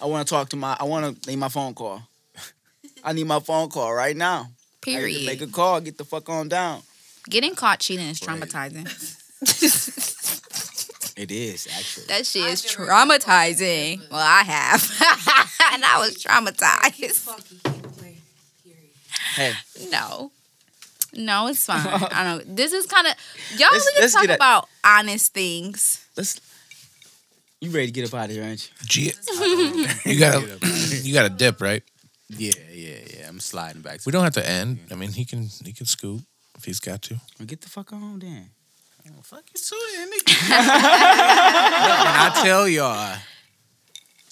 I want to talk to my. I want to need my phone call. I need my phone call right now. I need to Period. make a call. Get the fuck on down. Getting caught cheating is traumatizing. [laughs] It is actually. That shit is traumatizing. experienced it, but- Well, I have, [laughs] and I was traumatized. Fuck you can't play. Period. Hey, No. No, it's fine. I [laughs] don't. Know. This is kind of y'all. Let's- we can let's talk get a- about honest things. let's. You ready to get up out of here, ain't you? G- you got to you got to dip, right? Yeah, yeah, yeah. I'm sliding back. We don't have to end. I mean, he can he can scoop if he's got to. Get the fuck on then. Oh, fuck you too, then, [laughs] nigga. and I tell y'all,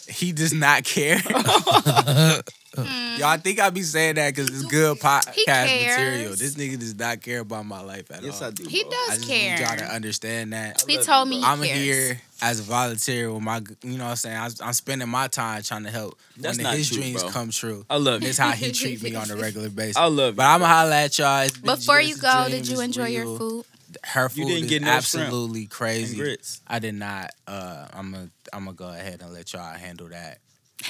he does not care. [laughs] y'all I think I be saying that because it's good podcast cares. material. This nigga does not care about my life at Yes, all. I do. He bro. does I just care. need y'all to understand that. He told you, me he I'm cares. here as a volunteer with my, you know what I'm saying? I, I'm spending my time trying to help That's when not his true, dreams bro. come true. I love you. This how he treat me on a [laughs] regular basis. I love you. But I'm gonna holla at y'all. It's Before just you go, dream. did you It's enjoy your food? Her You food didn't is get no absolutely and crazy. I did not. Uh, I'm gonna I'm gonna go ahead and let y'all handle that.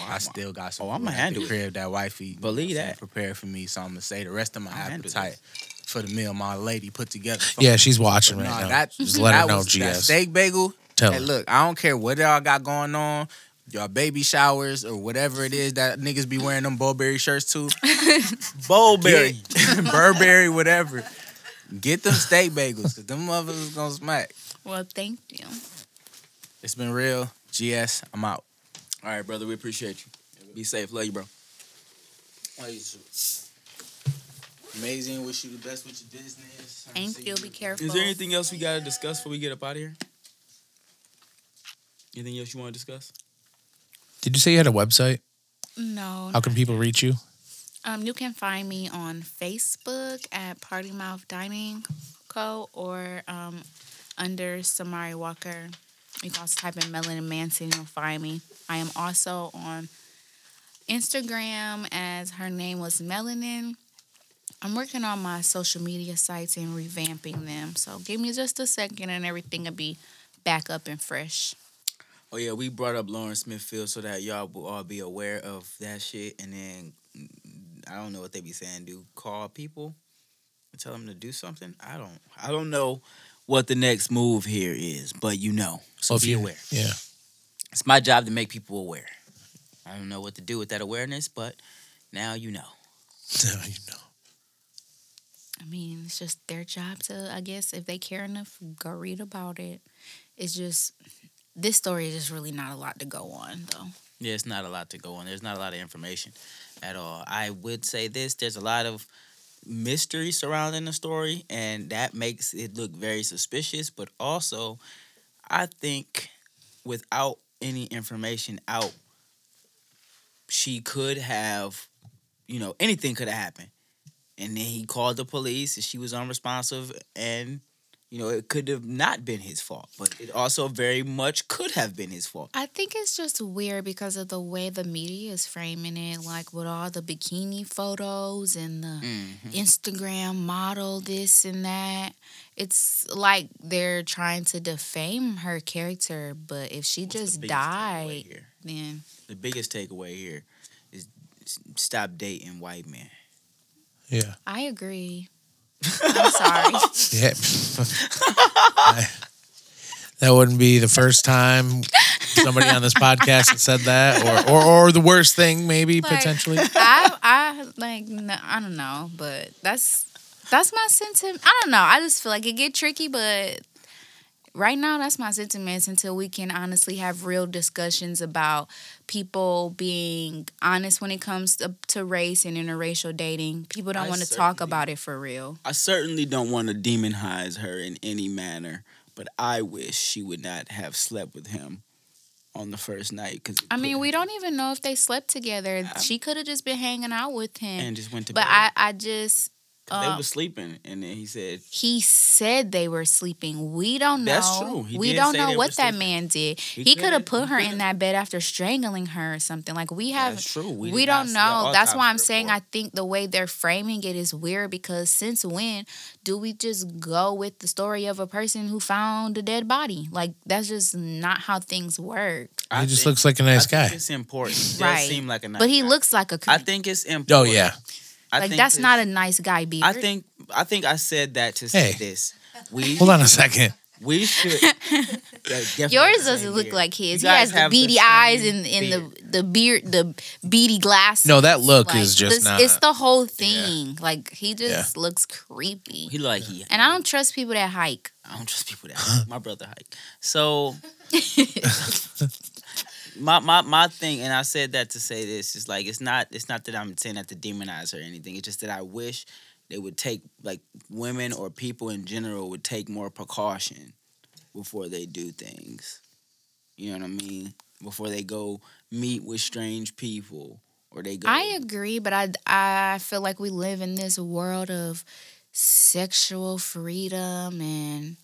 I I'ma- still got some. oh, I'ma food at the handle crib that wifey. Believe what I'm saying, that. prepared for me, so I'm gonna say the rest of my I'ma appetite for the meal my lady put together. for Yeah, me. she's watching But right nah, now. That, Just let her that know, was, that GS. steak bagel. Tell hey, her. look, I don't care what y'all got going on. Y'all baby showers or whatever it is that niggas be wearing them Burberry shirts to. [laughs] Bowberry. Get- [laughs] Burberry, whatever. Get them steak bagels, cause them motherfuckers gonna smack. Well, thank you. It's been real. GS, I'm out. All right, brother. We appreciate you. Be safe. Love you, bro. Amazing. Wish you the best with your business. Thank you. Be careful. Is there anything else we gotta discuss before we get up out of here? Anything else you want to discuss? Did you say you had a website? No. How can people reach you? Um, you can find me on Facebook at Party Mouth Dining Co. or um, under Samari Walker. You can also type in Melanin Manson, you'll find me. I am also on Instagram as her name was Melanin. I'm working on my social media sites and revamping them. So give me just a second and everything will be back up and fresh. Oh yeah, we brought up Lauren Smithfield so that y'all will all be aware of that shit, and then I don't know what they be saying. Do call people and tell them to do something? I don't. I don't know what the next move here is, but you know, so Well, if be you- aware. Yeah. It's my job to make people aware. I don't know what to do with that awareness, but now you know. [laughs] Now you know. I mean, it's just their job to, I guess, if they care enough, go read about it. It's just this story is just really not a lot to go on, though. Yeah, it's not a lot to go on. There's not a lot of information at all. I would say this: there's a lot of mystery surrounding the story, and that makes it look very suspicious. But also, I think without any information out, she could have, you know, anything could have happened. And then he called the police, and she was unresponsive, and you know, it could have not been his fault, but it also very much could have been his fault. I think it's just weird because of the way the media is framing it, like with all the bikini photos and the Mhm. Instagram model, this and that. It's like they're trying to defame her character, but if she What's just biggest takeaway died, then The biggest takeaway here is stop dating white men. Yeah. I agree. I'm sorry. [laughs] Yeah. I- that wouldn't be the first time somebody on this podcast has said that, or or, or the worst thing, maybe Like, potentially. I I like no, I don't know, but that's that's my sentiment. I don't know. I just feel like it get tricky, but right now that's my sentiments until we can honestly have real discussions about people being honest when it comes to, to race and interracial dating. People don't want to talk about it for real. I certainly don't want to demonize her in any manner, but I wish she would not have slept with him on the first night. Cause I mean, we don't even know if they slept together. She could have just been hanging out with him. and just went to but bed. I, I just 'Cause they uh, were sleeping, and then he said, he said they were sleeping. We don't know. That's true. He we don't know what that sleeping. man did. He He, could have put he her in could've- that bed after strangling her or something. Like we have "That's true." we, did not don't know. That's why I'm autopsy saying I think the way they're framing it is weird because since when do we just go with the story of a person who found a dead body? Like that's just not how things work. I he just think- looks like a nice I think guy. It's important. He Right. seem like a nice but he guy. looks like a I creep. I think it's important. Oh yeah. I like think that's this- not a nice guy beard. I think I think I said that to say Hey. this. We Hold on a second. we should. [laughs] Yeah, Yours doesn't same look beard. like You his. He has the beady same eyes and, and beard. the the beard, the beady glasses. No, that look Like, is just it's, not. it's the whole thing. Like he just Yeah. looks creepy. He look like he. And I don't trust people that hike. I don't trust people that hike. my brother hike. So [laughs] [laughs] my my my thing, and I said that to say this is like it's not it's not that I'm saying that to demonize her or anything. It's just that I wish they would take like women or people in general would take more precaution before they do things. You know what I mean? Before they go meet with strange people or they go. I agree, but I I feel like we live in this world of sexual freedom and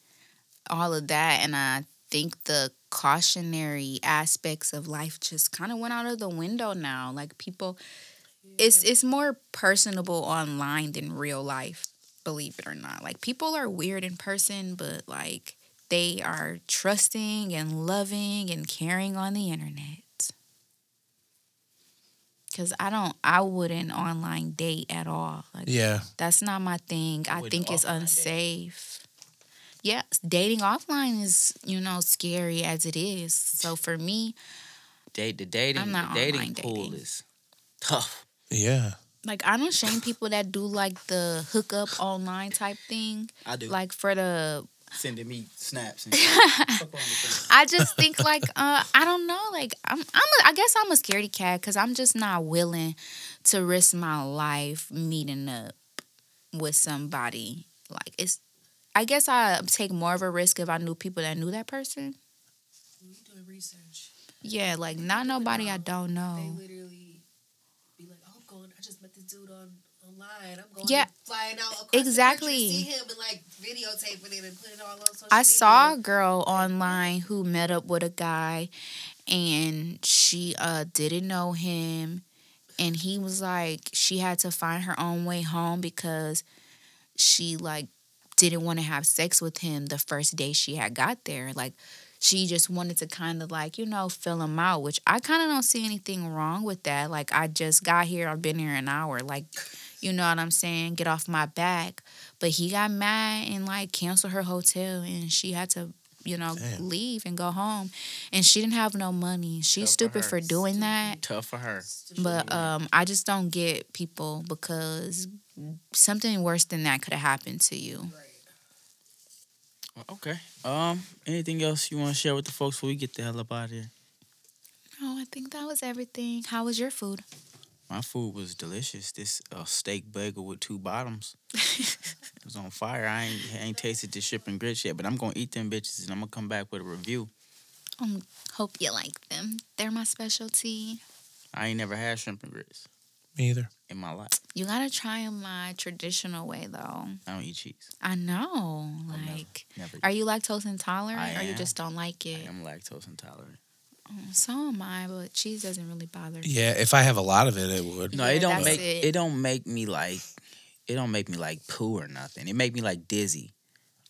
all of that, and I think the cautionary aspects of life just kind of went out of the window now. Like people, it's it's more personable online than real life. Believe it or not, like people are weird in person, but like they are trusting and loving and caring on the internet. Cause I don't, I wouldn't online date at all. Like yeah. that's not my thing. I wouldn't think it's offline date. unsafe. Yeah, dating offline is you know scary as it is. So for me, date the dating I'm not the dating pool dating. is tough. Yeah. like I don't shame people that do like the hookup online type thing. I do. Like for the sending me snaps and [laughs] Fuck on the thing. I just think like uh I don't know like I'm I'm a, I guess I'm a scaredy cat because I'm just not willing to risk my life meeting up with somebody like it's I guess I take more of a risk if I knew people that knew that person. You doing research. Yeah, like not nobody I don't know. They literally be like, "Oh, I'm going. I just met this dude on online. I'm going. Yeah, flying out exactly. See him and like videotaping it and put it all on social I media. saw a girl online who met up with a guy and she uh didn't know him and he was like she had to find her own way home because she like didn't want to have sex with him the first day she had got there like she just wanted to kind of like you know fill him out which i kind of don't see anything wrong with that like i just got here i've been here an hour like you know what i'm saying get off my back but he got mad and like canceled her hotel and she had to you know, Damn. leave and go home. And she didn't have no money. She's Tough stupid her. for doing that. Tough for her. But um, I just don't get people because something worse than that could have happened to you. Okay. Um. Anything else you want to share with the folks before we get the hell up out of here? Oh, I think that was everything. How was your food? My food was delicious. This uh, steak bagel with two bottoms. [laughs] it was on fire. I ain't, I ain't tasted the shrimp and grits yet, but I'm gonna eat them bitches and I'm gonna come back with a review. Um, hope you like them. They're my specialty. I ain't never had shrimp and grits Me either. in my life. You gotta try them my traditional way though. I don't eat cheese. I know. Like, Never. are you lactose intolerant I or you just don't like it? I'm lactose intolerant. Oh, so am I, but cheese doesn't really bother me. Yeah, if I have a lot of it, it would. No, Yeah, it don't make it. it. don't make me like it don't make me like poo or nothing. It make me like dizzy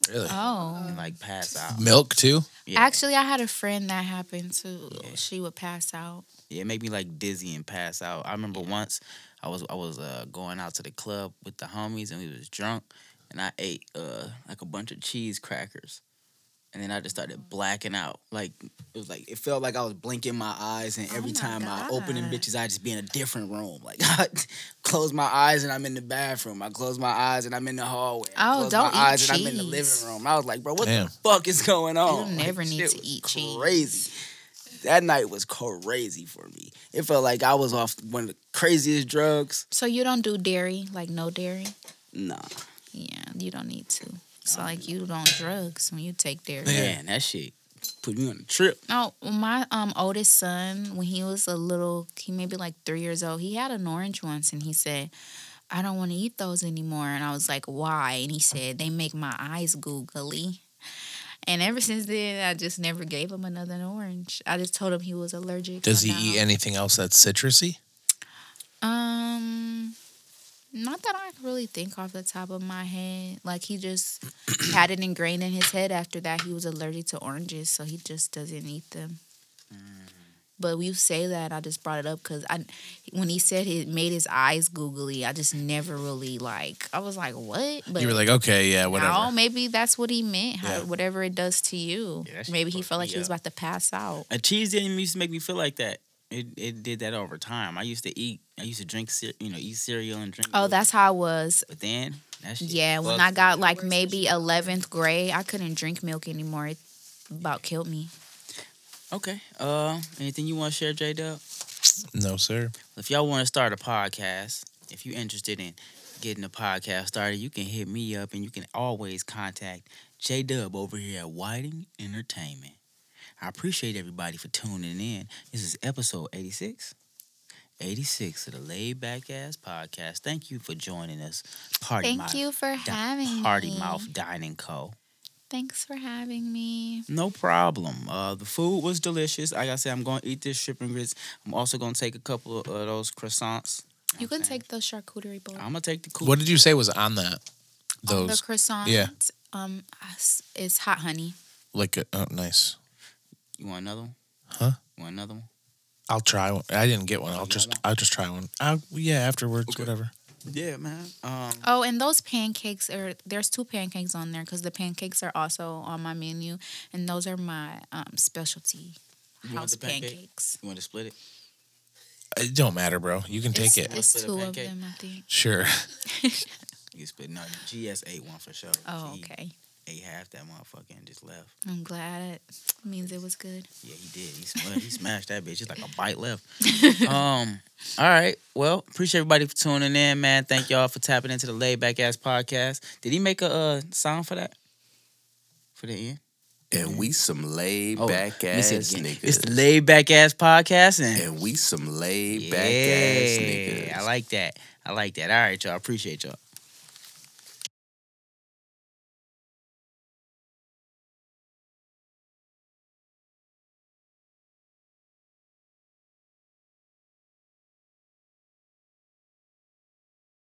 Really? Oh. and like pass out. Milk too? Yeah. Actually, I had a friend that happened to. Yeah. She would pass out. Yeah, it made me like dizzy and pass out. I remember once I was I was uh, going out to the club with the homies and we was drunk and I ate uh, like a bunch of cheese crackers. And then I just started blacking out. Like it was like it felt like I was blinking my eyes and Oh every my time I open them bitches I just be in a different room. Like [laughs] I close my eyes and I'm in the bathroom. I close my eyes and I'm in the hallway. I Oh, close don't my eat eyes and I'm in the cheese. living room. I was like, bro, what Damn. the fuck is going on? You [laughs] never Like, need shit to was eat cheese. Crazy that night was crazy for me. It felt like I was off one of the craziest drugs. So you don't do dairy, like no dairy? Nah, Yeah, you don't need to. It's like you don't drugs when you take dairy. man, that shit put me on a trip. No, my um oldest son, when he was a little, he maybe like three years old, he had an orange once, and he said, "I don't want to eat those anymore." And I was like, "Why?" And he said, "They make my eyes googly." And ever since then, I just never gave him another orange. I just told him he was allergic. Does he from eat anything else that's citrusy? Um, not that I can really think off the top of my head. Like he just [clears throat] had it ingrained in his head. After that, he was allergic to oranges, so he just doesn't eat them. But you say that, I just brought it up because I, when he said it made his eyes googly, I just never really like. I was like, what? But you were like, okay, yeah, whatever. no, maybe that's what he meant. How, Yeah. Whatever it does to you, Yeah, maybe he felt me like he was about to pass out. A cheese didn't used to make me feel like that. It it did that over time. I used to eat. I used to drink, you know, eat cereal and drink. Oh, milk. that's how I was. But then that shit. Yeah, when I got like maybe eleventh grade, I couldn't drink milk anymore. It about killed me. Okay. Uh, anything you want to share, J Dub? no, sir. If y'all want to start a podcast, if you're interested in getting a podcast started, you can hit me up and you can always contact J Dub over here at Whiting Entertainment. I appreciate everybody for tuning in. This is episode 86. 86 of the Laid Back Ass Podcast. Thank you for joining us. Party Thank Mouth, you for Di- having Party me. Mouth Dining Co. Thanks for having me. No problem. Uh, the food was delicious. Like I said, I'm going to eat this shrimp and grits. I'm also going to take a couple of uh, those croissants. You can take the charcuterie board. I'm going to take the cool. What did you say was on that? On the Those croissant. yeah. Um, it's- it's hot honey. like a, oh, nice. You want another one? Huh? You want another one? I'll try one. I didn't get one. I'll just? I'll just try one. Uh, yeah, afterwards, Okay. whatever. Yeah, man. Um, Oh, and those pancakes are there's two pancakes on there because the pancakes are also on my menu, and those are my um specialty You want house the pancake? pancakes. you want to split it? It don't matter, bro. You can take it's, it. It's two of them, I think. Sure. [laughs] You split. No, GS ate one for sure. Oh, He okay. Ate half that motherfucker and just left. I'm glad it means it was good. Yeah, he did. He, sm- he smashed that bitch. It's like a bite left. [laughs] um. All right. Well, appreciate everybody for tuning in, man. Thank y'all for tapping into the Laid Back Ass Podcast. Did he make a uh, sound for that? For the end? And we some laid Oh, back let ass niggas. It's the Laid Back Ass Podcast, and and we some laid back ass niggas. I like that. I like that. All right, y'all. Appreciate y'all.